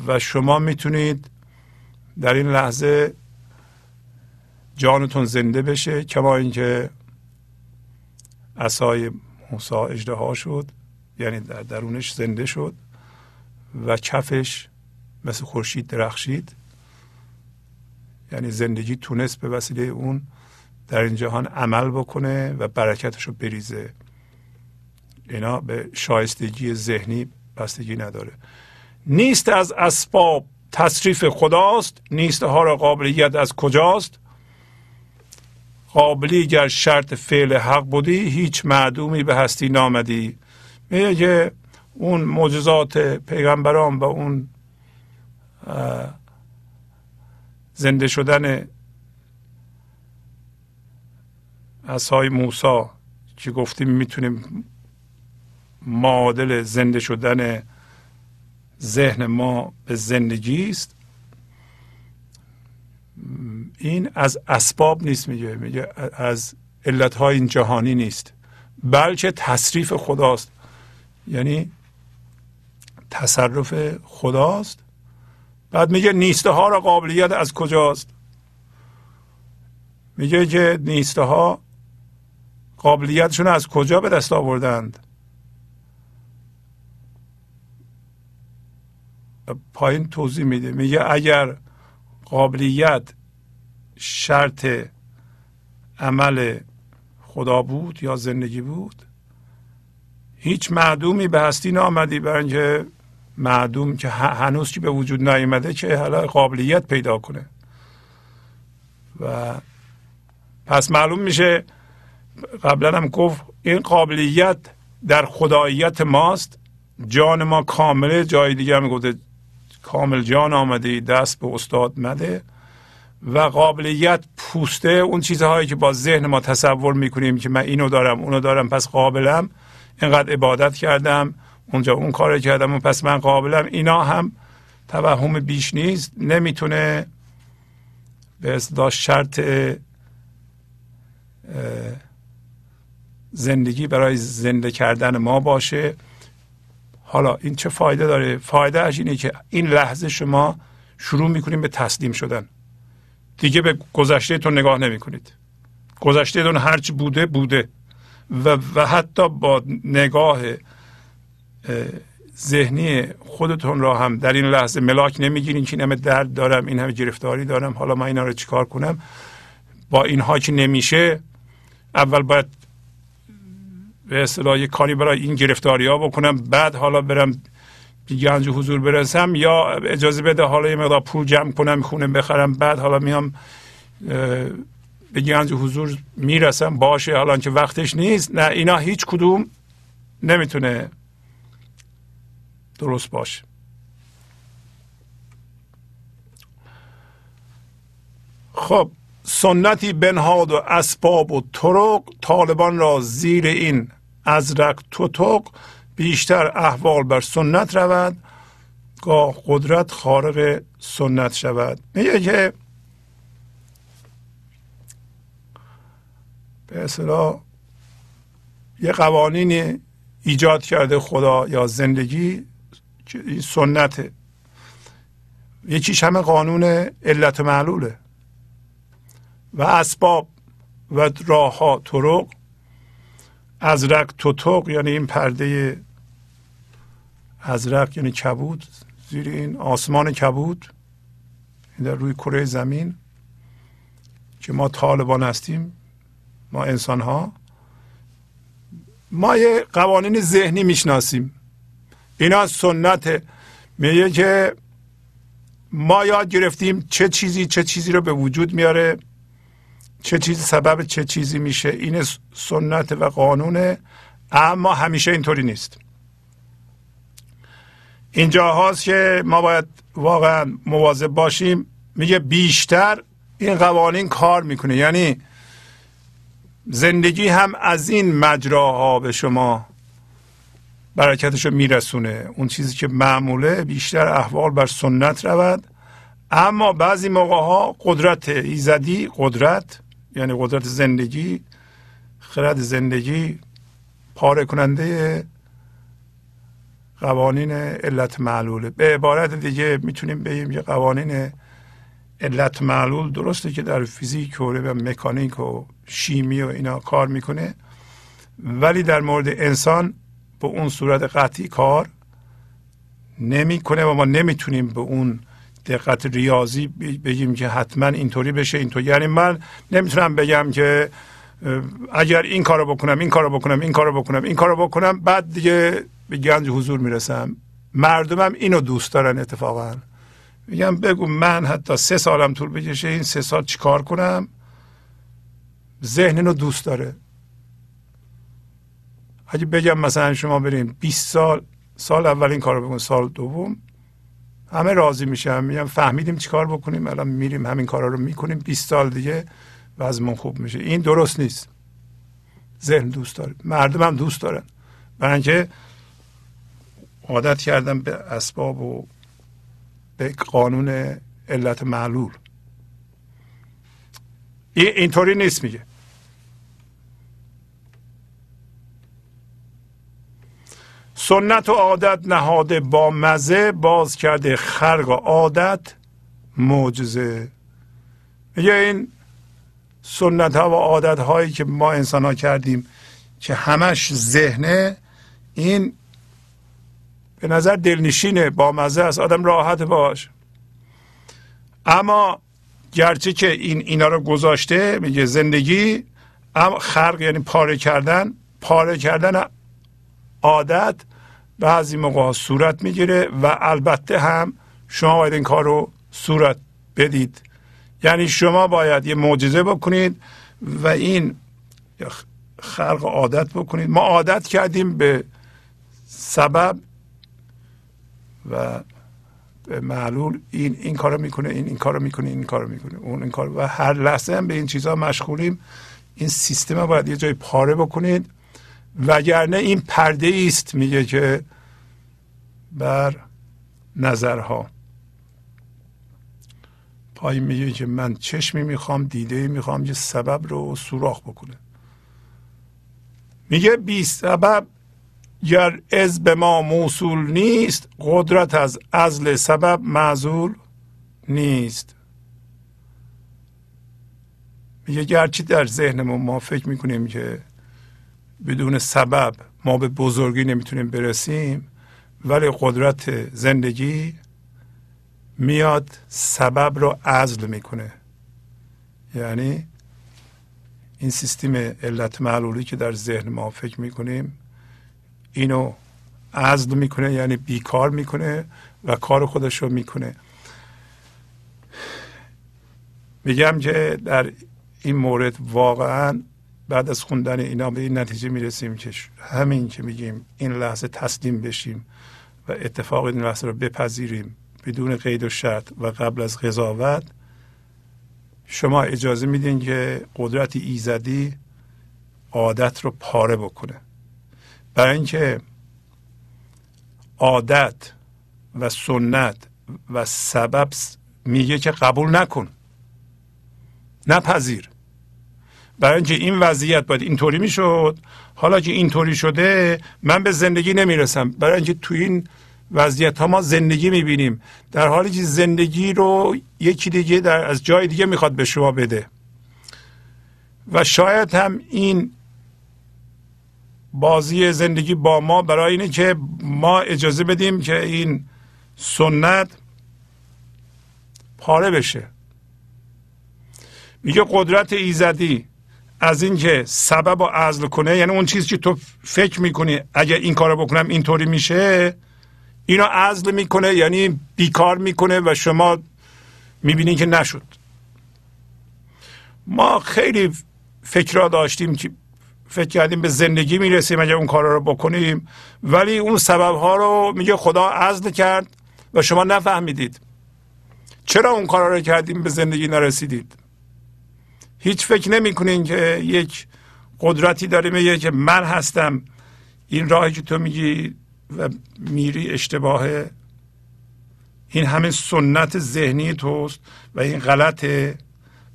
و شما می‌تونید در این لحظه جانتون زنده بشه کما اینکه اسای موسی اجدها شد یعنی در درونش زنده شد و کفش مثل خورشید درخشید. یعنی زندگی تونست به وسیله اون در این جهان عمل بکنه و برکتش رو بریزه. اینا به شایستگی ذهنی بستگی نداره. نیست از اسباب تصریف خداست نیست ها را قابلیت از کجاست. قابلی گر شرط فعل حق بودی هیچ معدومی به هستی نامدی. میگه که اون معجزات پیغمبران و اون زنده شدن های موسا که گفتیم؟ می‌تونیم معادل زنده شدن ذهن ما به زندگی است. این از اسباب نیست میگه میگه از علت های این جهانی نیست بلکه تصریف خداست. یعنی تصرف خداست. بعد میگه نیسته ها را قابلیت از کجاست؟ میگه که نیسته ها قابلیتشون از کجا به دست آوردند؟ پایین توضیح میده. میگه اگر قابلیت شرط عمل خدا بود یا زندگی بود هیچ معدومی به هستی نامدی برای اینکه معدوم که هنوز که به وجود نیامده که حالا قابلیت پیدا کنه. و پس معلوم میشه قبلا هم گفت این قابلیت در خداییت ماست. جان ما کامله جای دیگه هم گفته کامل جان آمده دست به استاد مده. و قابلیت پوسته اون چیزهایی که با ذهن ما تصور می‌کنیم که من اینو دارم اونو دارم پس قابلم. اینقدر عبادت کردم. اونجا اون کار کردم و پس من قابلم. اینا هم توهم بیش نیست. نمی‌تونه به اصطلاح شرط زندگی برای زنده کردن ما باشه. حالا این چه فایده داره؟ فایده اش اینه که این لحظه شما شروع می‌کنیم به تسلیم شدن. دیگه به گذشته تو نگاه نمی کنید گذشته تون هرچی بوده بوده. و, و حتی با نگاه ذهنی خودتون را هم در این لحظه ملاک نمی‌گیرین که این همه درد دارم این همه گرفتاری دارم حالا من اینا رو چیکار کنم؟ با اینها که نمیشه اول باید به اصطلاح یه کاری برای این گرفتاری ها بکنم بعد حالا برم گنج حضور برسم یا اجازه بده حالا یه مقدار پول جمع کنم خونه بخرم بعد حالا میام به گنج حضور می‌رسم. باشه حالا که وقتش نیست. نه اینا هیچ کدوم نمی‌تونه درست باشه. خب سنتی بنهاد و اسباب و طرق طالبان را زیر این ازرق توتق بیشتر احوال بر سنت رود. گاه قدرت خارق سنت شود. میگه که به اصطلاح یه قوانینی ایجاد کرده خدا یا زندگی سنته. یکیش همه قانون علت معلوله. و اسباب و راه ها طرق. ازرق توتق یعنی این پرده ازرق یعنی کبود زیر این آسمان کبود در روی کره زمین که ما طالبان هستیم ما انسان ها ما یه قوانین ذهنی می‌شناسیم. اینا سنت. میگه که ما یاد گرفتیم چه چیزی چه چیزی رو به وجود میاره چه چیزی سبب چه چیزی میشه. این سنت و قانونه اما همیشه اینطوری نیست. اینجا هاست که ما باید واقعا مواظب باشیم. میگه بیشتر این قوانین کار می‌کنه. یعنی زندگی هم از این مجراها به شما برکتش رو میرسونه. اون چیزی که معموله بیشتر احوال بر سنت رود. اما بعضی موقع ها قدرت ایزدی قدرت یعنی قدرت زندگی خرد زندگی پاره کننده قوانین علت معلوله. به عبارت دیگه می‌تونیم بگیم یه قوانین علت معلول درسته که در فیزیک و مکانیک و شیمی و اینا کار می‌کنه ولی در مورد انسان به اون صورت قطعی کار نمی‌کنه و ما نمی‌تونیم به اون دقت ریاضی بگیم که حتما اینطوری بشه اینطوری. یعنی من نمی‌تونم بگم که اگر این کارو بکنم این کارو بکنم این کارو بکنم این کارو بکنم بعد دیگه به گنج حضور می‌رسم. مردمم اینو دوست دارن اتفاقا. میگم بگو من حتی سه سالم طول بکشه این سه سال چیکار کنم؟ ذهن اینو دوست داره. اگه بگم مثلا شما بریم 20 سال سال اول این کارو بکن سال دوم همه راضی میشن میگم فهمیدیم چیکار بکنیم الان میریم همین کارا رو می‌کنیم 20 سال دیگه وضعمون خوب میشه. این درست نیست. ذهن دوست داره. مردم هم دوست دارن. برای اینکه عادت کردن به اسباب و به قانون علت معلول. اینطوری نیست میگه. سنت و عادت نهاده با مزه باز کرده خرق و عادت معجزه. میگه این سنت ها و عادت هایی که ما انسان ها کردیم که همش ذهنه این به نظر دلنشینه با مزه است. آدم راحت باش. اما گرچه که این اینا رو گذاشته میگه زندگی اما خرق یعنی پاره کردن. پاره کردن عادت بعضی موقع صورت می‌گیره و البته هم شما باید این کار رو صورت بدید. یعنی شما باید یه معجزه بکنید و این خلق عادت بکنید. ما عادت کردیم به سبب و به معلول این این کارو می‌کنه این این کارو می‌کنه این کارو می‌کنه اون این کار و هر لحظه هم به این چیزها مشغولیم. این سیستم باید یه جای پاره بکنید. وگرنه این پرده است میگه که بر نظرها. پایین میگه که من چشمی می‌خوام دیده می‌خوام یه سبب رو سوراخ بکنه. میگه بی سبب گر از به ما موصول نیست قدرت از ازل سبب معذول نیست. میگه گرچه در ذهنمون ما فکر می‌کنیم که بدون سبب ما به بزرگی نمی‌تونیم برسیم ولی قدرت زندگی میاد سبب رو عزل می‌کنه. یعنی این سیستم علت معلولی که در ذهن ما فکر می‌کنیم اینو عزل می‌کنه یعنی بیکار می‌کنه و کار خودش رو می‌کنه. میگم که در این مورد واقعا بعد از خوندن اینا به این نتیجه می‌رسیم که همین که میگیم این لحظه تسلیم بشیم و اتفاق این لحظه رو بپذیریم بدون قید و شرط و قبل از قضاوت شما اجازه میدین که قدرت ایزدی عادت رو پاره بکنه. برای اینکه عادت و سنت و سبب میگه که قبول نکن. نپذیر. برای اینکه این وضعیت باید اینطوری می‌شد. حالا که اینطوری شده من به زندگی نمی‌رسم. برای اینکه تو این وضعیت ها ما زندگی می‌بینیم. در حالی که زندگی رو یکی دیگه در از جای دیگه می‌خواد به شما بده. و شاید هم این بازی زندگی با ما برای اینه که ما اجازه بدیم که این سنت پاره بشه. میگه قدرت ایزدی. از اینکه سبب و عزل کنه یعنی اون چیزی که تو فکر می‌کنی اگر این کارو بکنم اینطوری میشه اینو عزل می‌کنه یعنی بیکار می‌کنه و شما می‌بینید که نشد. ما خیلی فکرها داشتیم که فکر کردیم به زندگی می‌رسیم اگر اون کارا رو بکنیم ولی اون سبب ها رو میگه خدا عزل کرد و شما نفهمیدید. چرا اون کارا رو کردیم به زندگی نرسیدید؟ هیچ فکر نمی‌کنین که یک قدرتی داره میگه که من هستم. این راهی که تو میگی و میری اشتباهه این همه سنت ذهنی توست و این غلطه.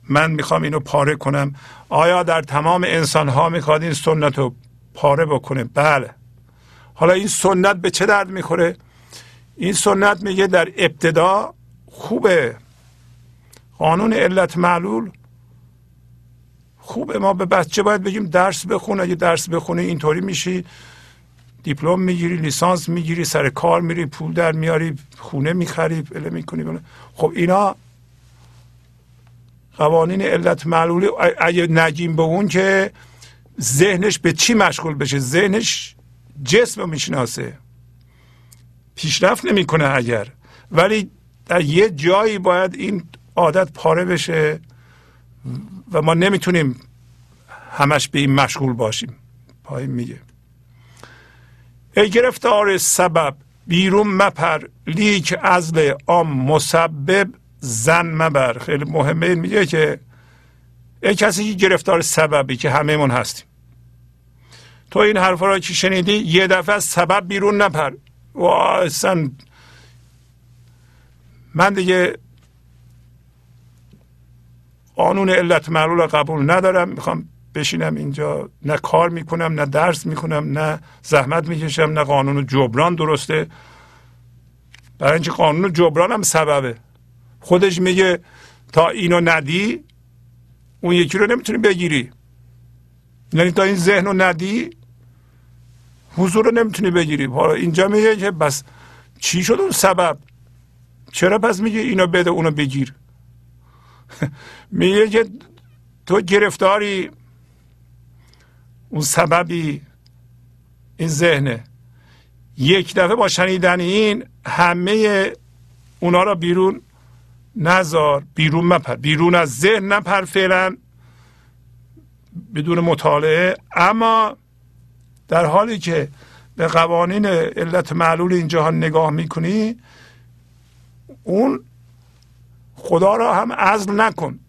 من می‌خوام اینو پاره کنم. آیا در تمام انسان ها می‌خواد این سنت رو پاره بکنه؟ بله. حالا این سنت به چه درد می‌خوره؟ این سنت میگه در ابتدا خوبه. قانون علت معلول خوبه. ما به بچه باید بگیم درس بخون. اگه درس بخونه اینطوری میشی. دیپلم می‌گیری لیسانس می‌گیری سر کار میری پول در میاری خونه می‌خری اله می‌کنی خب اینا قوانین علت معلولی. اگه نگیم به اون که ذهنش به چی مشغول بشه؟ ذهنش جسم می‌شناسه. پیشرفت نمی‌کنه اگر. ولی در یه جایی باید این عادت پاره بشه. و ما نمی‌تونیم همش به این مشغول باشیم. پایین میگه. ای گرفتار سبب بیرون مپر لیک ازل آم مسبب زن مبر. خیلی مهمه. میگه که ای کسی که گرفتار سببی که همه هستیم. تو این حرفا را که شنیدی یه دفعه سبب بیرون نپر. و اصلا. من دیگه قانون علت معلول قبول ندارم. می‌خوام بشینم اینجا نه کار می‌کنم نه درس می‌کنم نه زحمت می‌کشم نه قانون جبران درسته. برای اینکه قانون جبران هم سببه. خودش میگه تا اینو ندی اون یکی رو نمی‌تونی بگیری. یعنی تا این ذهن رو ندی حضور رو نمی‌تونی بگیری. حالا اینجا میگه که بس چی شد اون سبب؟ چرا پس میگه اینو بده اونو بگیر؟ میگه که تو گرفتاری اون سببی این ذهنه. یک دفعه با شنیدن این همه اونا را بیرون نزار بیرون مپر. بیرون از ذهن نپر فعلا. بدون مطالعه. اما در حالی که به قوانین علت معلول این جهان نگاه می‌کنی اون خدا را هم عزل نکن.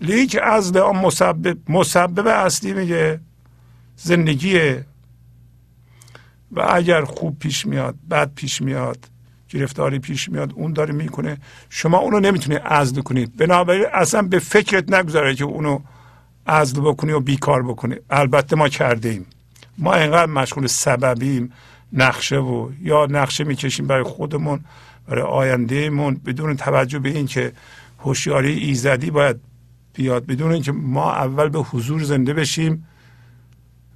لیک عزل آن مسبب مسبب اصلی میگه زندگیه. و اگر خوب پیش میاد بد پیش میاد گرفتاری پیش میاد اون داره می‌کنه. شما اونو نمی‌تونی عزل کنید. بنابراین اصلا به فکرت نگذاره که اونو عزل بکنی و بیکار بکنی. البته ما کرده ایم ما اینقدر مشغول سببیم نقشه و یا نقشه می‌کشیم برای خودمون. برای آیندهمون بدون توجه به این که هوشیاری ایزدی باید بیاد بدون اینکه ما اول به حضور زنده بشیم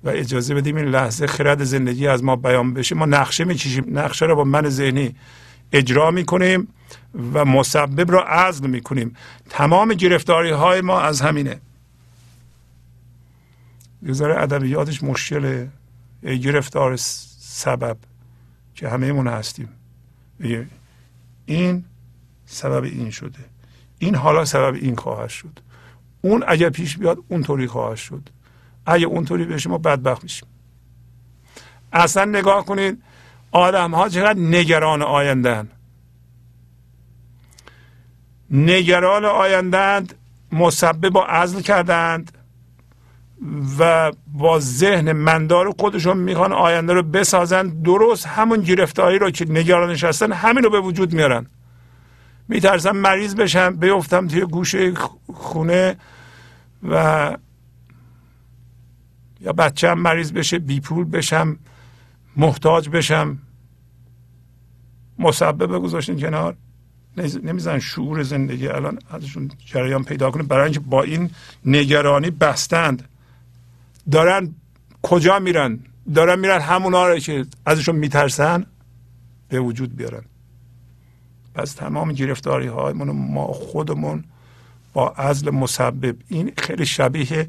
و اجازه بدیم این لحظه خرد زندگی از ما بیان بشه ما نقشه می‌کشیم نقشه رو با من ذهنی اجرا می‌کنیم و مسبب را عزل می‌کنیم. تمام گرفتاری های ما از همینه. یه ذره ادبیاتش مشکله. گرفتار سبب که همه هستیم. این سبب این شده. این حالا سبب این خواهد شد. اون اگر پیش بیاد اونطوری خواهد شد. اگه اونطوری بشه ما بدبخت میشیم اصلا نگاه کنید آدم ها چقدر نگران آیندن نگران آیندند مسبب با عزل کردند. و با ذهن مندار خودشون می‌خوان آینده رو بسازن. درست همون گرفتاری رو که نگرانش هستن همین رو به وجود میارن. میترسم مریض بشم بیفتم توی گوشه خونه و یا بچه هم مریض بشه بیپول بشم محتاج بشم مسبب گذاشتین کنار. نمیزن شعور زندگی الان ازشون جریان پیدا کنه. برای اینکه با این نگرانی بستند. دارن کجا میرن؟ دارن میرن همونا رو که ازشون میترسن به وجود بیارن. پس تمام گرفتاری های ما خودمون با ازل مسبب. این خیلی شبیه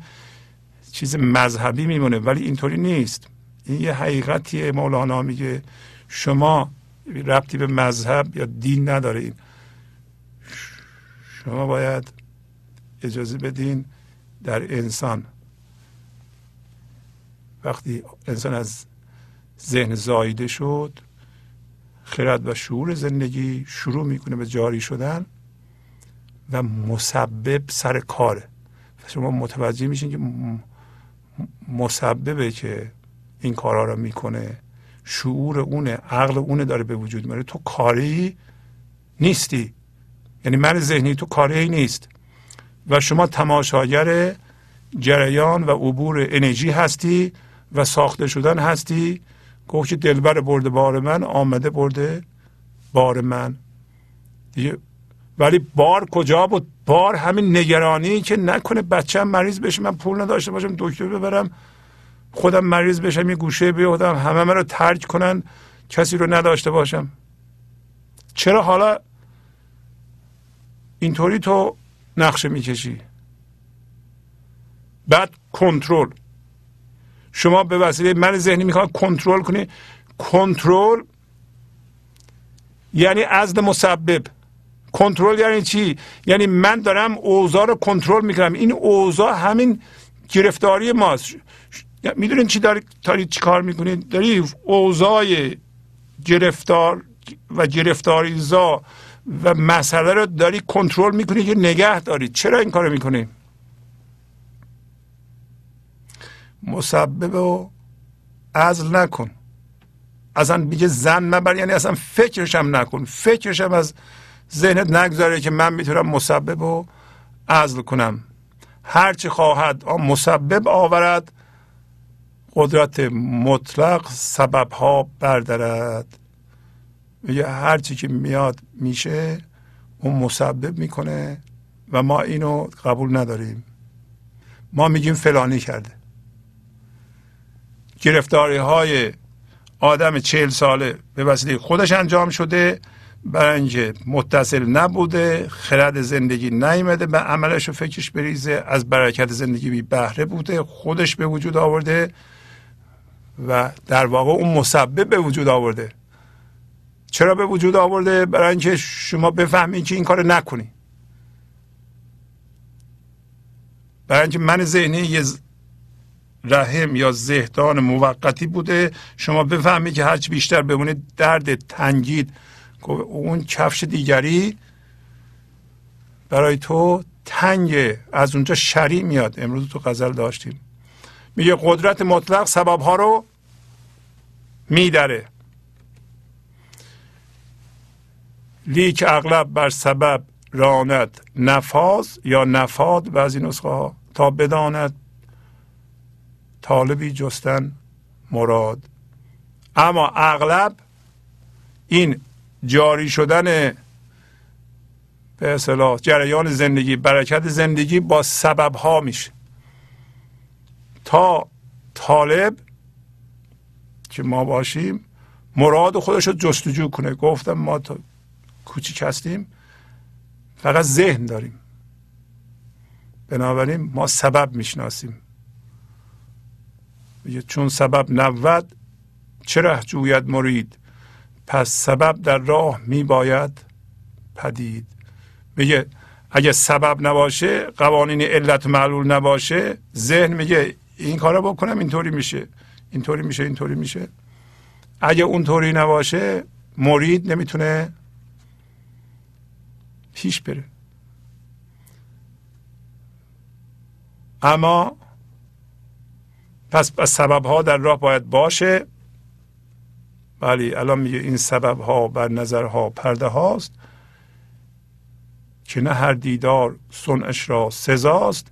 چیز مذهبی میمونه ولی اینطوری نیست. این یه حقیقتیه مولانا میگه شما ربطی به مذهب یا دین نداره. شما باید اجازه بدین در انسان وقتی انسان از ذهن زایده شد خرد و شعور زندگی شروع می‌کنه به جاری شدن و مسبب سر کاره. شما متوجه میشین که مسببه که این کارها رو می‌کنه. شعور اونه عقل اونه داره به وجود میاره. تو کاری نیستی. یعنی من ذهنی تو کاری نیست. و شما تماشاگر جریان و عبور انرژی هستی. و ساخته شدن هستی؟ گفت که دلبر برده بار من آمده برده بار من. دیگه ولی بار کجا بود؟ بار همین نگرانی که نکنه بچه مریض بشه من پول نداشته باشم دکتر ببرم خودم مریض بشم یه گوشه بیادم همه من رو ترک کنن کسی رو نداشته باشم. چرا حالا اینطوری تو نقشه می‌کشی؟ بعد کنترل. شما به وسیله من ذهنی می‌خواد کنترل کنی. کنترل یعنی از مسبب. کنترل یعنی چی؟ یعنی من دارم اوضاع رو کنترل می‌کنم. این اوضاع همین گرفتاری ماست. می‌دونین چی داری تاری چی کار می‌کنید داری اوضاع گرفتار و گرفتاریزا و مسئله رو داری کنترل می‌کنی که نگه داری. چرا این کارو می‌کنی؟ مسبب و ازل نکن. اصلا میگه زن مبر یعنی اصلا فکرشم نکن. فکرشم از ذهنت نگذاره که من می‌تونم مسبب و ازل کنم. هرچی خواهد مسبب آورد قدرت مطلق سبب ها بردارد میگه هرچی که میاد میشه اون مسبب می‌کنه و ما اینو قبول نداریم. ما میگیم فلانی کرده. گرفتاری های آدم چهل ساله به وسیله خودش انجام شده برای اینکه متصل نبوده خرد زندگی نیمده به عملش و فکرش بریزه از برکت زندگی بی بهره بوده خودش به وجود آورده و در واقع اون مسبب به وجود آورده. چرا به وجود آورده؟ برای اینکه شما بفهمید که این کار نکنی. برای اینکه من ذهنی یه رحم یا زهدان موقتی بوده. شما بفهمید که هرچی بیشتر بمونه درد تنگید. اون کفش دیگری برای تو تنگ از اونجا شری میاد. امروز تو غزل داشتیم. میگه قدرت مطلق سبب ها رو میدره. لیک اغلب بر سبب راند نفاز یا نفاد بعضی نسخه ها تا بداند طالبی جستن مراد. اما اغلب این جاری شدن به اصطلاح جریان زندگی برکت زندگی با سبب ها میشه. تا طالب که ما باشیم مراد خودش رو جستجو کنه. گفتم ما تا کوچیک هستیم فقط ذهن داریم. بنابراین ما سبب می‌شناسیم. چون سبب نبود چرا جوید مرید؟ پس سبب در راه می باید پدید. میگه اگه سبب نباشه قوانین علت معلول نباشه ذهن میگه این کارو بکنم اینطوری میشه. اینطوری میشه اینطوری میشه. اگه اونطوری نباشه مرید نمی‌تونه پیش بره. اما پس سبب ها در راه باید باشه. ولی الان میگه این سبب ها بر نظر ها پرده هاست که نه هر دیدار سنش را سزاست.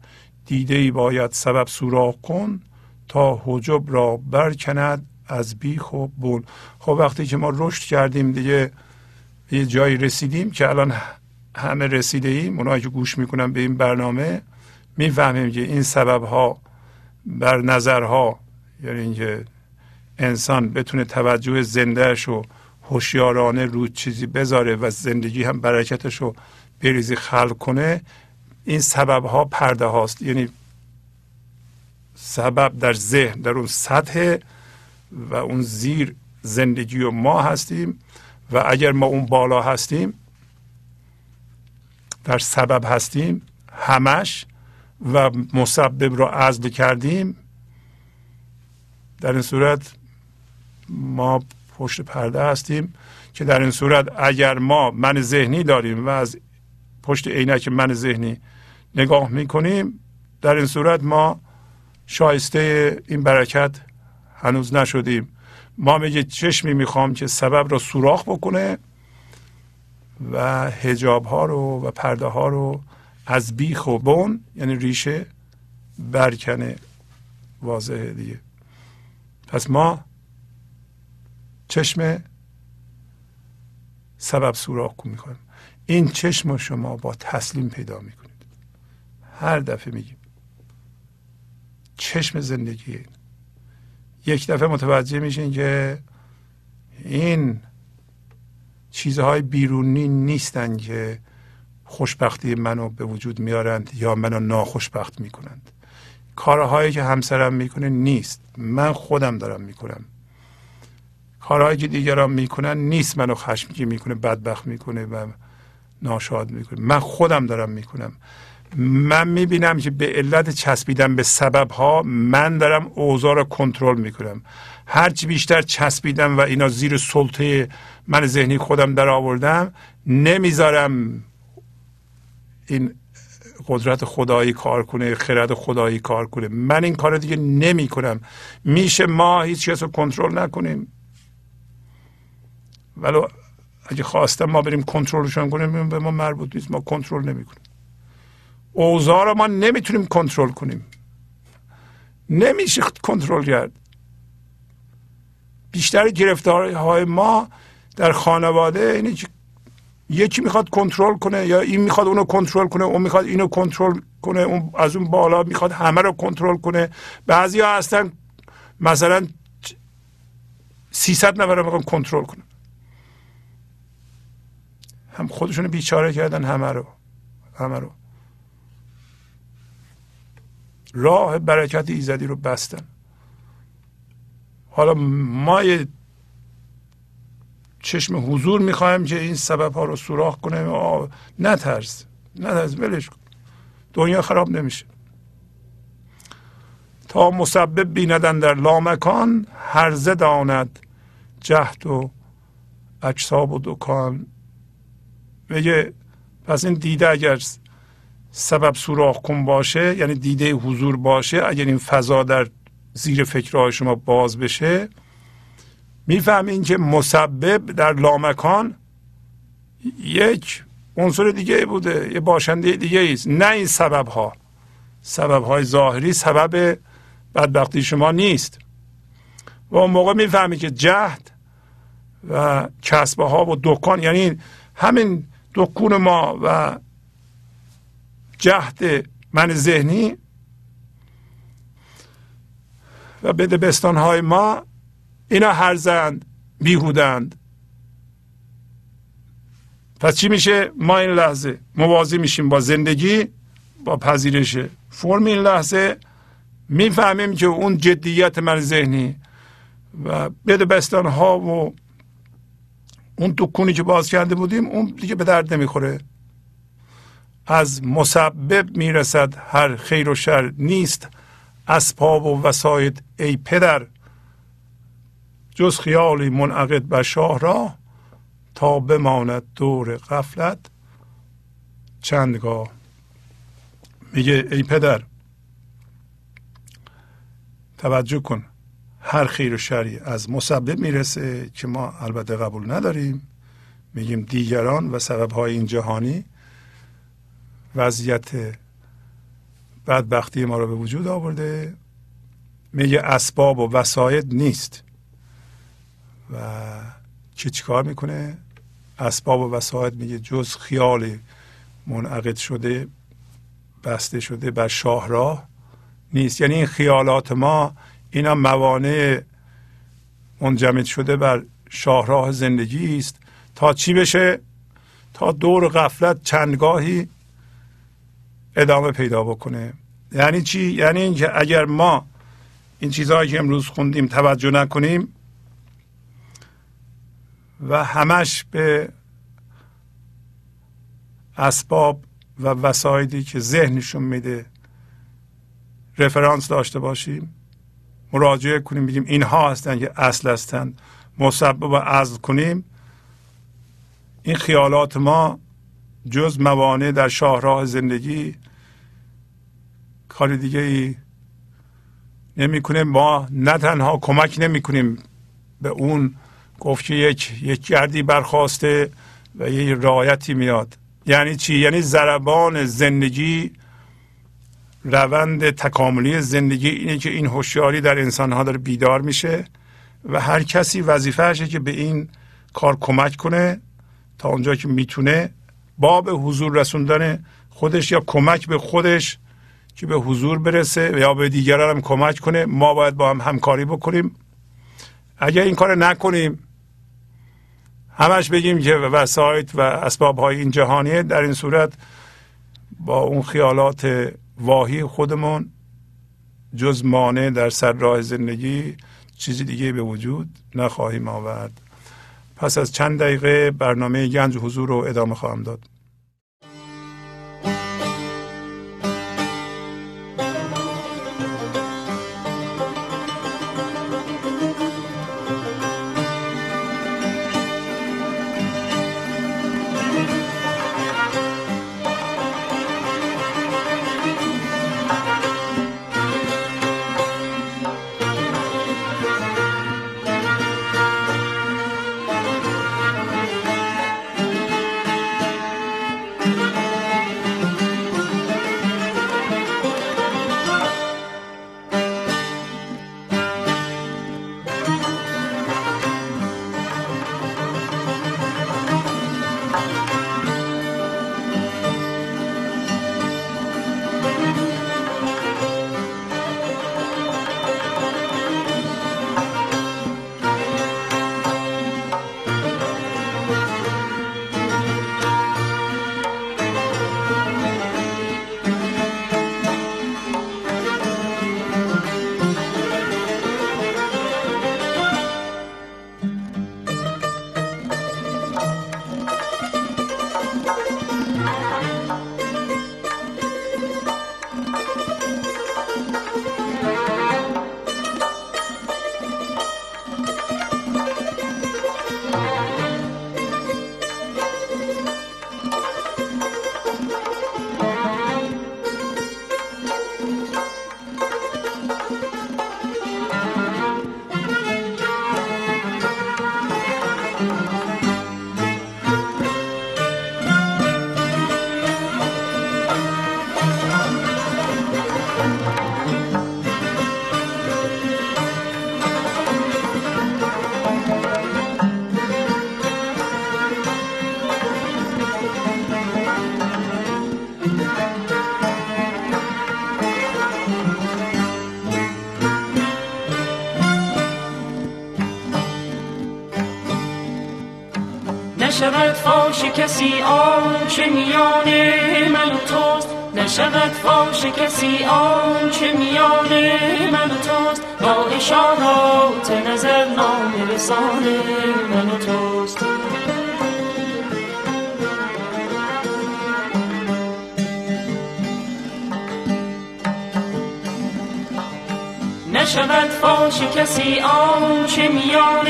دیده ای باید سبب سوراخ کن تا حجب را برکند از بیخ و بون خب وقتی که ما رشد کردیم دیگه یه جایی رسیدیم که الان همه رسیده ایم اونایی که گوش می‌کنن به این برنامه می‌فهمیم که این سبب ها بر نظرها یعنی اینکه انسان بتونه توجه زندهش و هوشیارانه رو چیزی بذاره و زندگی هم برکتش رو بریزی خلق کنه این سبب ها پرده هاست. یعنی سبب در ذهن در اون سطح و اون زیر زندگی و ما هستیم و اگر ما اون بالا هستیم در سبب هستیم همش و مسبب رو عزل کردیم در این صورت ما پشت پرده هستیم که در این صورت اگر ما من ذهنی داریم و از پشت عینک من ذهنی نگاه می‌کنیم در این صورت ما شایسته این برکت هنوز نشدیم. ما میگه چشمی می‌خوام که سبب را سوراخ بکنه و هجاب ها رو و پرده ها رو از بیخ و بون یعنی ریشه برکنه واضحه دیگه. پس ما چشم سبب سوراخ کن می‌کنیم. این چشم شما با تسلیم پیدا می‌کنید. هر دفعه میگیم. چشم زندگی یک دفعه متوجه میشین که این چیزهای بیرونی نیستن که خوشبختی منو به وجود میارند یا منو ناخوشبخت می‌کنند. کارهایی که همسرم می‌کنه نیست. من خودم دارم می‌کنم. کارهایی که دیگران می‌کنن نیست. منو خشمگین می‌کنه بدبخت می‌کنه و ناشاد می‌کنه. من خودم دارم می‌کنم. من می‌بینم که به علت چسبیدن به سبب ها من دارم اوضاع رو کنترل می‌کنم. هرچی بیشتر چسبیدم و اینا زیر سلطه من ذهنی خودم در آوردم نمی‌ذارم این قدرت خدایی کار کنه خرد خدایی کار کنه. من این کار دیگه نمی کنم میشه ما هیچ کس رو کنترل نکنیم. ولو اگه خواستم ما بریم کنترلشون کنیم به ما مربوط نیست. ما کنترل نمی‌کنیم. اوضاع رو ما نمی‌تونیم کنترل کنیم. نمیشه کنترل کرد. بیشتر گرفتاری های ما در خانواده اینه که یکی می‌خواد کنترل کنه یا این می‌خواد اونو کنترل کنه اون می‌خواد اینو کنترل کنه اون از اون بالا می‌خواد همه رو کنترل کنه. بعضی ها هستن مثلا 300 نفر رو می‌خوان کنترل کنه هم خودشون بیچاره کردن همه رو همه رو. راه برکت ایزدی رو بستن. حالا ما یه چشم حضور می‌خوایم که این سبب ها رو سوراخ کنه نترس نترس ولش کن. دنیا خراب نمیشه. تا مسبب بیندن در لامکان هرزه داند جهد و اجساب و دکان. میگه پس این دیده اگر سبب سوراخ کن باشه یعنی دیده حضور باشه اگر این فضا در زیر فکرهای شما باز بشه می‌فهمین که مسبب در لامکان یک عنصر دیگه بوده یه باشنده دیگه است نه این سبب ها سبب های ظاهری سبب بدبختی شما نیست. و اون موقع می‌فهمی که جهد و کسبه ها و دکان یعنی همین دکون ما و جهد من ذهنی و بدبستان های ما اینا هرزند بیهودند. پس چی میشه؟ ما این لحظه موازی میشیم با زندگی با پذیرش فرم این لحظه. می‌فهمیم که اون جدیت من ذهنی و بدبستان ها و اون دکونی که باز کرده بودیم اون دیگه به درد نمی‌خوره. از مسبب می‌رسد هر خیر و شر نیست. اسباب و وساید ای پدر جز خیالی منعقد بر شاه را تا بماند دور غفلت. چندگاه؟ میگه ای پدر توجه کن هر خیر و شری از مسبب می‌رسه که ما البته قبول نداریم. میگیم دیگران و سبب های این جهانی وضعیت بدبختی ما رو به وجود آورده. میگه اسباب و وسایل نیست. و چه چیکار می‌کنه؟ اسباب و وسایل میگه جز خیال منعقد شده بسته شده بر شاهراه نیست. یعنی این خیالات ما اینا موانع منجمد شده بر شاهراه زندگی است. تا چی بشه؟ تا دور غفلت چندگاهی ادامه پیدا بکنه. یعنی چی؟ یعنی اینکه اگر ما این چیزهایی که امروز خوندیم توجه نکنیم و همش به اسباب و وسایلی که ذهنشون میده رفرانس داشته باشیم مراجعه کنیم بگیم اینها هستن که اصل هستند مسبب و عزل کنیم. این خیالات ما جز موانع در شاهراه زندگی کار دیگه ای نمی‌کنه. ما نه تنها کمک نمی‌کنیم به اون گفت که یک یک گردی برخواسته و یه رایتی میاد. یعنی چی؟ یعنی ضربان زندگی روند تکاملی زندگی اینه که این هوشیاری در انسان ها داره بیدار میشه و هر کسی وظیفهشه که به این کار کمک کنه تا اونجا که می‌تونه با به حضور رسوندن خودش یا کمک به خودش که به حضور برسه یا به دیگران هم کمک کنه. ما باید با هم همکاری بکنیم. اگر این کار نکنیم همش بگیم که وسایت و اسباب های این جهانیه در این صورت با اون خیالات واهی خودمون جز مانع در سر راه زندگی چیزی دیگه به وجود نخواهیم آورد. پس از چند دقیقه برنامه گنج حضور رو ادامه خواهم داد. فاش کسی آن چه میان من و توست. نشود فاش کسی آن چه میان من و توست. با اشارات نظر نام رسان من و توست. نشود فاش کسی آن چه میان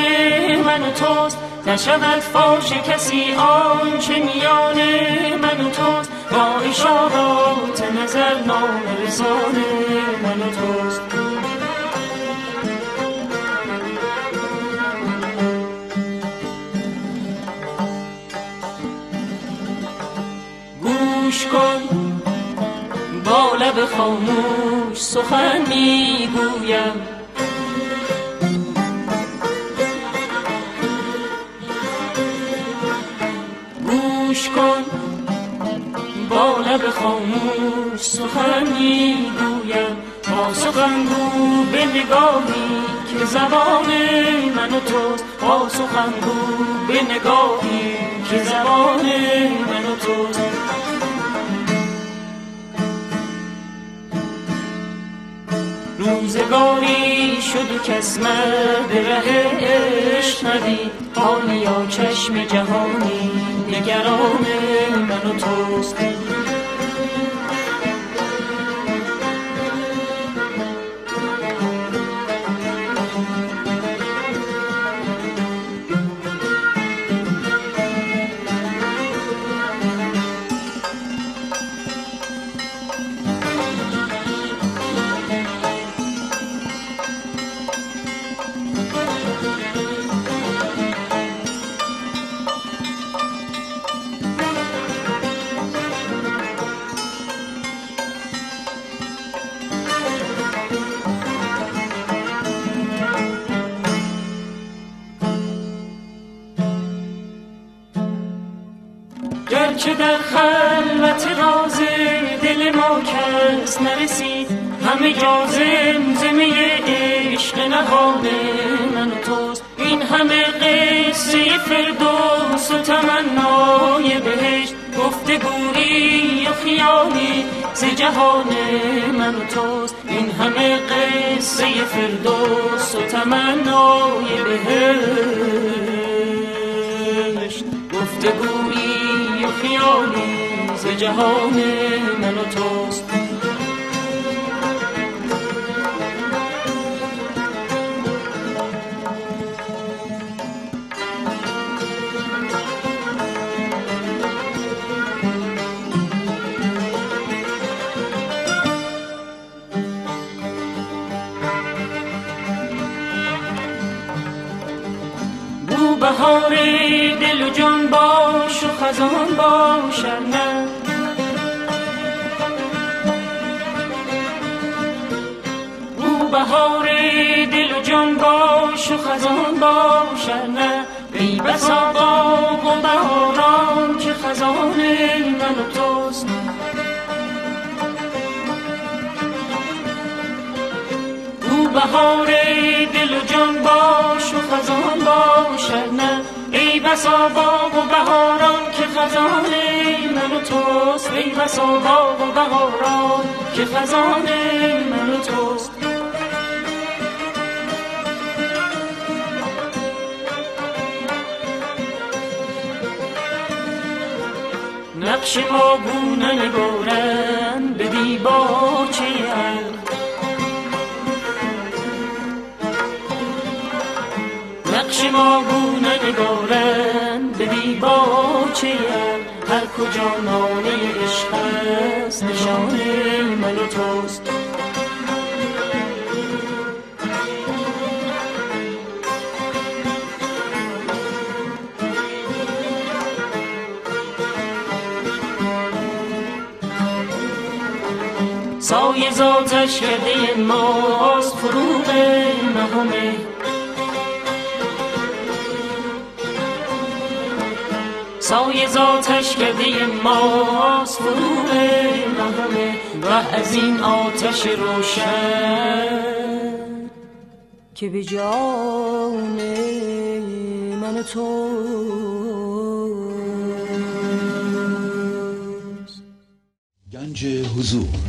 من و توست. نشود فاش کسی آنچه میان من و تو با اشارات نظر نام رسان من و توست. گوش کن با لب خاموش سخن می‌گویم. خاموش سخن می‌گویم. با سخنگو به نگاهی که زبان من و توست با سخنگو به نگاهی که زبان من و توست روزگاری شد و کس مرد ره عشق ندید. حالیا چشم جهانی نگران من و توست. نهان من توست. این همه قصه فردوس و تمنای بهشت. گفتگویی و خیالی ز جهان من و توست. این همه قصه فردوس و تمنای بهشت. گفتگویی و خیالی ز جهان من و توست. خزان باش نه بو بهار دل و جان باش و خزان باش نه ای بسا باغ و بهاران که خزان من و توست. او بهار دل و جان باش و خزان باشد نه ای بسا باغ و بهاران که خزان من و توست ای بسا باغ و بهاران که خزان من و توست. نقش ما گونه نگارن به دیباچه عقل نقش ما گونه نگارن به دیباچه هر کجا ناله عشق است نشان من و توست. سایه ذاتش کرده ماست فروغ نهمه کرده ماست فروغ نهمه و از این آتش روشن. که به جان من و توست گنج حضور.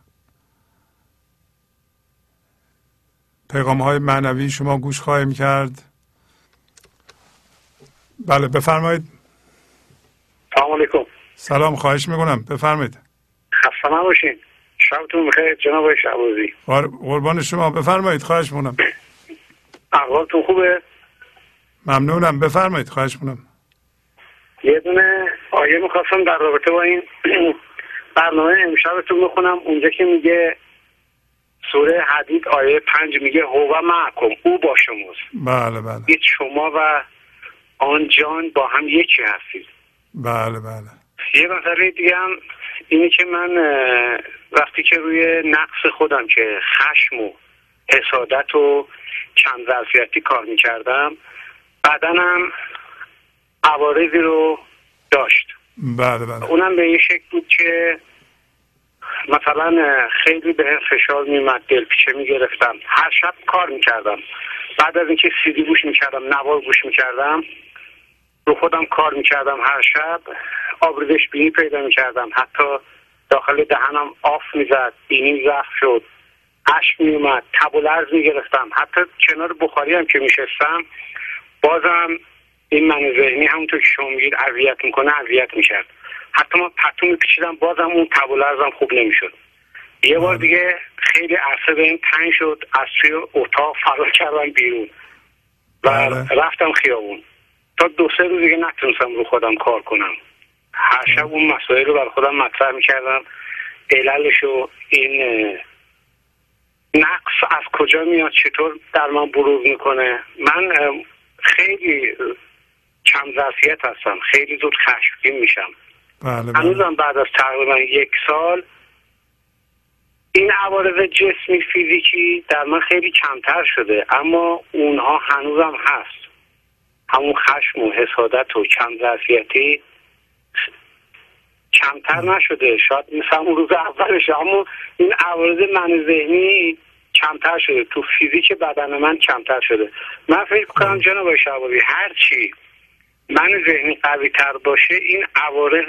پیغام های معنوی شما گوش خواهیم کرد. بله بفرمایید. سلام علیکم. سلام خواهش می‌کنم. بفرمایید. خسته نباشین. شبتون بخیر جناب شعبازی قربان شما. بفرمایید خواهش می‌کنم. احوالتون خوبه؟ ممنونم. بفرمایید خواهش می‌کنم. یه دونه آیه می‌خواستم در رابطه با این برنامه امشبتون می‌خونم اونجا که میگه سوره حدید آیه پنج میگه هو معکم او با شماست. بله بله. شما و آن جان با هم یکی هستید. بله بله. یه مسئله دیگه هم اینه که من وقتی که روی نقص خودم که خشم و حسادت و چند ظرفیتی کار می‌کردم بدنم عوارضی رو داشت. بله بله. اونم به این شکل بود که مثلا خیلی به فشار میمد دلپیچه می‌گرفتم. هر شب کار می‌کردم. بعد از اینکه سیدی گوش می‌کردم نوار گوش می‌کردم رو خودم کار می‌کردم هر شب. آبریزش بینی پیدا می‌کردم. حتی داخل دهنم آف می‌زد بینی زخم شد. اشک میومد تب و لرز می‌گرفتم. حتی کنار بخاری هم که میشستم بازم این من ذهنی همونطور که شما میگید اذیت می‌کنه اذیت می‌شد حتی ما پتو میپیچیدم بازم اون تب و لرزم خوب نمی‌شد. یه بار دیگه خیلی این تنگ شد از توی اتاق فرار کردم بیرون. و بله. رفتم خیابون. تا دو سه روز دیگه نتونستم رو خودم کار کنم. هر شب اون مسائل رو بر خودم مطرح می‌کردم. عللش و این نقص از کجا میاد چطور در من بروز می‌کنه. من خیلی کم ظرفیت هستم. خیلی زود خشمگین میشم. بله بله. هنوزم بعد از تقریبا یک سال این عوارض جسمی فیزیکی در من خیلی کمتر شده اما اونها هنوزم هست. همون خشم و حسادت و کم ظرفیتی کمتر نشده. شاید مثل اون روز اولش اما این عوارض من ذهنی کمتر شده. تو فیزیک بدن من کمتر شده. من فکر کنم جناب شعبانی هر چی من ذهنی قوی تر باشه این عوارض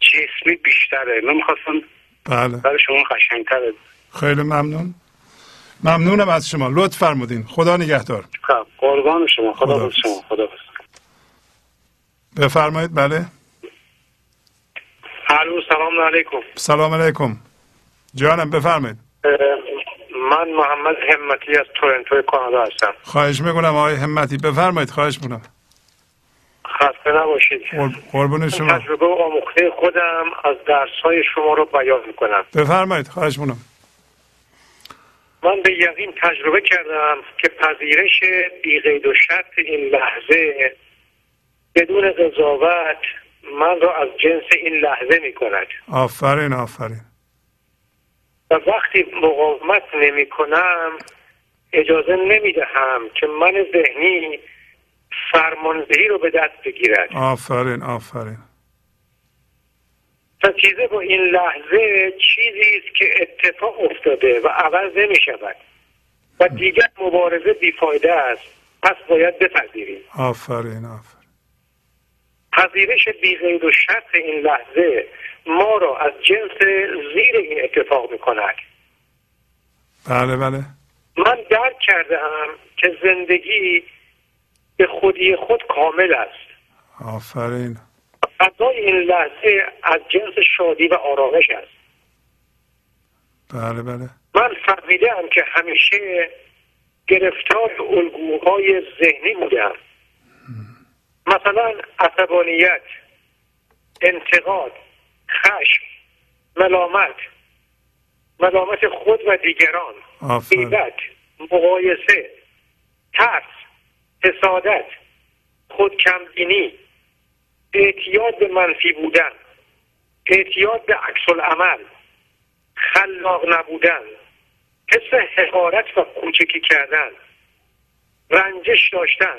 جسمی بیشتره. من می‌خواستم بله. برای شما قشنگتره. خیلی ممنون. ممنونم از شما. لطف فرمودین. خدا نگهدار. خب قربان شما. خدا, خدا شما. خدا بفرمایید. بله. الو سلام علیکم. سلام علیکم. جانم بفرمایید. من محمد همتی از تورنتو کانادا هستم. خواهش می‌کنم آقای همتی. بفرمایید. خواهش می‌کنم. خسته نباشید. قربون شما. تجربه و آموخته خودم از درس های شما رو بیان می‌کنم. بفرمایید خواهش می‌کنم من به یقین تجربه کردم که پذیرش بیقید و شرط این لحظه بدون قضاوت من را از جنس این لحظه می کند آفرین آفرین. و وقتی مقاومت نمی کنم اجازه نمی دهم که من ذهنی فرماندهی رو به دست بگیرد. آفرین آفرین. ستیزه با این لحظه چیزی است که اتفاق افتاده و عوض نمی شود. و دیگر مبارزه بیفایده است. پس باید بپذیریم. آفرین آفرین. پذیرش بیغیر و شرط این لحظه ما را از جنس زیر این اتفاق می کند. بله بله. من درک کرده هم که زندگی به خودی خود کامل است. آفرین. فضای این لحظه از جنس شادی و آرامش است. بله بله. من فهمیدم که همیشه گرفتار الگوهای ذهنی بودم. مثلا عصبانیت انتقاد خشم ملامت ملامت خود و دیگران غیبت مقایسه ترس. حسادت خودکمبینی اعتیاد به منفی بودن اعتیاد به عکس العمل خلاق نبودن حس حقارت و کوچکی کردن رنجش داشتن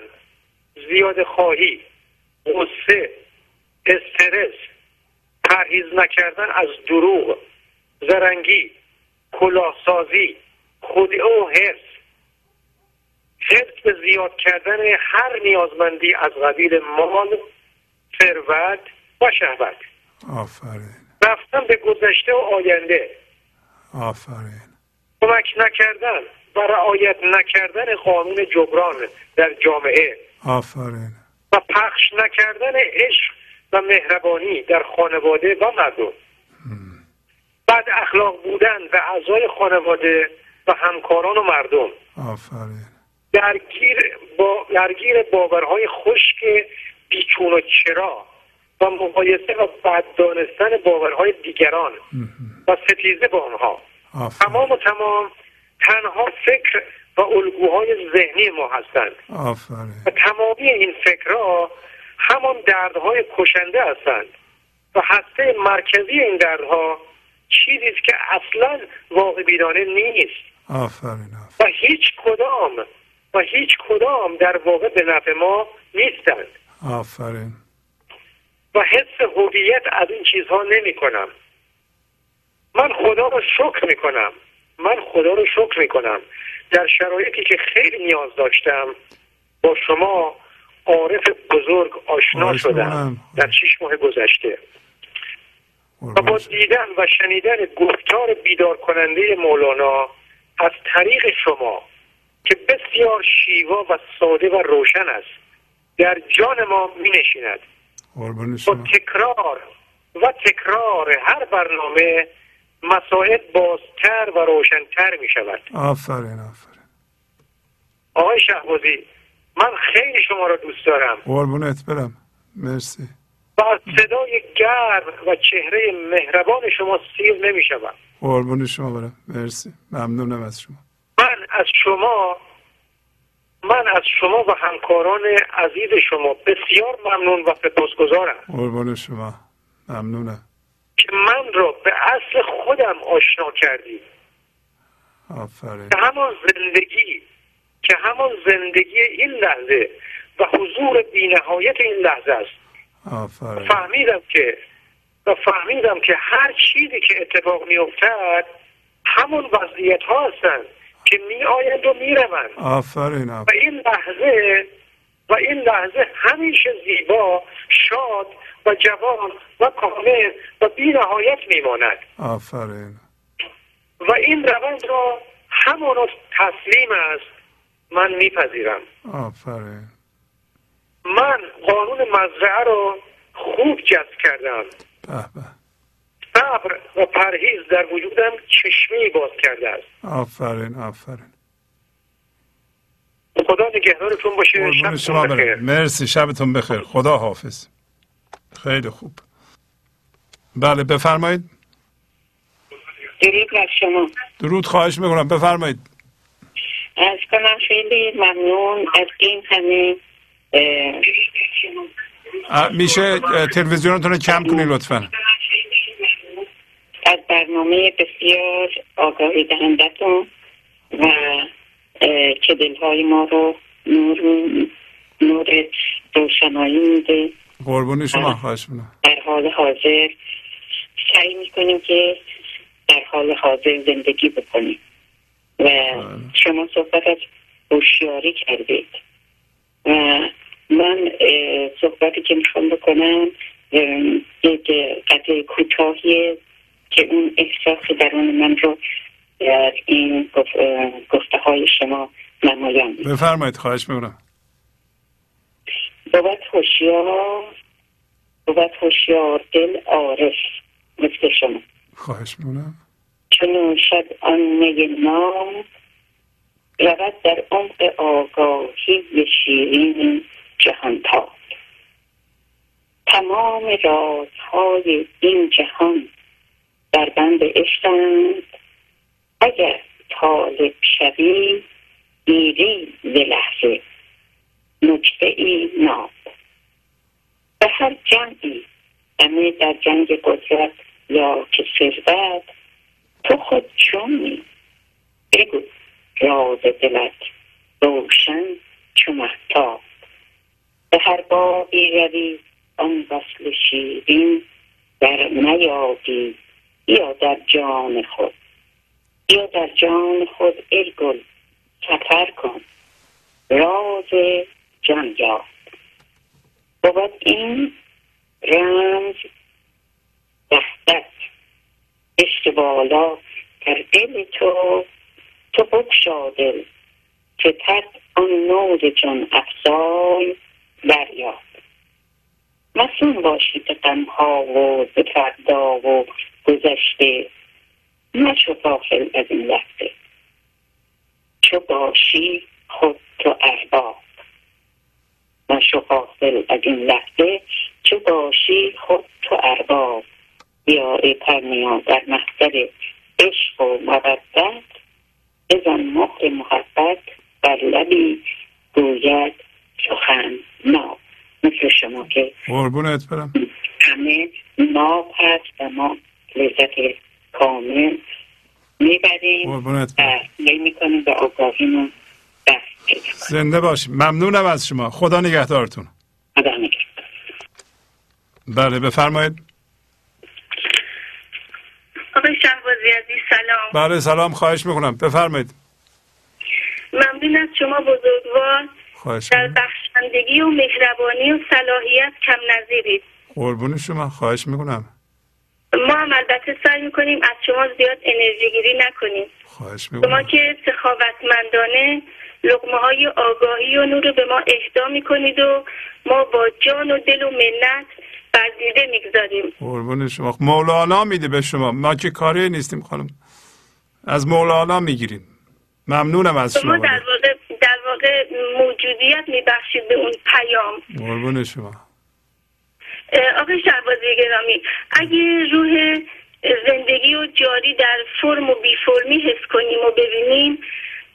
زیاد خواهی غصه استرس پرهیز نکردن از دروغ زرنگی کلاهسازی خودی و حرس حرص به زیاد کردن هر نیازمندی از قبیل مال ثروت و شهوت. آفرین. رفتن به گذشته و آینده. آفرین. کمک نکردن و رعایت نکردن قانون جبران در جامعه. آفرین. و پخش نکردن عشق و مهربانی در خانواده و مردم. بعد اخلاق بودن و اعضای خانواده و همکاران و مردم. آفرین. درگیر با درگیر باورهای خشک بیچون و چرا و مقایسه و بد دانستن باورهای دیگران و ستیزه با آنها. تمام و تمام تنها فکر و الگوهای ذهنی ما هستند. و تمامی این فکرها همان دردهای کشنده هستند. و هسته مرکزی این دردها چیزی است که اصلا واقع بینانه نیست آفرین. و هیچ کدام و هیچ کدام در واقع به نفع ما نیستند. آفرین. و حس هویت از این چیزها نمی کنم. من خدا رو شکر می کنم. من خدا رو شکر می کنم. در شرایطی که خیلی نیاز داشتم با شما عارف بزرگ آشنا شدم. در شیش ماه گذشته. و با دیدن و شنیدن گفتار بیدار کننده مولانا از طریق شما که بسیار شیوا و ساده و روشن است. در جان ما می نشیند با تکرار و تکرار هر برنامه مسائل بازتر و روشنتر می شود آفرین آفرین. آقای شهبازی من خیلی شما را دوست دارم. قربونت برم. مرسی. از صدای گرم و چهره مهربان شما سیر نمی شود قربون شما برم. مرسی. ممنونم از شما. از شما من از شما و همکاران عزیز شما بسیار ممنون و سپاسگزارم. قربون شما. ممنونم. که من را به اصل خودم آشنا کردید آفرین. که همان زندگی که همان زندگی این لحظه و حضور بینهایت این لحظه است. آفرین. فهمیدم که و فهمیدم که هر چیزی که اتفاق میافتد همون وضعیت ها هستند. که می آیند و می روند. آفرین و این لحظه و این لحظه همیشه زیبا شاد و جوان و کامل و بی نهایت میماند آفرین. و این روند را همانا تسلیم است. من میپذیرم آفرین. من قانون مزرعه را خوب جذب کردم. به به. صبر و پرهیز در وجودم چشمی باز کرده است. آفرین آفرین. خدا نگهدارتون باشه. شما بخیر. مرسی شبتون بخیر. خدا حافظ. خیلی خوب. بله بفرمایید. درود بر شما. درود خواهش می‌کنم. بفرمایید. از کنم خیلی ممنون از این همه میشه تلویزیونتون رو کم کنید لطفا. از برنامه بسیار آگاهی دهندتون و که دلهای ما رو نور نور روشنایی میده. قربون شما خواهش می‌کنم. در حال حاضر سعی می‌کنیم که در حال حاضر زندگی بکنیم. و شما صحبت از هوشیاری کردید. و من صحبتی که می‌خوام بکنم یک قطعه کوتاهی که اون احساس درون من رو در این گفته های شما نمایان می‌کنه. بفرمایید خواهش می‌کنم. بود هوشیار بود هوشیار دل عارف مثل شما. خواهش می‌کنم. چون نوشد آن می نام رود در عمق آگاهی شیرین جهان تا تمام رازهای این جهان در بند عشقند اگر طالب شوی دیری ز لحظه. نکته ای ناب. به هر جمعی همه در جنگ قدرت یا که ثروت تو خود چونی بگو راز دلت روشن چو مهتاب به هر بابی روی آن وصل شیرین در نیابی. یا در جان خود یا در جان خود ای سفر کن راز جان یافت. بود این رمز وحدت عشق بالا در دل تو تو بکشا دل که تد آن نور جان افزای دریافت مسون باشی به غمها و به فردا و گذشته. نه چو غافل از این لحظه. چو باشی خود تو ارباب نه چو غافل از این لحظه چو باشی خود تو ارباب. بیا ای پرنیا در محضر عشق و مودت بزن مهر محبت بر لبی گوید سخن ناب مثل شما که قربونت برم. همه ناب هست و ما لذت کامل می‌بریم قربونت و برم. می می‌کنیم به آگاهیمون دست زنده باشیم ممنونم از شما. خدا نگهدارتون. خدا نگهدار. بله بفرمایید. آقای شهبازی عزیز سلام. بله سلام. خواهش می‌کنم. بفرمایید. ممنون از شما بزرگوار. در بخشندگی و مهربانی و صلاحیت کم نظیرید. قربون شما خواهش می‌کنم. ما هم البته سعی می‌کنیم از شما زیاد انرژی گیری نکنیم. خواهش شما می‌کنم که سخاوتمندانه لقمه های آگاهی و نور رو به ما اهدا می‌کنید و ما با جان و دل و منت بردیده می‌گذاریم. قربون شما. مولانا میده به شما. ما که کاری نیستیم خانم. از مولانا می‌گیریم. ممنونم از شما شما. در موجودیت میبخشید به اون پیام. قربون شما. آقای شهبازی گرامی اگه روح زندگی و جاری در فرم و بی فرمی حس کنیم و ببینیم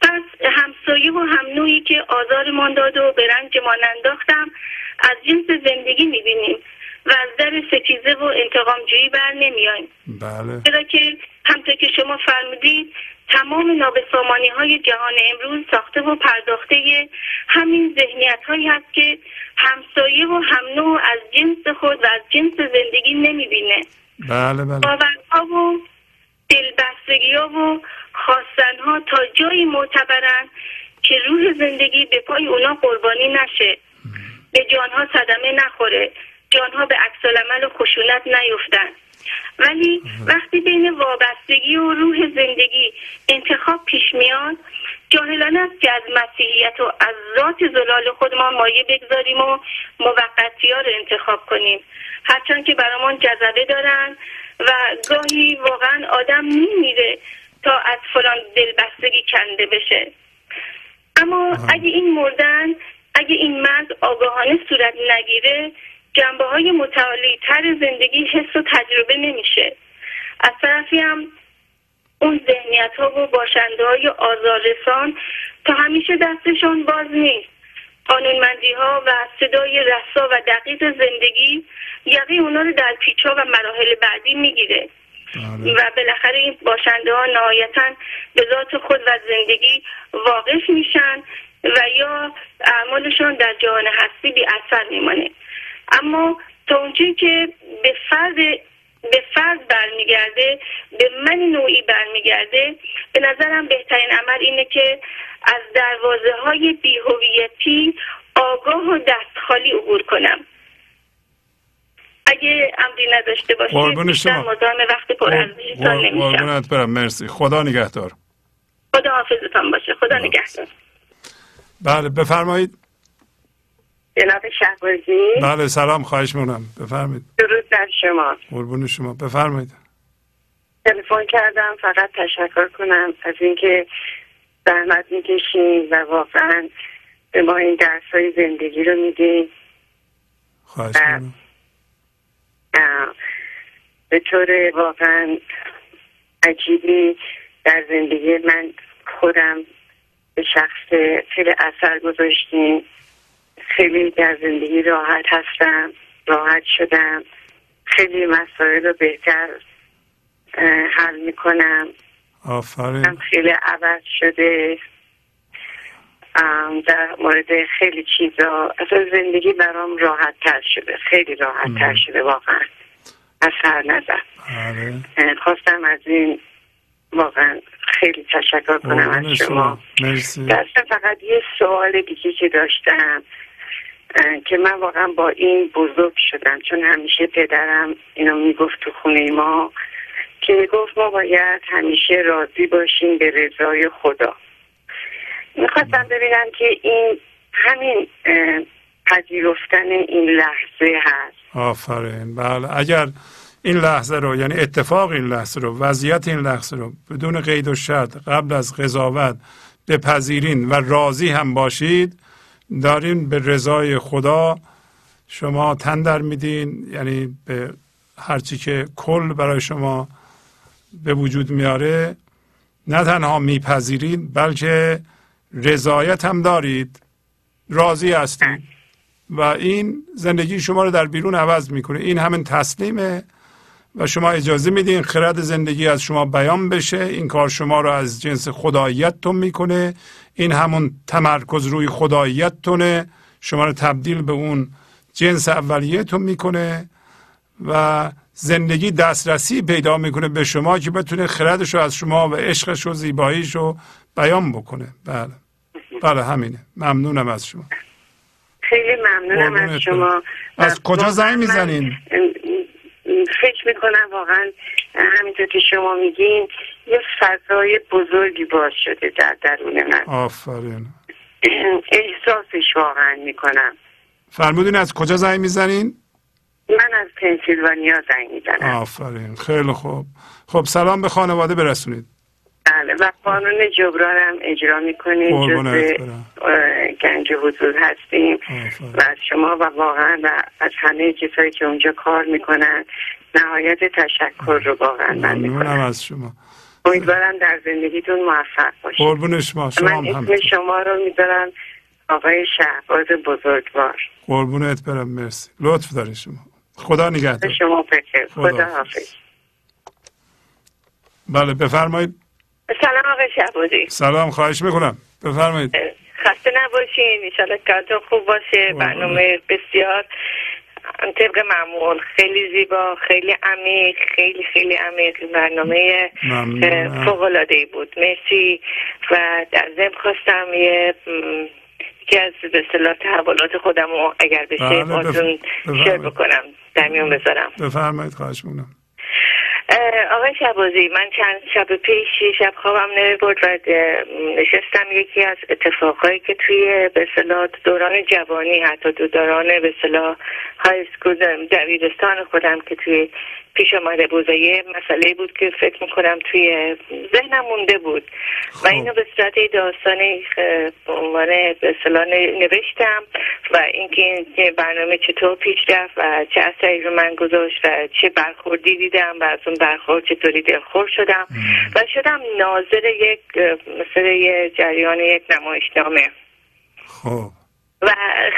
پس همسایه و هم نوعی که آزارمان داد و به رنجمان انداختم از جنس زندگی می‌بینیم و از در ستیزه و انتقامجویی بر نمیایم بله. چرا که همطور که شما فرمودید تمام نابسامانی های جهان امروز ساخته و پرداخته همین ذهنیت هایی هست که همسایه و هم نوع از جنس خود و از جنس زندگی نمی‌بینه. بله بله. باورها و دلبستگی ها و خواستن ها تا جایی معتبرن که روح زندگی به پای اونا قربانی نشه. به جانها صدمه نخوره. جانها به عکس العمل و خشونت نیفتن. ولی وقتی بین وابستگی و روح زندگی انتخاب پیش میاد جاهلانه است که از مسیحیت و از ذات زلال خودمان مایه بگذاریم و موقتی ها رو انتخاب کنیم. هرچند که برامان جذبه دارن و گاهی واقعا آدم میمیره تا از فلان دلبستگی کنده بشه. اما اگه این مردن اگه این مرگ آگاهانه صورت نگیره جنبه های متعالی تر زندگی حس و تجربه نمیشه. از طرفی هم اون ذهنیت ها و باشنده های آزاررسان تا همیشه دستشان باز نیست. قانونمندی ها و صدای رسا و دقیق زندگی یقی اونا رو در پیچ ها و مراحل بعدی می‌گیره. بله. و بالاخره این باشنده ها نهایتا به ذات خود و زندگی واقف میشن و یا اعمالشون در جهان هستی بی اثر میمانه. اما تا اونجایی که به فرد به فرد برمیگرده به من نوعی برمیگرده به نظرم بهترین عمل اینه که از دروازه های بیهویتی آگاه و دست خالی عبور کنم. اگه امری نداشته قربون باشید بیشتر شما. مدام وقت پر ارزشتان نمیشم. قربونت برم. مرسی. خدا نگهدار. خدا حافظتان باشه. خدا نگهدار. بله بفرمایید. جناب شهبازی. بله سلام خواهش می‌کنم. بفرمایید. درود در شما. قربون شما. بفرمایید. تلفن کردم فقط تشکر کنم از اینکه زحمت می‌کشین و واقعا به ما این درس های زندگی رو میدین خواهش. می‌کنم. به طور واقعا عجیبی در زندگی من خودم به شخص خیلی اثر گذاشتیم خیلی در زندگی راحت هستم راحت شدم. خیلی مسائل رو بهتر حل می‌کنم. آفرین. خیلی عوض شده. در مورد خیلی چیزا. اصلا زندگی برام راحت تر شده. خیلی راحت تر شده واقعا. از هر نظر. اه، خواستم از این واقعا خیلی خیلی تشکر کنم از شما. مرسی. دستم فقط یه سوال دیگه که داشتم. که من واقعا با این بزرگ شدم چون همیشه پدرم اینو می‌گفت تو خونه ما که می‌گفت ما باید همیشه راضی باشیم به رضای خدا. می‌خواستم ببینم که این همین پذیرفتن این لحظه هست. آفرین. بله اگر این لحظه رو یعنی اتفاق این لحظه رو وضعیت این لحظه رو بدون قید و شرط قبل از قضاوت بپذیرین و راضی هم باشید دارین به رضای خدا شما تن در میدین یعنی به هرچی که کل برای شما به وجود میاره نه تنها میپذیرید بلکه رضایت هم دارید راضی هستید. و این زندگی شما رو در بیرون عوض می‌کنه. این همین تسلیمه و شما اجازه میدین خرد زندگی از شما بیان بشه. این کار شما رو از جنس خداییتتون می‌کنه. این همون تمرکز روی خداییتتونه شما رو تبدیل به اون جنس اولیتون می‌کنه و زندگی دسترسی پیدا می‌کنه به شما که بتونه خردش رو از شما و عشقش و زیباییش رو بیان بکنه. بله. بله همینه. ممنونم از شما. خیلی ممنونم از شما. از کجا زنگ می‌زنین؟ فکر می‌کنم واقعا همینطور که شما میگین یه فضای بزرگی باز شده در درون من. آفرین. احساسش واقعا می‌کنم. فرمودین از کجا زنگ می‌زنین؟ من از پنسیلوانیا زنگ می‌زنم. آفرین. خیلی خوب. خب سلام به خانواده برسونید. بله و قانون جبران هم اجرا می‌کنیم. جز گنج حضور هستیم. و از شما و واقعا و از همه کسایی که اونجا کار می‌کنن نهایت تشکر رو واقعا من می‌کنم. از شما. امیدوارم در زندگیتون موفق باشید. قربون شما شما من اسم شما رو می‌ذارم آقای شهباز بزرگوار. قربونت برم مرسی. لطف داری شما. خدا نگهدار. شما بخیر. خدا, خدا حافظ. بله بفرمایید. سلام آقای شهبازی. سلام خواهش می‌کنم. بفرمایید. خسته نباشین. انشالله کارتون خوب باشه. برنامه بسیار طبق معمول خیلی زیبا خیلی عمیق خیلی خیلی عمیق برنامه فوق العاده بود مرسی و در ضمن خواستم یه یکی از به اصطلاح تحولات خودم رو اگر بشه بله باتون شیر بکنم در میون بذارم بفرمایید خواهش می‌کنم آقای شبازی من چند شب پیش شب خوابم نمی‌برد و نشستم یکی از اتفاقهایی که توی به دوران جوانی حتی دو دوران به اصطلاح های سکول دبیرستان خودم که توی پیش آمده بود و یه مسئله بود که فکر می‌کنم توی ذهنم مونده بود. و خب. اینو به صورت داستانی به عنوان به نوشتم و اینکه این برنامه چطور پیش رفت و چه اثری رو من گذاشت و چه برخوردی دیدم و از اون برخورد چطوری دلخور شدم. و شدم ناظر یک مثل یه جریان یک نمایشنامه. خب. و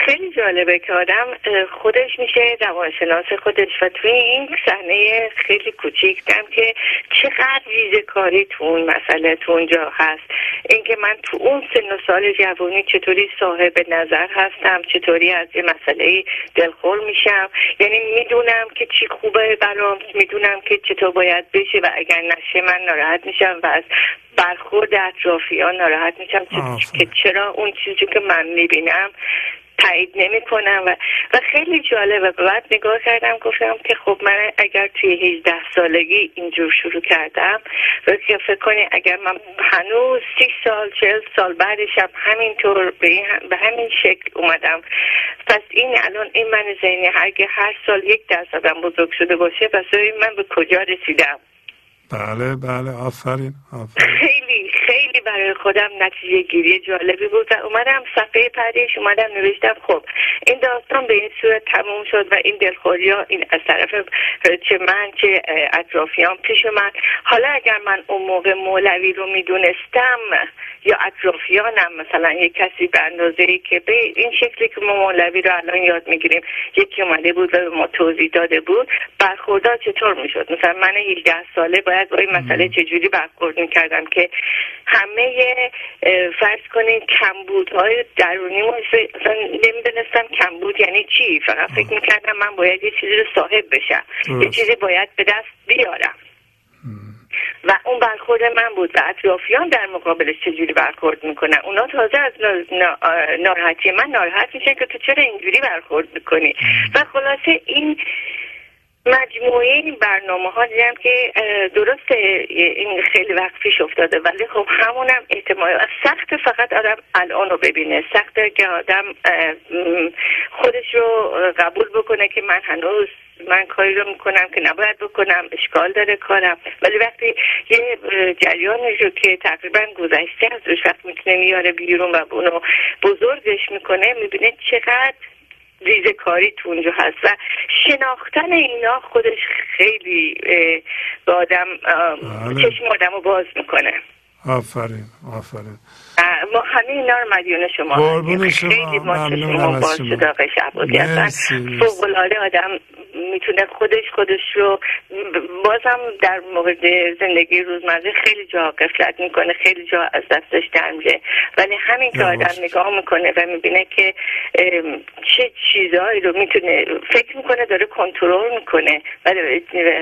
خیلی جالبه که آدم خودش میشه روانشناس خودش و توی این صحنه خیلی کوچیک دم که چقدر ریزه کاری تو اون مسئله تو اونجا هست. اینکه من تو اون سن و سال جوانی چطوری صاحب نظر هستم چطوری از یه مسئله دلخور میشم. یعنی می‌دونم که چی خوبه برام می‌دونم که چطور باید بشه و اگر نشه من ناراحت میشم و از برخورد اطرافیان ناراحت میشم که چرا اون چیزی که من می‌بینم تایید نمی کنم و, و خیلی جالبه. بعد نگاه کردم گفتم که خب من اگر توی 18 سالگی اینجور شروع کردم و که فکر کنی اگر من هنوز سی سال چل سال بعدشم همینطور به, به همین شکل اومدم. پس این الان این من ذهنی اگه هر سال یک درصدم بزرگ شده باشه پس من به کجا رسیدم. بله بله آفرین آفرین. خیلی خیلی برای خودم نتیجه گیری جالبی بود و اومدم صفحه پریش اومدم نوشتم خب این داستان به این صورت تموم شد و این دلخوری ها این از طرف چه من چه اطرافیان پیش من حالا اگر من اون موقع مولوی رو می‌دونستم یا اطرافیانم مثلا یک کسی به اندازه ای که به این شکلی که ما مولوی رو الان یاد می‌گیریم یکی اومده بود و ما توضیح داده بود برخوردار چطور می‌شد؟ مثلا من 18 ساله باید با این مسئله چجوری برخورد می‌کردم که همه فرض کنید کمبودهای درونی مثلا نمی‌دونستم کمبود یعنی چی. فقط فکر می‌کردم من باید یه چیزی رو صاحب بشم. یه چیزی باید به دست بیارم. و اون برخورد من بود. و اطرافیان در مقابلش چجوری برخورد می‌کنن؟ اونا تازه از ناراحتی من ناراحت میشن که تو چرا اینجوری برخورد می‌کنی؟ و خلاصه این مجموعه این برنامه ها دیدم که درست این خیلی وقت پیش افتاده ولی خب همونم احتمال سخت فقط آدم الان رو ببینه. سخته که آدم خودش رو قبول بکنه که من هنوز من کاری رو می‌کنم که نباید بکنم اشکال داره کارم. ولی وقتی یه جریانی رو که تقریبا گذشته از روش وقت می‌تونه میاره بیرون و اونو بزرگش می‌کنه می‌بینه چقدر ریزه کاری تو اونجا هست. و شناختن اینا خودش خیلی به آدم بله. چشم آدم رو باز می‌کنه. آفرین آفرین. ما همه اینا رو مدیون شما قربون شما خیلی ما ممنونم از شما. فوق العاده آدم می‌تونه خودش خودش رو بازم در مورد زندگی روزمره خیلی جا قفلت می‌کنه خیلی جا از دستش در میره. ولی همین که آدم نگاه می‌کنه و می‌بینه که چه چیزهایی رو می‌تونه فکر می‌کنه داره کنترل می‌کنه.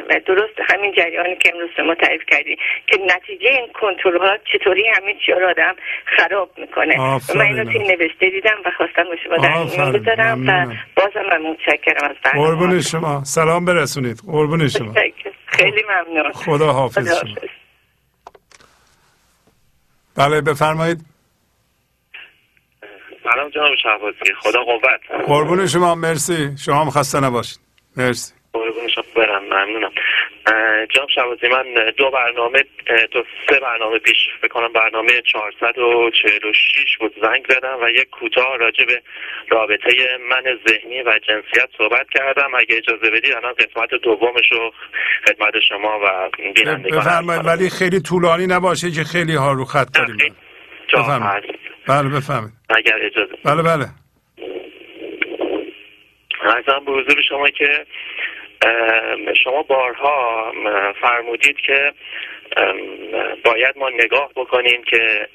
و درست همین جریانی که امروز ما تعریف کردی که نتیجه این کنترل چطوری همین چی رو آدم خراب می‌کنه. من اینو توی نوشته دیدم و خواستم به شما در بذارم و بازم من متشکرم از برنامه. شما. سلام برسونید. قربون شما. خیلی ممنون. خدا حافظ شما. بله بفرمایید. سلام جناب شهبازی. خدا قوت. قربون شما. مرسی. شما هم خسته نباشید. مرسی. قربون شما. برم. ممنونم. جناب شوازی من دو برنامه دو سه برنامه پیش بکنم برنامه 446 بود زنگ زدم و یک کوتاه راجع به رابطه من ذهنی و جنسیت صحبت کردم. اگه اجازه بدید الان قسمت دومش رو خدمت شما و بینندگان بفرمایید ولی خیلی طولانی نباشه که خیلی ها رو خط داریم. بفرمایید. بله بفرمایید. اگر اجازه. بله بله. ارزم به حضور شما که شما بارها فرمودید که باید ما نگاه بکنیم که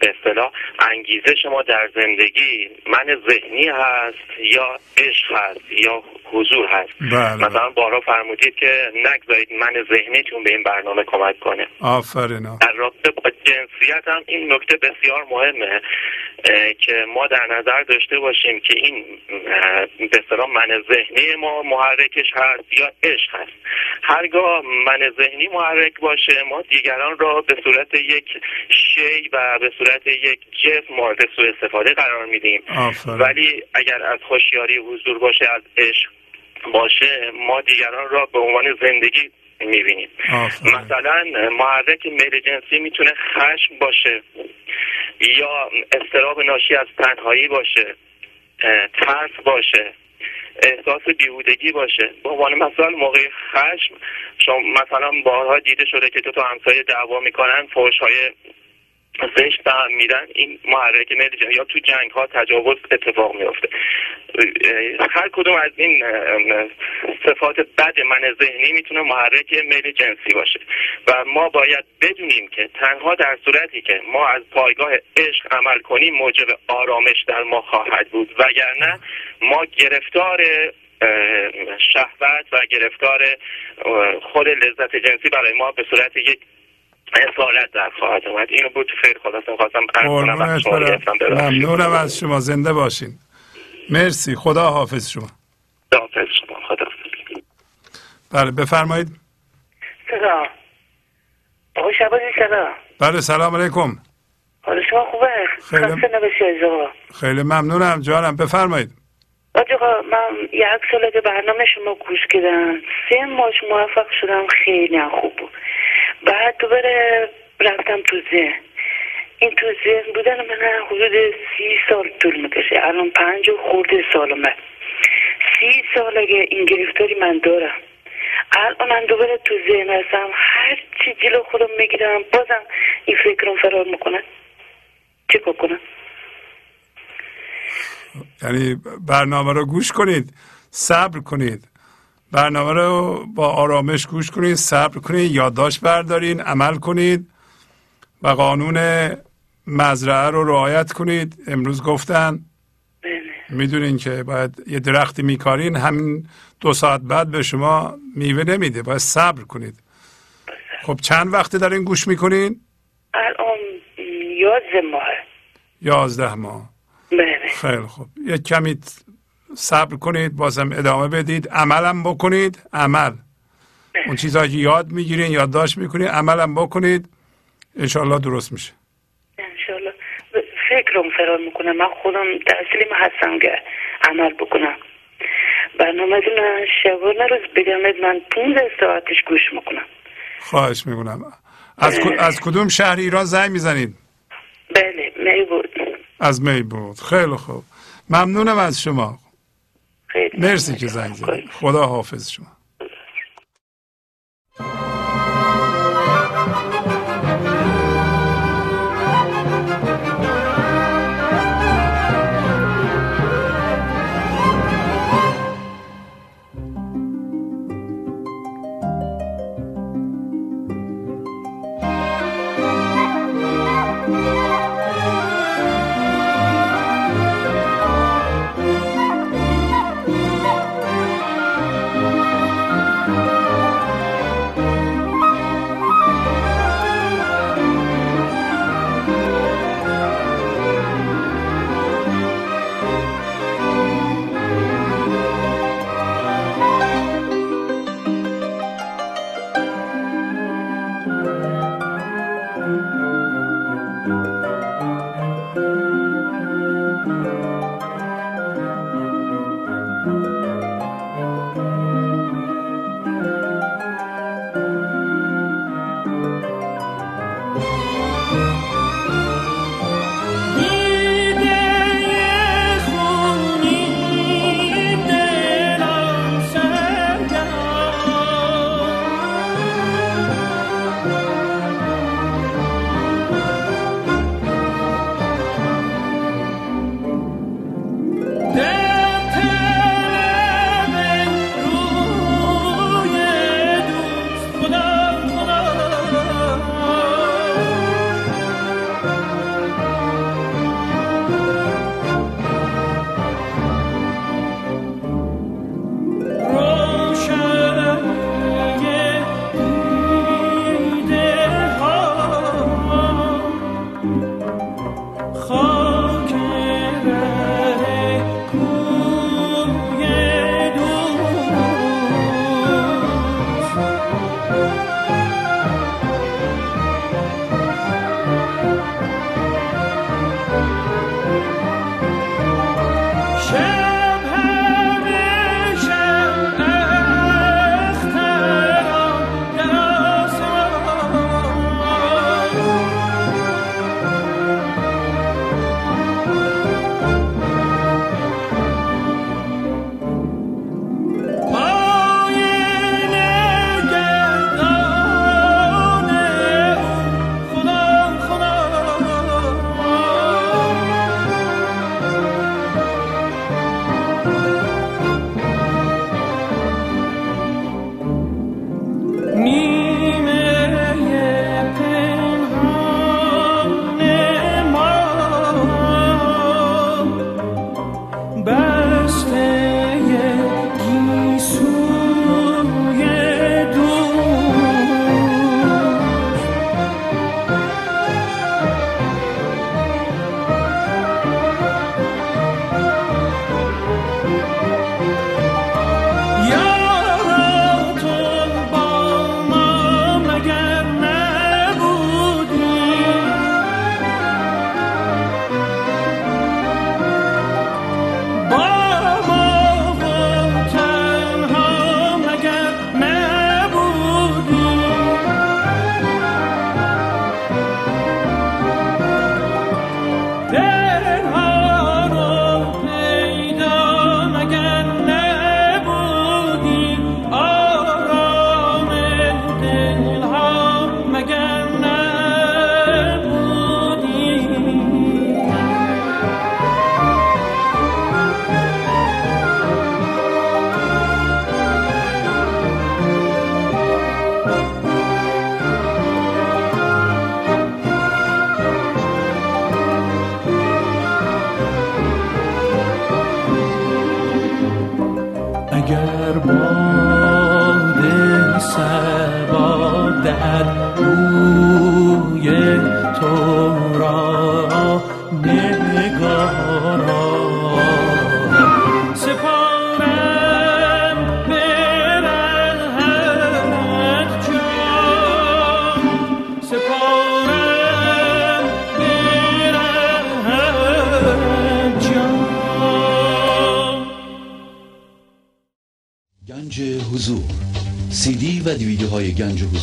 به اصطلاح انگیزه شما در زندگی من ذهنی هست یا عشق هست یا حضور هست؟ بله. مثلا بارها فرمودید که نگذارید من ذهنیتون به این برنامه کمک کنه. آفرین. در رابطه با جنسیت هم این نکته بسیار مهمه که ما در نظر داشته باشیم که این به اصطلاح من ذهنی ما محرکش هست یا عشق هست. هرگاه من ذهنی محرک باشه ما دیگران را به صورت یک شی و به صورت یک جسم مورد سوء استفاده قرار میدیم. ولی اگر از خوشیاری حضور باشه از عشق باشه ما دیگران را به عنوان زندگی می‌بینیم. مثلا محرک میل جنسی می‌تونه خشم باشه یا استراب ناشی از تنهایی باشه ترس باشه. احساس بیهودگی باشه. به عنوان مثلا موقع خشم شما مثلا بارها دیده شده که دو تا همسایه دعوا می‌کنن فوش های زشت به هم میدن این محرک میل یا تو جنگ ها تجاوز اتفاق میفته هر کدوم از این صفات بد من ذهنی می‌تونه محرک میل جنسی باشه. و ما باید بدونیم که تنها در صورتی که ما از پایگاه عشق عمل کنیم موجب آرامش در ما خواهد بود. وگرنه ما گرفتار شهوت و گرفتار خود لذت جنسی برای ما به صورت یک اصالت در خواهد اومد. اینو بود خیلی خلاصه خواستم ممنونم از شما. زنده باشین. مرسی. خدا حافظ شما. حافظ شما. خدا بله بفرمایید. سلام. آقای شبازی سلام. بله سلام علیکم. حال شما خوبه؟ خیلی خیلی ممنونم. جانم بفرمایید. آقا من یک ساله که برنامه شما گوش کردم. سه ماش موفق شدم خیلی خوب بود. بعد دوباره رفتم تو ذهن. این تو ذهن بودن من حدود سی سال طول می‌کشه. الان پنج و خورده سال من سی سال اگه این گرفتاری من دارم. الان من دوباره تو ذهن هستم. هر چی جلو خودم می‌گیرم بازم این فکرم فرار می‌کنن چه کنم؟ یعنی برنامه رو گوش کنید صبر کنید. برنامه رو با آرامش گوش کنید صبر کنید یادداشت بردارین عمل کنید و قانون مزرعه رو رعایت کنید. امروز گفتن. بله. می‌دونین که باید یه درختی میکارین همین دو ساعت بعد به شما میوه نمیده. باید صبر کنید. خب چند وقته دارین گوش می‌کنین؟ الان یازده ماه. یازده ماه. خیلی خوب. یه کمی صبر کنید بازم ادامه بدید. عملم بکنید. عمل. اون چیزهایی که یاد می‌گیرین یادداشت می‌کنید عملم بکنید. انشالله درست میشه. انشالله فکرم فرار می‌کنم. من خودم تحصیلیم هستم که عمل بکنم. برنامه دونه شبانه روز بگمید. من 15 ساعتش گوش می‌کنم. خواهش می‌کنم. از, از کدوم شهر ایران زنگ می‌زنید؟ بله می بود از می بود. خیلی خوب. ممنونم از شما. خیلی مرسی که زنگ زدید. خدا حافظ شما.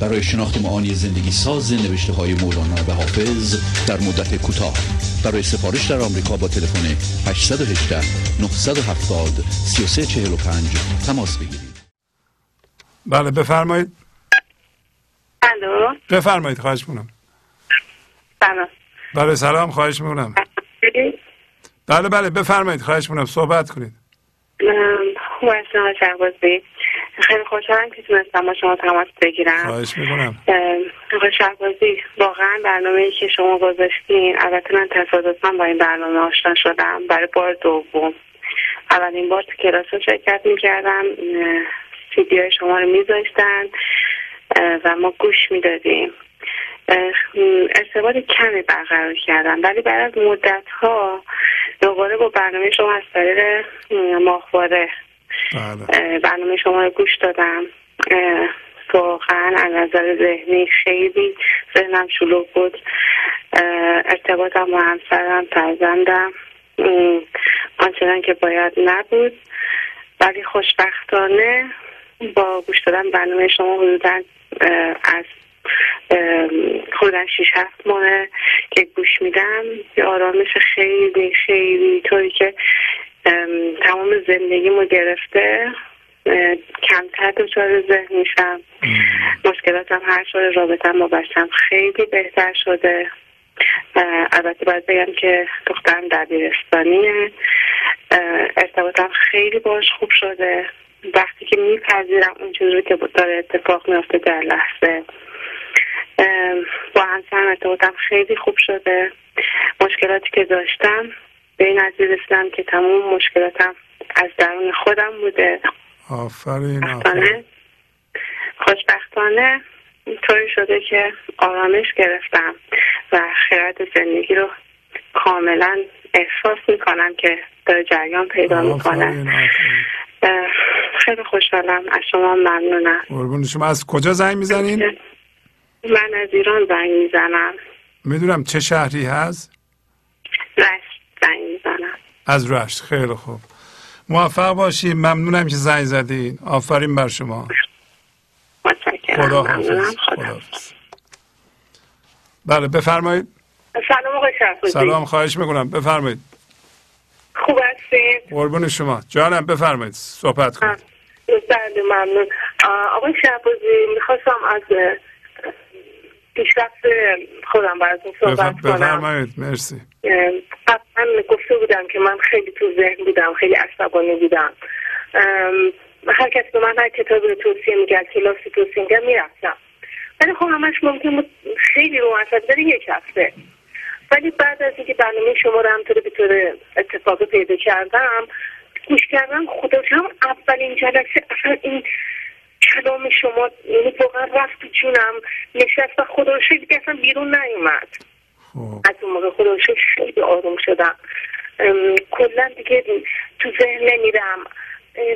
برای شناخت معانی زندگی ساز نوشته های مولانا و حافظ در مدت کوتاه. برای سفارش در آمریکا با تلفن 818 970 3345 تماس بگیرید. بله بفرمایید. الو. بفرمایید خواهش می‌کنم. سلام. بله سلام خواهش می‌کنم. بله. بله بفرمایید خواهش می‌کنم صحبت کنید. خوب شهبازی خیلی خوشحالم که تونستم با شما تماس بگیرم. خواهش می‌کنم. آقای شهبازی واقعا برنامه ای که شما گذاشتین البته من تصادفا با این برنامه آشنا شدم برای بار دوم. اولین بار تو کلاس ها شرکت می‌کردم سیدی های شما رو میذاشتن و ما گوش می‌دادیم. ارتباط کمی برقرار کردم ولی بعد از مدت ها دوباره با برنامه شما از طریق ماهواره بله. برنامه شما رو گوش دادم. واقعا از نظر ذهنی خیلی ذهنم شلوغ بود. ارتباطم با همسرم فرزندم آنچنان که باید نبود. ولی خوشبختانه با گوش دادن برنامه شما حدودا از خودم شیش هفت ماه که گوش میدم یه آرامش خیلی خیلی طوری که تمام زندگیمو گرفته. کمتر دچار ذهن میشم. مشکلاتم هر سال رابطم با بچم خیلی بهتر شده. البته باید بگم که دخترم دبیرستانیه ارتباطم خیلی باش خوب شده. وقتی که میپذیرم اون چیزی که داره اتفاق میافته در لحظه. با همسرم ارتباطم خیلی خوب شده. مشکلاتی که داشتم به این نتیجه رسیدم که تمام مشکلاتم از درون خودم بوده. آفرین خوشبختانه خوشبختانه طوری شده که آرامش گرفتم و خیرت زندگی رو کاملا احساس می‌کنم که داره جریان پیدا می‌کنه. خیلی خوشحالم از شما ممنونم. قربون شما. از کجا زنگ می‌زنین؟ من از ایران زنگ می‌زنم. می‌دونم چه شهری هست؟ رشت از رشت. خیلی خوب. موفق باشی ممنونم که زنگ زدین. آفرین بر شما. خدا حافظ. خدا بله بفرمایید. سلام آقای سلام خواهش می‌کنم. بفرمایید. خوب هستین؟ قربون شما. جانم بفرمایید. صحبت کنید. بله ممنون. آقای شهبازی می‌خواستم از پیشرفت خودم براتون صحبت کنم. مرسی. قبلا گفته بودم که من خیلی تو ذهن بودم خیلی عصبانی بودم. هر کسی به من هر کتابی رو توصیه می‌کرد کلاسی توصیه می‌کرد می‌رفتم. ولی خب همش ممکن بود خیلی رو بره یک هفته. ولی بعد از اینکه برنامه شما رو همطور به طور اتفاقی پیدا کردم گوش کردم خدا هم اولین جلسه اصلا این کلام شما؟ یعنی واقعا رفت تو جونم نشست و خدا شکر اصلا بیرون نیومد. از اون موقع خدا خیلی آروم شدم. کلا دیگه تو ذهن نمیرم.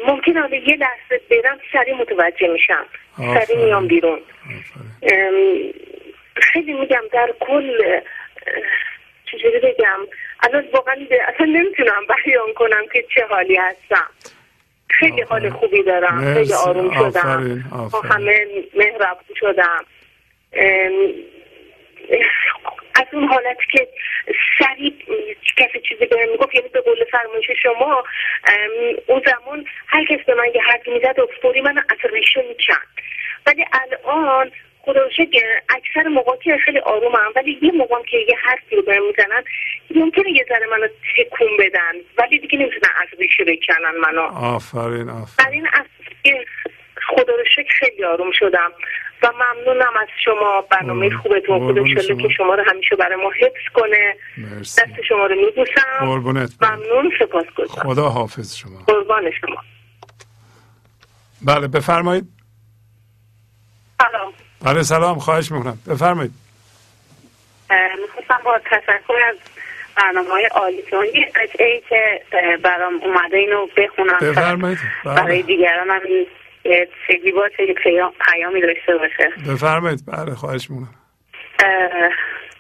ممکن حالا یه لحظه برم سریع متوجه میشم. سریع میام بیرون. خیلی میگم در کل چجوری بگم؟ الان واقعا اصلا نمی‌تونم بیان کنم که چه حالی هستم. خیلی حال خوبی دارم. خیلی آروم شدم. با همه مهربون شدم. از اون حالتی که سریع کسی چیزی به من می‌گفت یعنی به قول فرمایش شما اون زمان هر کس به من یه حرفی می‌زد و فوری من از ریشه می‌کند ولی الان خدا اکثر موقع که خیلی آرومم ولی یه موقع که یه حرفی رو بهم می‌زنن ممکنه یه ذره منو تکون بدن ولی دیگه نمی‌تونن از ریشه بکنن منو. آفرین آفرین. این خدا رو شکر خیلی آروم شدم و ممنونم از شما برنامه خوبتون خدا شده که شما. رو همیشه برای ما حفظ کنه. مرسی. دست شما رو میبوسم. ممنون سپاس گذارم. خدا حافظ شما. قربان شما. بله بفرمایید. سلام. بله سلام خواهش می‌کنم. بفرمایید. می‌خواستم با تشکر از برنامه های عالیتون یه ای که برام اومده اینو بخونم. بفرمایید. بله. برای دیگران هم یه چگی باشه یه پیامی داشته باشه. بفرمایید. بله خواهش می‌کنم.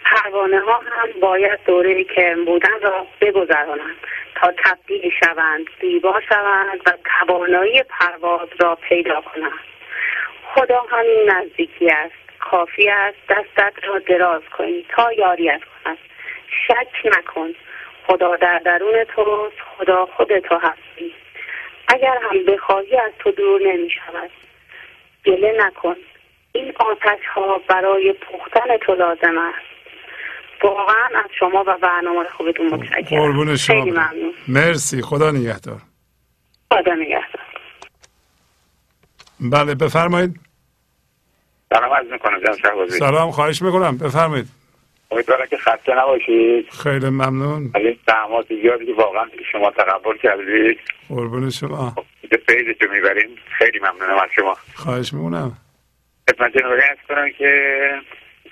پروانه ها هم باید دوره که بودن را بگذرانند تا تبدیل شوند زیبا شوند و توانایی پرواز را پیدا کنند. خدا همین نزدیکی است. کافی است. دستت را دراز کنی. تا یاریت کند شک نکن. خدا در درون توست. خدا خود تو هستی. اگر هم بخواهی از تو دور نمی شود. گله نکن. این آتش ها برای پختن تو لازم است. واقعا از شما و برنامه خوبتون متشکرم. قربون شما. خیلی ممنون. مرسی. خدا نگهدار. خدا نگهدار. بله بفرمایید. سلام عرض می‌کنم جان سلام خواهش می‌کنم. بفرمایید. امیدوارم که خسته نباشید. خیلی ممنون. از این زحمات زیادی که واقعا شما تقبل کردید. قربون شما. پیزشو می‌بریم. خیلی ممنونم از شما. خواهش می‌کنم. خدمت جنابالی از کنم که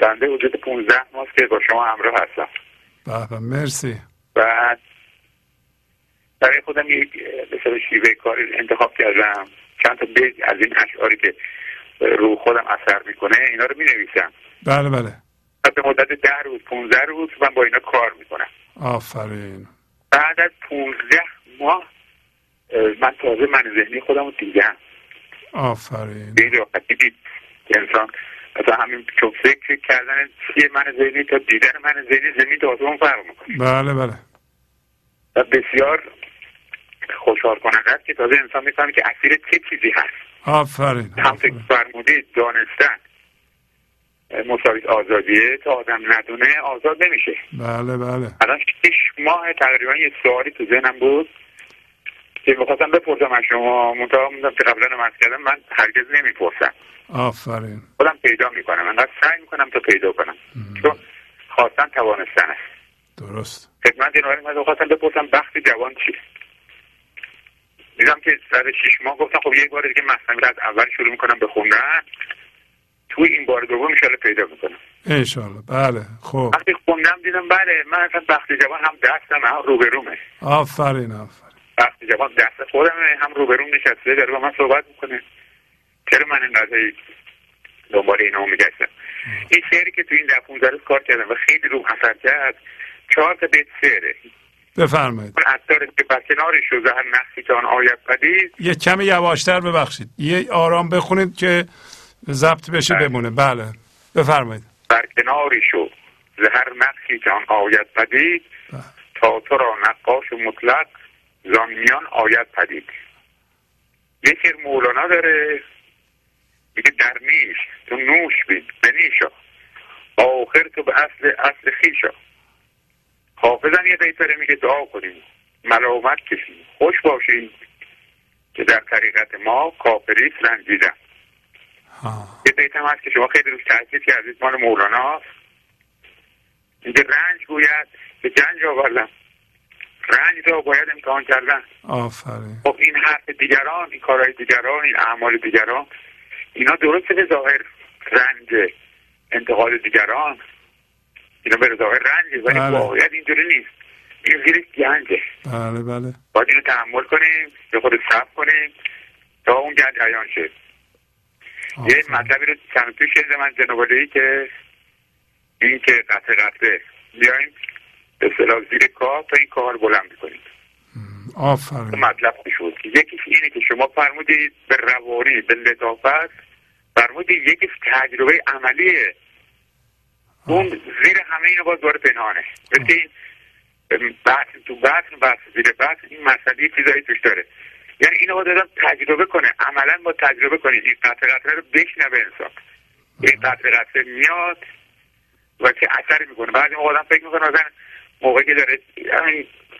بنده وجود 15 ماست که با شما همراه هستم. بله مرسی. بعد برای خودم یک به شیوه کاری انتخاب کردم. چند تا بیت از این اشعاری که رو خودم اثر می‌کنه اینا رو می نویسم بله. بله به مدت ده روز 15 روز من با اینا کار می‌کنم. آفرین. بعد از 15 ماه من تازه من ذهنی خودم رو دیدم. آفرین. به این راحتی دید انسان مثلا همین چون فکر کردن چیه من ذهنی تا دیدن من ذهنی زمین تا آسمان فرق می‌کنه. بله بله. و بسیار خوشحال کننده است که تازه انسان می‌فهمه که اسیر چه چیزی هست. آفرین. هم فکر فرمودید دانستن. مساویت آزادیه؟ تا آدم ندونه آزاد نمیشه. بله بله. الان شش ماه تقریبا یه سوالی تو ذهنم بود که می‌خواستم بپرسم از شما. موندم که قبلا مرز کردم من هرگز نمی‌پرسم. آفرین. خودم پیدا می‌کنم. من سعی می‌کنم تا پیدا کنم. چون خواستن توانستن است. درست. خدمت این من خواستم بپرسم بخت جوان چیه؟ دیدم که سر شیش ماه گفتم خب یک بار دیگه مصنوی از اول شروع می‌کنم به خوندن. توی این بار دوم انشالله پیدا می‌کنم. انشالله. بله. خب. وقتی خوندم دیدم بله من اصلا بخت جوان هم دستم هم روبرومه. آفرین آفرین. بخت جوان دست خودم هم روبروم نشسته داره با من صحبت می‌کنه. چرا من اینقدر دنبال اینا میگشتم؟ این شعری که تو این ده 15 روز کار کردم و خیلی روم اثر کرد چهار تا بیت شعره. بفرمایید. اثر که بر کنارش و زهر آن آید پدید. یه کمی یواشتر ببخشید. یه آرام بخونید که ضبط بشه بله. بمونه. بله. بفرمایید. بر کناری شو زهر نقشی که آن آید پدید. بله. تا تو را نقاش مطلق زانیان آید پدید. یه شعر مولانا داره. میگه در نیش تو نوش بین بنیشا. آخر تو به اصل اصل خیشا. حافظم یه بیتره میگه دعا کنیم ملامت کشیم. خوش باشیم که در طریقت ما کافری رنجیدن یه بیت هم هست که شما خیلی روش تحکیل کردید مال مولانا میگه رنج گوید که جنج آوردم. رنج را باید امتحان کردن. آفرین. خب این حرف دیگران این کارهای دیگران این اعمال دیگران اینا درسته به ظاهر رنج انتقال دیگران اینا به ظاهر رنجه ولی بله. واقعیت اینجوری نیست این زیرش گنجه بله بله باید اینو تحمل کنیم به خود سب کنیم تا اون گنج عیان شه یه مطلبی رو چند پیش شنیده من جناب که این که قطع قطعه بیایم به صلاح زیر کار تا این کار بلند کنیم آفرین مطلب شد یکیش اینه که شما فرمودید به روانی به لطافت فرمودید یکیش تجربه عملیه اون زیر همه اینو باز داره پنهانه. مثل این تو بحث بحث زیر بحث این مسئله چیزایی توش داره. یعنی اینو باید دادم تجربه کنه. عملا با تجربه کنید این قطع قطره رو بشنوه انسان. این قطع قطره میاد و چه اثری می‌کنه. بعضی موقع آدم فکر می‌کنه مثلا موقعی که داره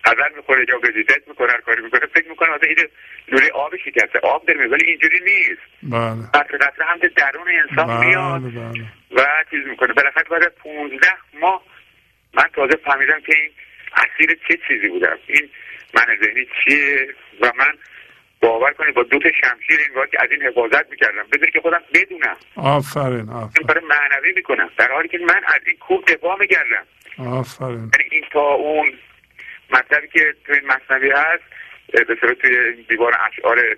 غذر می‌خوره یا گزیدت می‌کنه هر کاری می‌کنه فکر می‌کنه مثلا این لوله آب شکسته. آب داره ولی اینجوری نیست. بله. قطره قطره هم درون انسان بله میاد بله. و چیز می‌کنه. بالاخره بعد از 15 ماه من تازه فهمیدم که این اسیر چه چیزی بودم. این من ذهنی چیه و من باور کنید با دو تا شمشیر انگار که از این حفاظت می‌کردم. بدونی که خودم بدونم. آفرین آفرین. کار معنوی می‌کنم. در حالی که من از این کوه دفاع می‌کردم آفرین. یعنی این تا اون مطلبی که تو این مصنوی هست به صورت توی دیوار اشعار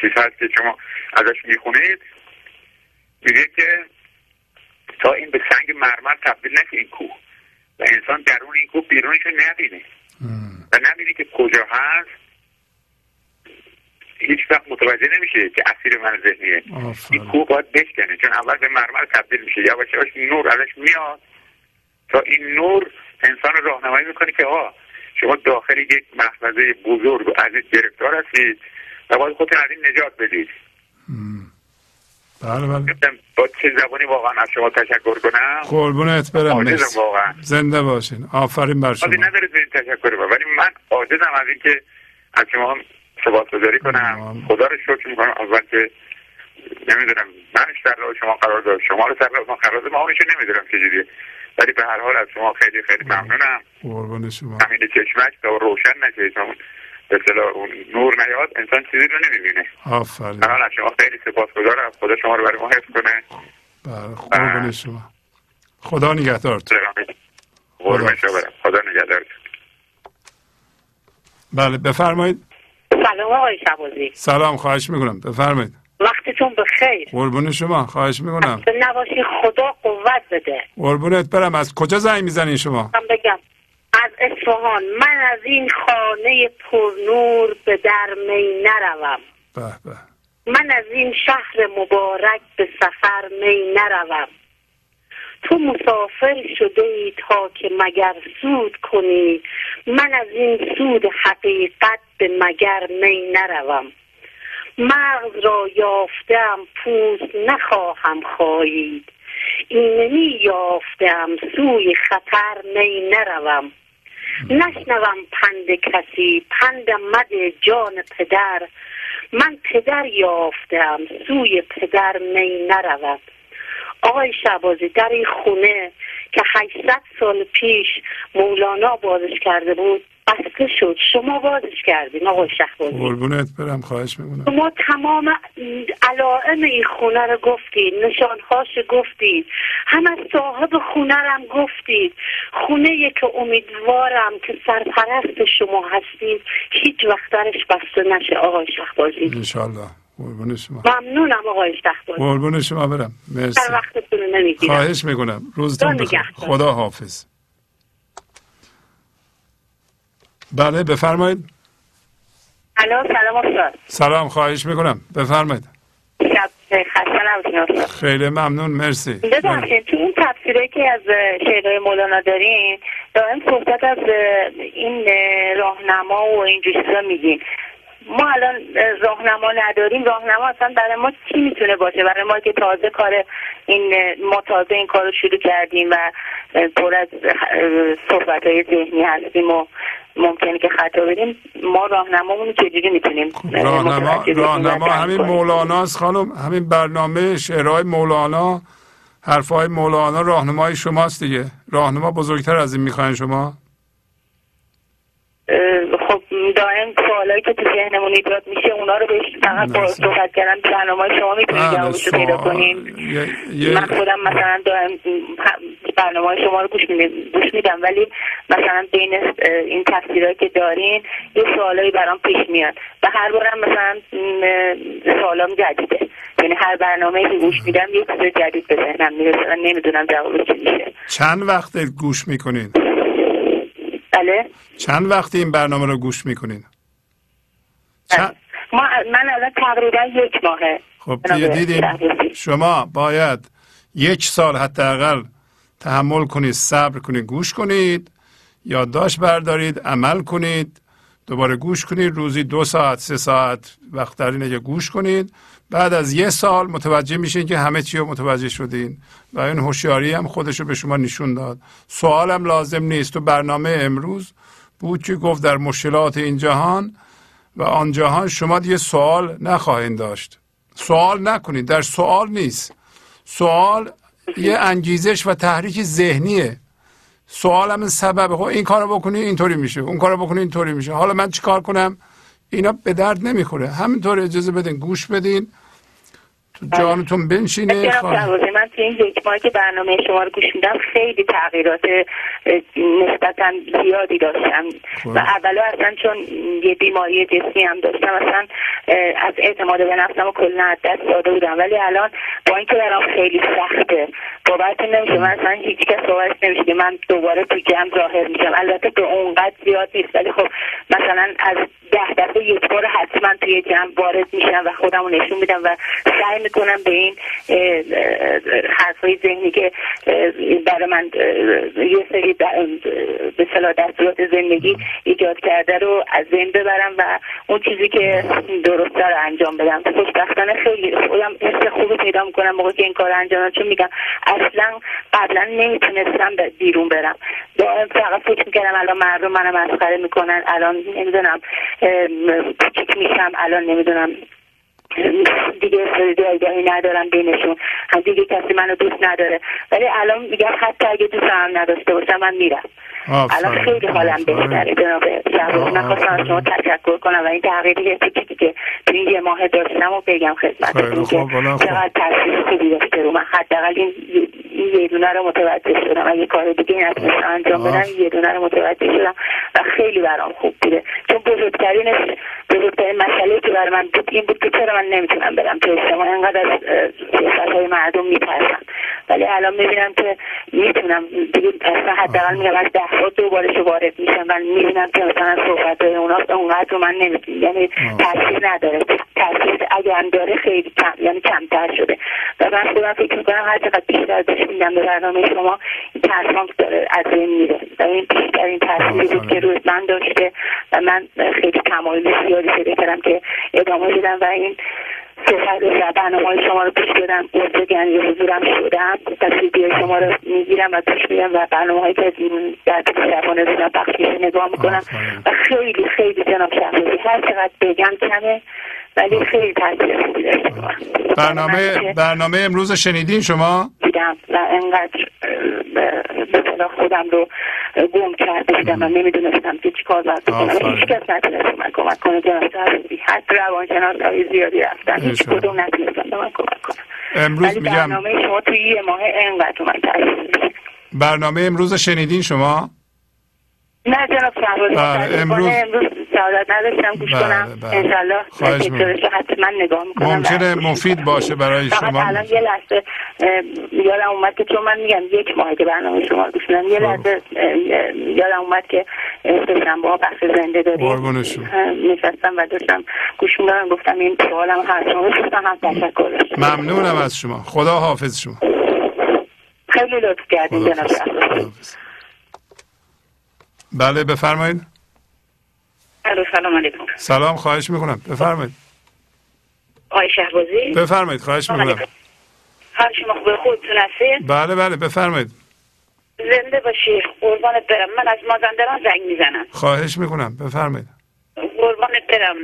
چیز هست که شما ازش می‌خونید. میگه که تا این به سنگ مرمر تبدیل نشه این کوه و انسان درون این کوه بیرونش نبینه. و نبینه که کجا هست. هیچ وقت متوجه نمیشه که اسیر من ذهنیه. این کوه باید بشکنه چون اول به مرمر تبدیل میشه. یواش یواش نور ازش میاد. تا این نور انسان راهنمایی می‌کنه که ها شما داخل یک محفظه بزرگ و عزیز گرفتار هستید و باید خودتون از این نجات بدید بله بله. با چه زبانی واقعا از شما تشکر کنم؟ قربونت برم واقعا. زنده باشین. آفرین بر شما. ندارید به این تشکر کنم ولی من عاجزم از اینکه از شما سپاسگزاری کنم. خدا رو شکر می‌کنم. اول که نمی‌دونم منش در شما قرار داد. شما رو سر راه قرار داد. اونشو نمی‌دونم چجوریه. ولی به هر حال از شما خیلی خیلی ممنونم. قربان شما. همین چشمش تا روشن نشه به اصطلاح اون نور نیاد انسان چیزی رو نمی‌بینه. آفرین. من از شما خیلی سپاسگزارم. خدا شما رو برای ما حفظ کنه. بله قربان شما. خدا نگهدارت قربان شما. برم خدا نگهدارت بله بفرمایید. سلام آقای شبازی. سلام خواهش می‌کنم. بفرمایید. وقتتون بخیر قربون شما خواهش می‌کنم. نباشی خدا قوت بده. قربونت برم. از کجا زنگ می‌زنین شما؟ من بگم از اصفهان. من از این خانه پرنور به در می نروم. به به. من از این شهر مبارک به سفر می نروم. تو مسافر شده ای تا که مگر سود کنی؟ من از این سود حقیقت به مگر می نروم. مغز را یافتم پوست نخواهم خواهید. ایمنی یافتم سوی خطر می نروم. نشنوم پند کسی پندم مده جان پدر. من پدر یافتم سوی پدر می نرود آقای شبازی در این خونه که 800 سال پیش مولانا بازش کرده بود بسته شد. شما بازش کردین آقای شهبازی. قربونت برم خواهش می‌کنم. شما تمام علائم این خونه رو گفتید نشانهاش گفتید هم از صاحب خونه رم گفتید. خونه که امیدوارم که سرپرست شما هستید هیچ وقت درش بسته نشه آقای شهبازی. انشالله قربون شما. ممنونم آقای شهبازی. قربون شما برم. مرسی. در وقتتون نمی‌گیرم. خواهش می‌کنم. روزتون بخیر. خدا حافظ بله بفرمایید. الو سلام استاد. سلام خواهش می‌کنم. بفرمایید. خیلی ممنون مرسی. ببخشید تو اون تفسیری که از شعرهای مولانا دارین دائم صحبت از این راهنما و این چیزا میگین. ما الان راهنما نداریم. راهنما اصلا برای ما چی می‌تونه باشه؟ برای ما که تازه کار این ما تازه این کار رو شروع کردیم و پر از صحبت های ذهنی هستیم و ممکنه که خطا بدیم ما راهنمامون چجوری می‌تونیم؟ راهنما راهنما همین مولاناست خانم. همین برنامه شعرهای مولانا حرفهای مولانا راهنمای شماست دیگه. راهنما بزرگتر از این می‌خواین شما؟ خب دائم سوالایی که تو ذهنمون ایجاد میشه اونا رو بهش فقط با صحبت کردن برنامه شما می‌تونید جوابشو پیدا کنیم. من خودم مثلا دائم برنامه شما رو گوش میدم گوش میدم ولی مثلا بین این تفسیرهایی که دارین یه سوالایی برام پیش میاد. و هر بارم مثلا سوالام جدیده. یعنی هر برنامه که گوش میدم یه چیز جدید به ذهنم می‌رسه نمی‌دونم جوابش چی میشه. چند وقت گوش می‌کنین؟ بله. چند وقتی این برنامه رو گوش می‌کنین؟ چند... ما من الان تقریبا یک ماهه. خب دیگه دیدیم. شما باید یک سال حداقل تحمل کنید صبر کنید گوش کنید یادداشت بردارید عمل کنید دوباره گوش کنید روزی دو ساعت سه ساعت وقت در اینه که گوش کنید. بعد از یه سال متوجه میشین که همه چی رو متوجه شدین و این هوشیاری هم خودش رو به شما نشون داد. سوالم لازم نیست. تو برنامه امروز بود که گفت در مشکلات این جهان و آن جهان شما دیگه سوال نخواهید داشت. سوال نکنید. در سوال نیست. سوال یه انگیزش و تحریک ذهنیه. سوال هم سبب خب این کارو بکنی اینطوری میشه. اون کارو بکنی اینطوری میشه. حالا من چیکار کنم؟ اینا به درد نمی‌خوره. همینطور اجازه بدین گوش بدین. تو جانتون بنشینه. من تو این یک ماه که برنامه شما رو گوش میدم خیلی تغییرات نسبتا زیادی داشتم. و اولو اصلا چون یه بیماری جسمی هم داشتم اصلا از اعتماد به نفسم و کلا از دست داده بودم. ولی الان با اینکه برام خیلی سخته باورتون نمیشه. من اصلا هیچ کس باورش نمیشه که من دوباره تو جمع ظاهر میشم. البته به اونقدر زیاد نیست. ولی خب مثلا از ده دفعه یک بار حتما توی جمع وارد میشم و خودم نشون میدم و سعی می‌کنم به این حرفای ذهنی که برای من یه سری به صلاح دستورات زندگی ایجاد کرده رو از ذهن ببرم و اون چیزی که درسته رو انجام بدم. خوشبختانه خیلی خودم حس خوبی پیدا می‌کنم موقع که این کار انجام چون میگم اصلا قبلا نمی‌تونستم بیرون برم. دائم فقط فکر می‌کردم الان مردم منو مسخره می‌کنن الان نمی‌دونم کوچیک میشم الان نمی‌دونم. دیگه جایگاهی ندارم بینشون. هم دیگه کسی منو دوست نداره. ولی الان میگم حتی اگه دوست هم نداشته باشم من میرم. الان خیلی حالم بهتره جناب شهبازی من خواستم از شما تشکر کنم و این تغییری که که تو این یه ماه داشتم و بگم خدمتتون که چقدر تاثیر خوبی داشته رو. من حداقل این یه دونه رو متوجه شدم. اگه کار دیگه نتونستم انجام بدم یه دونه رو متوجه شدم و خیلی برام خوب بوده. چون بزرگترینش بزرگترین مسئله که برای من بود این بود که چرا من نمی‌تونم برم تو اجتماع انقدر از سیاست های مردم میترسم. ولی الان می‌بینم که می‌تونم دیگه اصلا حداقل میگم از ده بار دوباره وارد میشم و می‌بینم که مثلا صحبت های اونا اونقدر رو من نمی‌تونم یعنی تاثیر نداره. تاثیر اگر هم داره خیلی کم یعنی کمتر شده. و من خودم فکر می‌کنم هر چقدر بیشتر گوش میدم به برنامه شما این ترسام داره از این میره. و این بیشترین تاثیری بود که روی من داشته و من خیلی تمایل زیادی پیدا کردم که ادامه بدم و این و برنامه های شما رو گوش بدم عضو گنج حضورم شدم. تصویری شما رو می‌گیرم و گوش میدم و برنامه هایی که در طول شبانه روزم پخش نگاه می‌کنم. و خیلی خیلی جناب شهبازی هر چقدر بگم کمه. ولی خیلی تاثیر خوبی داشته برنامه برنامه امروز شنیدین شما؟ دیدم و انقدر به خودم رو گم کرده بودم و نمی‌دونستم که چیکار باید بکنم. هیچ کس نتونست من کمک کنه. شهبازی حتی روانشناس های زیادی رفتن. هیچ کدوم نتونستم به من کمک کنم امروز میگم برنامه شما توی یه ماه انقدر من تاثیر برنامه امروز شنیدین شما؟ نه جناب شهبازی امروز امروز سعادت نداشتم گوش بله، کنم. بله. انشالله حتما نگاه می‌کنم ممکنه مفید باشه برای شما. الان یه لحظه یادم اومد که چون من میگم یک ماه که برنامه شما گوش کنم یه خب. لحظه یادم اومد که سهشنبه ها بخش زنده داریم. نشستم و داشتم گوش میدارم گفتم این سوالم هست. شما گفتم هم تشکر. ممنونم از شما. خدا حافظ شما. خیلی لطف کردین جناب بله بفرمایید. سلام علیکم. سلام خواهش می‌کنم. بفرمایید. آقای شهبازی؟ بفرمایید خواهش می‌کنم. حال شما خوبه خودتون هستید؟ بله بله بفرمایید. زنده باشی قربانت برم. من از مازندران زنگ می‌زنم. خواهش می‌کنم. بفرمایید. قربانت برم.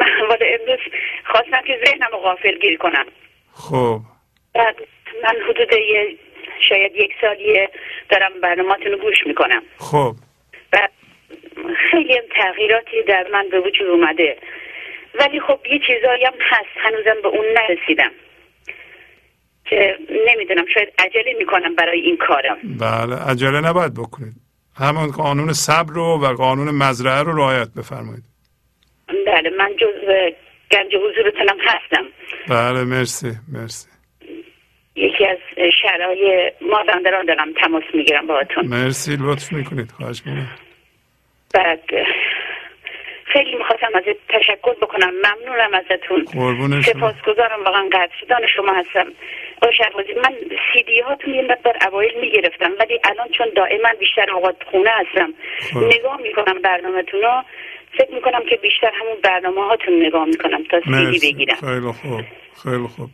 من ولی امروز خواستم که ذهنم رو غافل گیر کنم. خب. بعد من حدود یه شاید یک سالیه دارم برنامهاتون رو گوش می‌کنم. خب. بعد خیلی هم تغییراتی در من به وجود اومده. ولی خب یه چیزایی هم هست. هنوزم به اون نرسیدم. که نمی‌دونم شاید عجله می‌کنم برای این کارم. بله عجله نباید بکنید. همون قانون صبر رو و قانون مزرعه رو رعایت بفرمایید. بله من جز گنج حضورتونم هستم. بله مرسی مرسی. یکی از شهرهای مازندران دارم تماس می‌گیرم باهاتون. مرسی لطف می‌کنید. خواهش می‌کنم. بعد خیلی می‌خواستم از تشکر بکنم. ممنونم ازتون. سپاسگزارم. واقعا قدردان شما هستم. آقای شهبازی من سی دی هاتون یه مقدار اوایل می‌گرفتم ولی الان چون دائما بیشتر اوقات خونه هستم خب. نگاه می‌کنم برنامهتون رو. فکر می‌کنم که بیشتر همون برنامه هاتون نگاه می‌کنم تا سی دی بگیرم. خیلی خوب. خیلی خوب.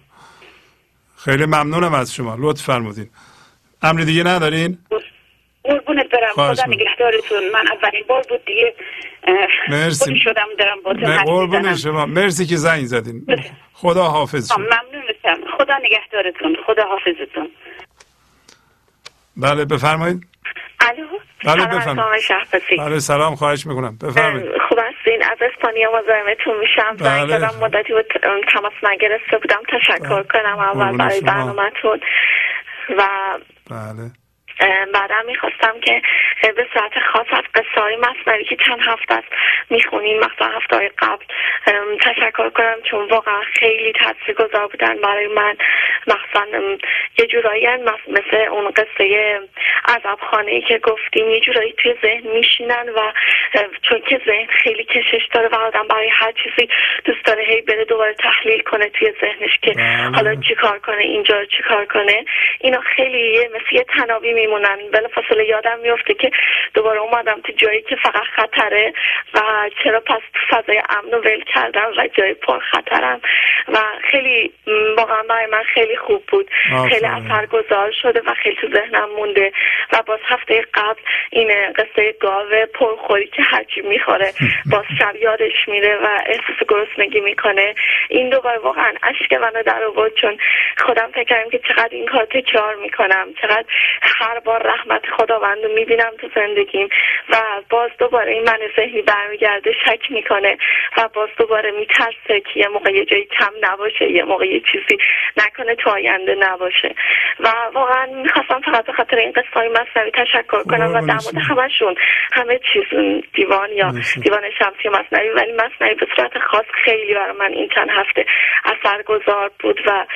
خیلی ممنونم از شما. لطف فرمودین. امر دیگه ندارین؟ قربونت برم. خدا نگهدارتون. من اولین بار بود دیگه مرسی. شدم دارم با قربون شما. مرسی که زنگ زدین. خدا حافظ ممنونتم خدا نگهدارتون. خدا حافظتون. بله بفرمایید. الو؟ بله بفرمایید. بله سلام خواهش می‌کنم. بفرمایید. خوب هستین؟ از اسپانیا مزاحمتون میشم. بله. مدتی بود تماس نگرفته بودم. تشکر بله. کنم اول برای برنامهتون. و بله. بعدا می‌خواستم که به صورت خاص از قصه های مصنوی که چند هفته است می‌خونیم مثلا هفته های قبل تشکر کنم چون واقعا خیلی تاثیر گذار بودن برای من مثلا یه جورایی مثل اون قصه عذاب خانه ای که گفتیم یه جورایی توی ذهن میشینن و چون که ذهن خیلی کشش داره و آدم برای هر چیزی دوست داره هی بره دوباره تحلیل کنه توی ذهنش که بله. حالا چیکار کنه اینجا چیکار کنه اینا خیلی مثل یه تنابی میمونن. بلا فاصله یادم میفته که دوباره اومدم تو جایی که فقط خطره و چرا پس تو فضای امن ول کردم و جای پر خطرم. و خیلی واقعا برای من خیلی خوب بود. خیلی اثرگذار شده و خیلی تو ذهنم مونده. و باز هفته قبل این قصه گاوه پرخوری که هرچی می‌خوره باز شب یادش میره و احساس گرسنگی می‌کنه. این دوباره واقعا اشک منو در آورد چون خودم فکر کردم که چقدر این کار تکرار می‌کنم. چقدر هر بار رحمت خداوند رو می‌بینم تو زندگیم و باز دوباره این من ذهنی برمیگرده شک می‌کنه و باز دوباره میترسه که یه موقع یه جایی کم نباشه یه موقع یه چیزی نکنه تو آینده نباشه. و واقعا می‌خواستم فقط به خاطر این قصه های مصنوی تشکر کنم و در مورد همشون همه چیز دیوان یا دیوان شمسی مصنوی ولی مصنوی به صورت خاص خیلی برای من این چند هفته اثرگذار بود و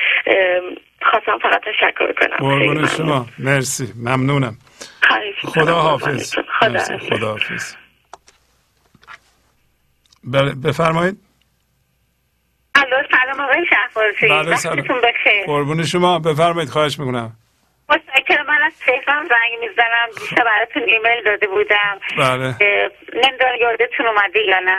خواستم فقط تشکر کنم. شما. مرسی. ممنونم. خدا حافظ. خدا حافظ. بله بفرمایید. الو سلام آقای شهبازی. بله سلام. قربون شما. بفرمایید خواهش می‌کنم. متشکرم. من از تهران زنگ می‌زنم. دیشب براتون ایمیل داده بودم. بله. نمی‌دونم یادتون اومده یا نه.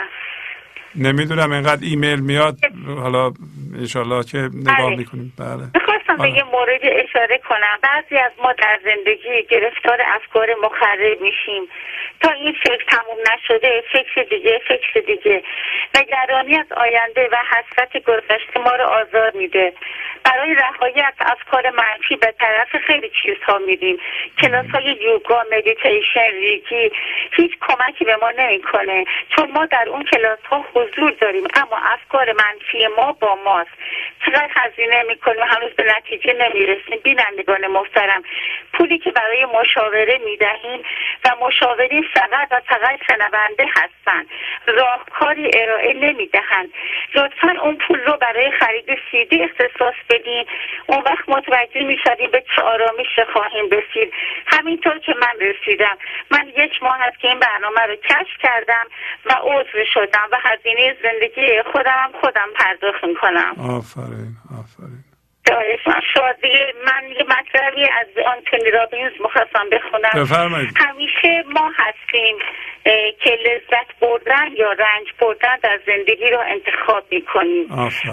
نمی‌دونم اینقدر ایمیل میاد. حالا انشالله که نگاه بله. می‌کنیم. بله. می‌خواستم به یه مورد اشاره کنم. بعضی از ما در زندگی گرفتار افکار مخرب میشیم. تا این فکر تموم نشده فکر دیگه فکر دیگه. نگرانی از آینده و حسرت گذشته ما رو آزار میده. برای رهایی از افکار منفی به طرف خیلی چیزها میریم. کلاس های یوگا مدیتیشن ریکی هیچ کمکی به ما نمی‌کنه. چون ما در اون کلاس ها حضور داریم اما افکار منفی ما با ماست. چقدر هزینه می‌کنیم هنوز به نتیجه نمی‌رسیم. بینندگان محترم پولی که برای مشاوره می‌دهیم و مشاورین فقط و فقط شنونده هستند. راهکاری ارائه نمی‌دهند. لطفا اون پول رو برای خرید سیدی اختصاص بدین. اون وقت متوجه می‌شویم به چه آرامش خواهیم رسید. همینطور که من رسیدم. من یک ماه هست که این برنامه رو کشف کردم و عضو شدم و هزینه زندگی خودم خودم پرداخت می‌کنم. آفرین آفرین. شادی من یه مطلبی از آنتونی رابینز مخواستم بخونم. بفرمایید. همیشه ما هستیم که لذت بردن یا رنج بردن در زندگی را انتخاب می‌کنیم.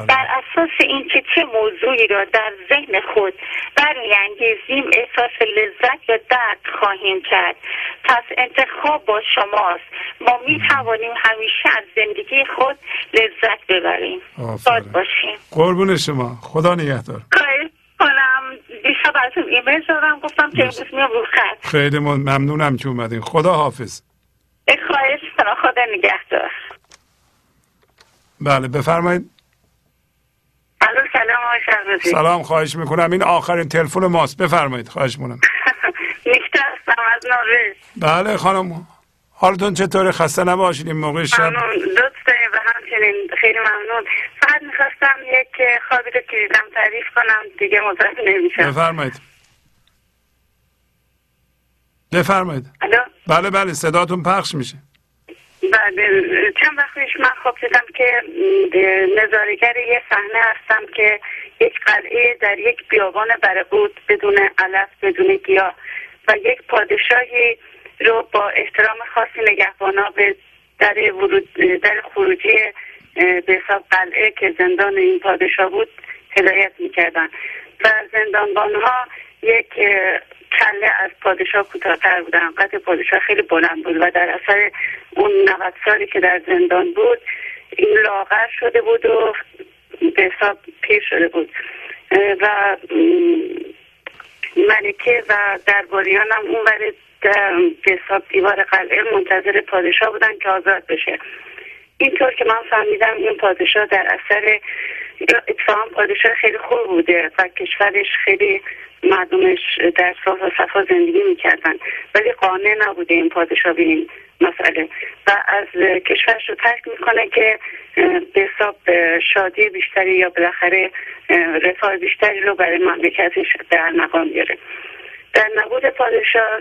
بر اساس اینکه چه موضوعی را در ذهن خود برمیانگیزیم احساس لذت یا درد خواهیم کرد. پس انتخاب با شماست. ما می توانیم همیشه از زندگی خود لذت ببریم. باد باشیم. قربون شما. خدا نگهدار. کنم دیشب براتون ایمیل دادم گفتم که امروز میام رو خط. خیلی ممنونم که اومدین. خدا حافظ. خواهش خدا نگهدار. بله بفرمایید. سلام سلام خواهش می‌کنم. این آخرین تلفن ماست. بفرمایید خواهش می‌کنم. هستم از بله خانم. حالتون چطوره؟ خسته نباشید این موقع شب. و همچنین خیلی ممنون. فقط می‌خواستم یک خوابی رو که دیدم تعریف کنم دیگه مزاحم نمیشم. بفرمایید. بفرمایید. بله بله صداتون پخش میشه. بله چند وقت من خواب دیدم که نظارگر یه صحنه هستم که یک قلعه در یک بیابان برهود بدون علف بدون گیاه و یک پادشاهی رو با احترام خاصی نگهبانا به در, ورود در خروجی به حساب قلعه که زندان این پادشاه بود هدایت می‌کردن. و زندانبان ها یک کله از پادشاه کوتاهتر بودن. قد پادشاه خیلی بلند بود و در اثر اون 90 سالی که در زندان بود این لاغر شده بود و به حساب پیر شده بود. و ملکه و درباریان هم اون به حساب دیوار قلعه منتظر پادشاه بودن که آزاد بشه. اینطور که من فهمیدم این پادشاه در اثر اتفاقا پادشاه خیلی خوب بوده و کشورش خیلی مردمش در صاف و صفا زندگی می‌کردن. ولی قانع نبوده این پادشاه به این مسئله. و از کشورش رو ترک می‌کنه که به حساب شادی بیشتری یا بالاخره رفاه بیشتری رو برای مملکتش در مقام بیاره. در نبود پادشاه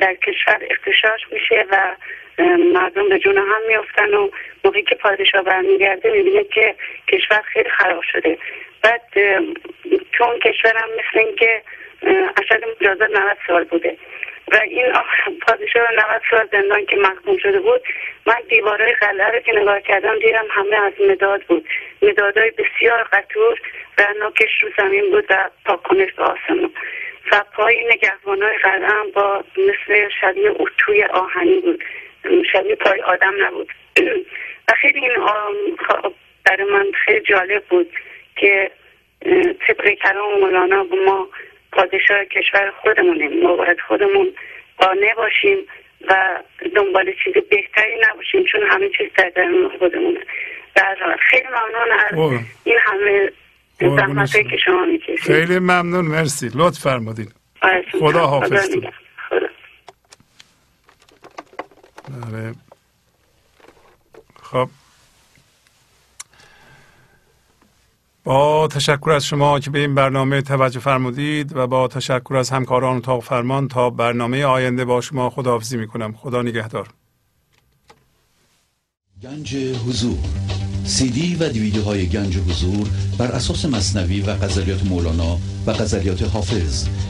در کشور اختشاش میشه و مردم به جون هم میفتن و موقعی که پادشاه برمیگرده می‌بینه که کشور خیلی خراب شده. بعد چون کشورم مثل اینکه اشد مجازات 90 سال بوده. و این پادشاه 90 سال زندان که محکوم شده بود من دیوارهای قلعه رو که نگاه کردم دیدم همه از مداد بود. مدادهای بسیار قطور و نوکش رو زمین بود و پاکنش به آسمان و پای نگهبان های قلعه با مثل شبیه اتوی آهنی بود. شبیه پای آدم نبود. و خیلی این برای من خیلی جالب بود که طبق کلام مولانا ما پادشاه کشور خودمونیم ما باید خودمون قانع باشیم و دنبال چیز بهتری نباشیم چون همه چیز در درون خودمونه. در خیلی ممنون از این همه زحمت که شما می‌کشید. خیلی ممنون مرسی. لطف فرمودین. خدا حافظ بله خب. با تشکر از شما که به این برنامه توجه فرمودید و با تشکر از همکاران اتاق فرمان تا برنامه آینده با شما خداحافظی می کنم خدا نگهدار. گنج حضور. سی دی و دیویدیوهای گنج حضور بر اساس مصنوی و غزلیات مولانا و غزلیات حافظ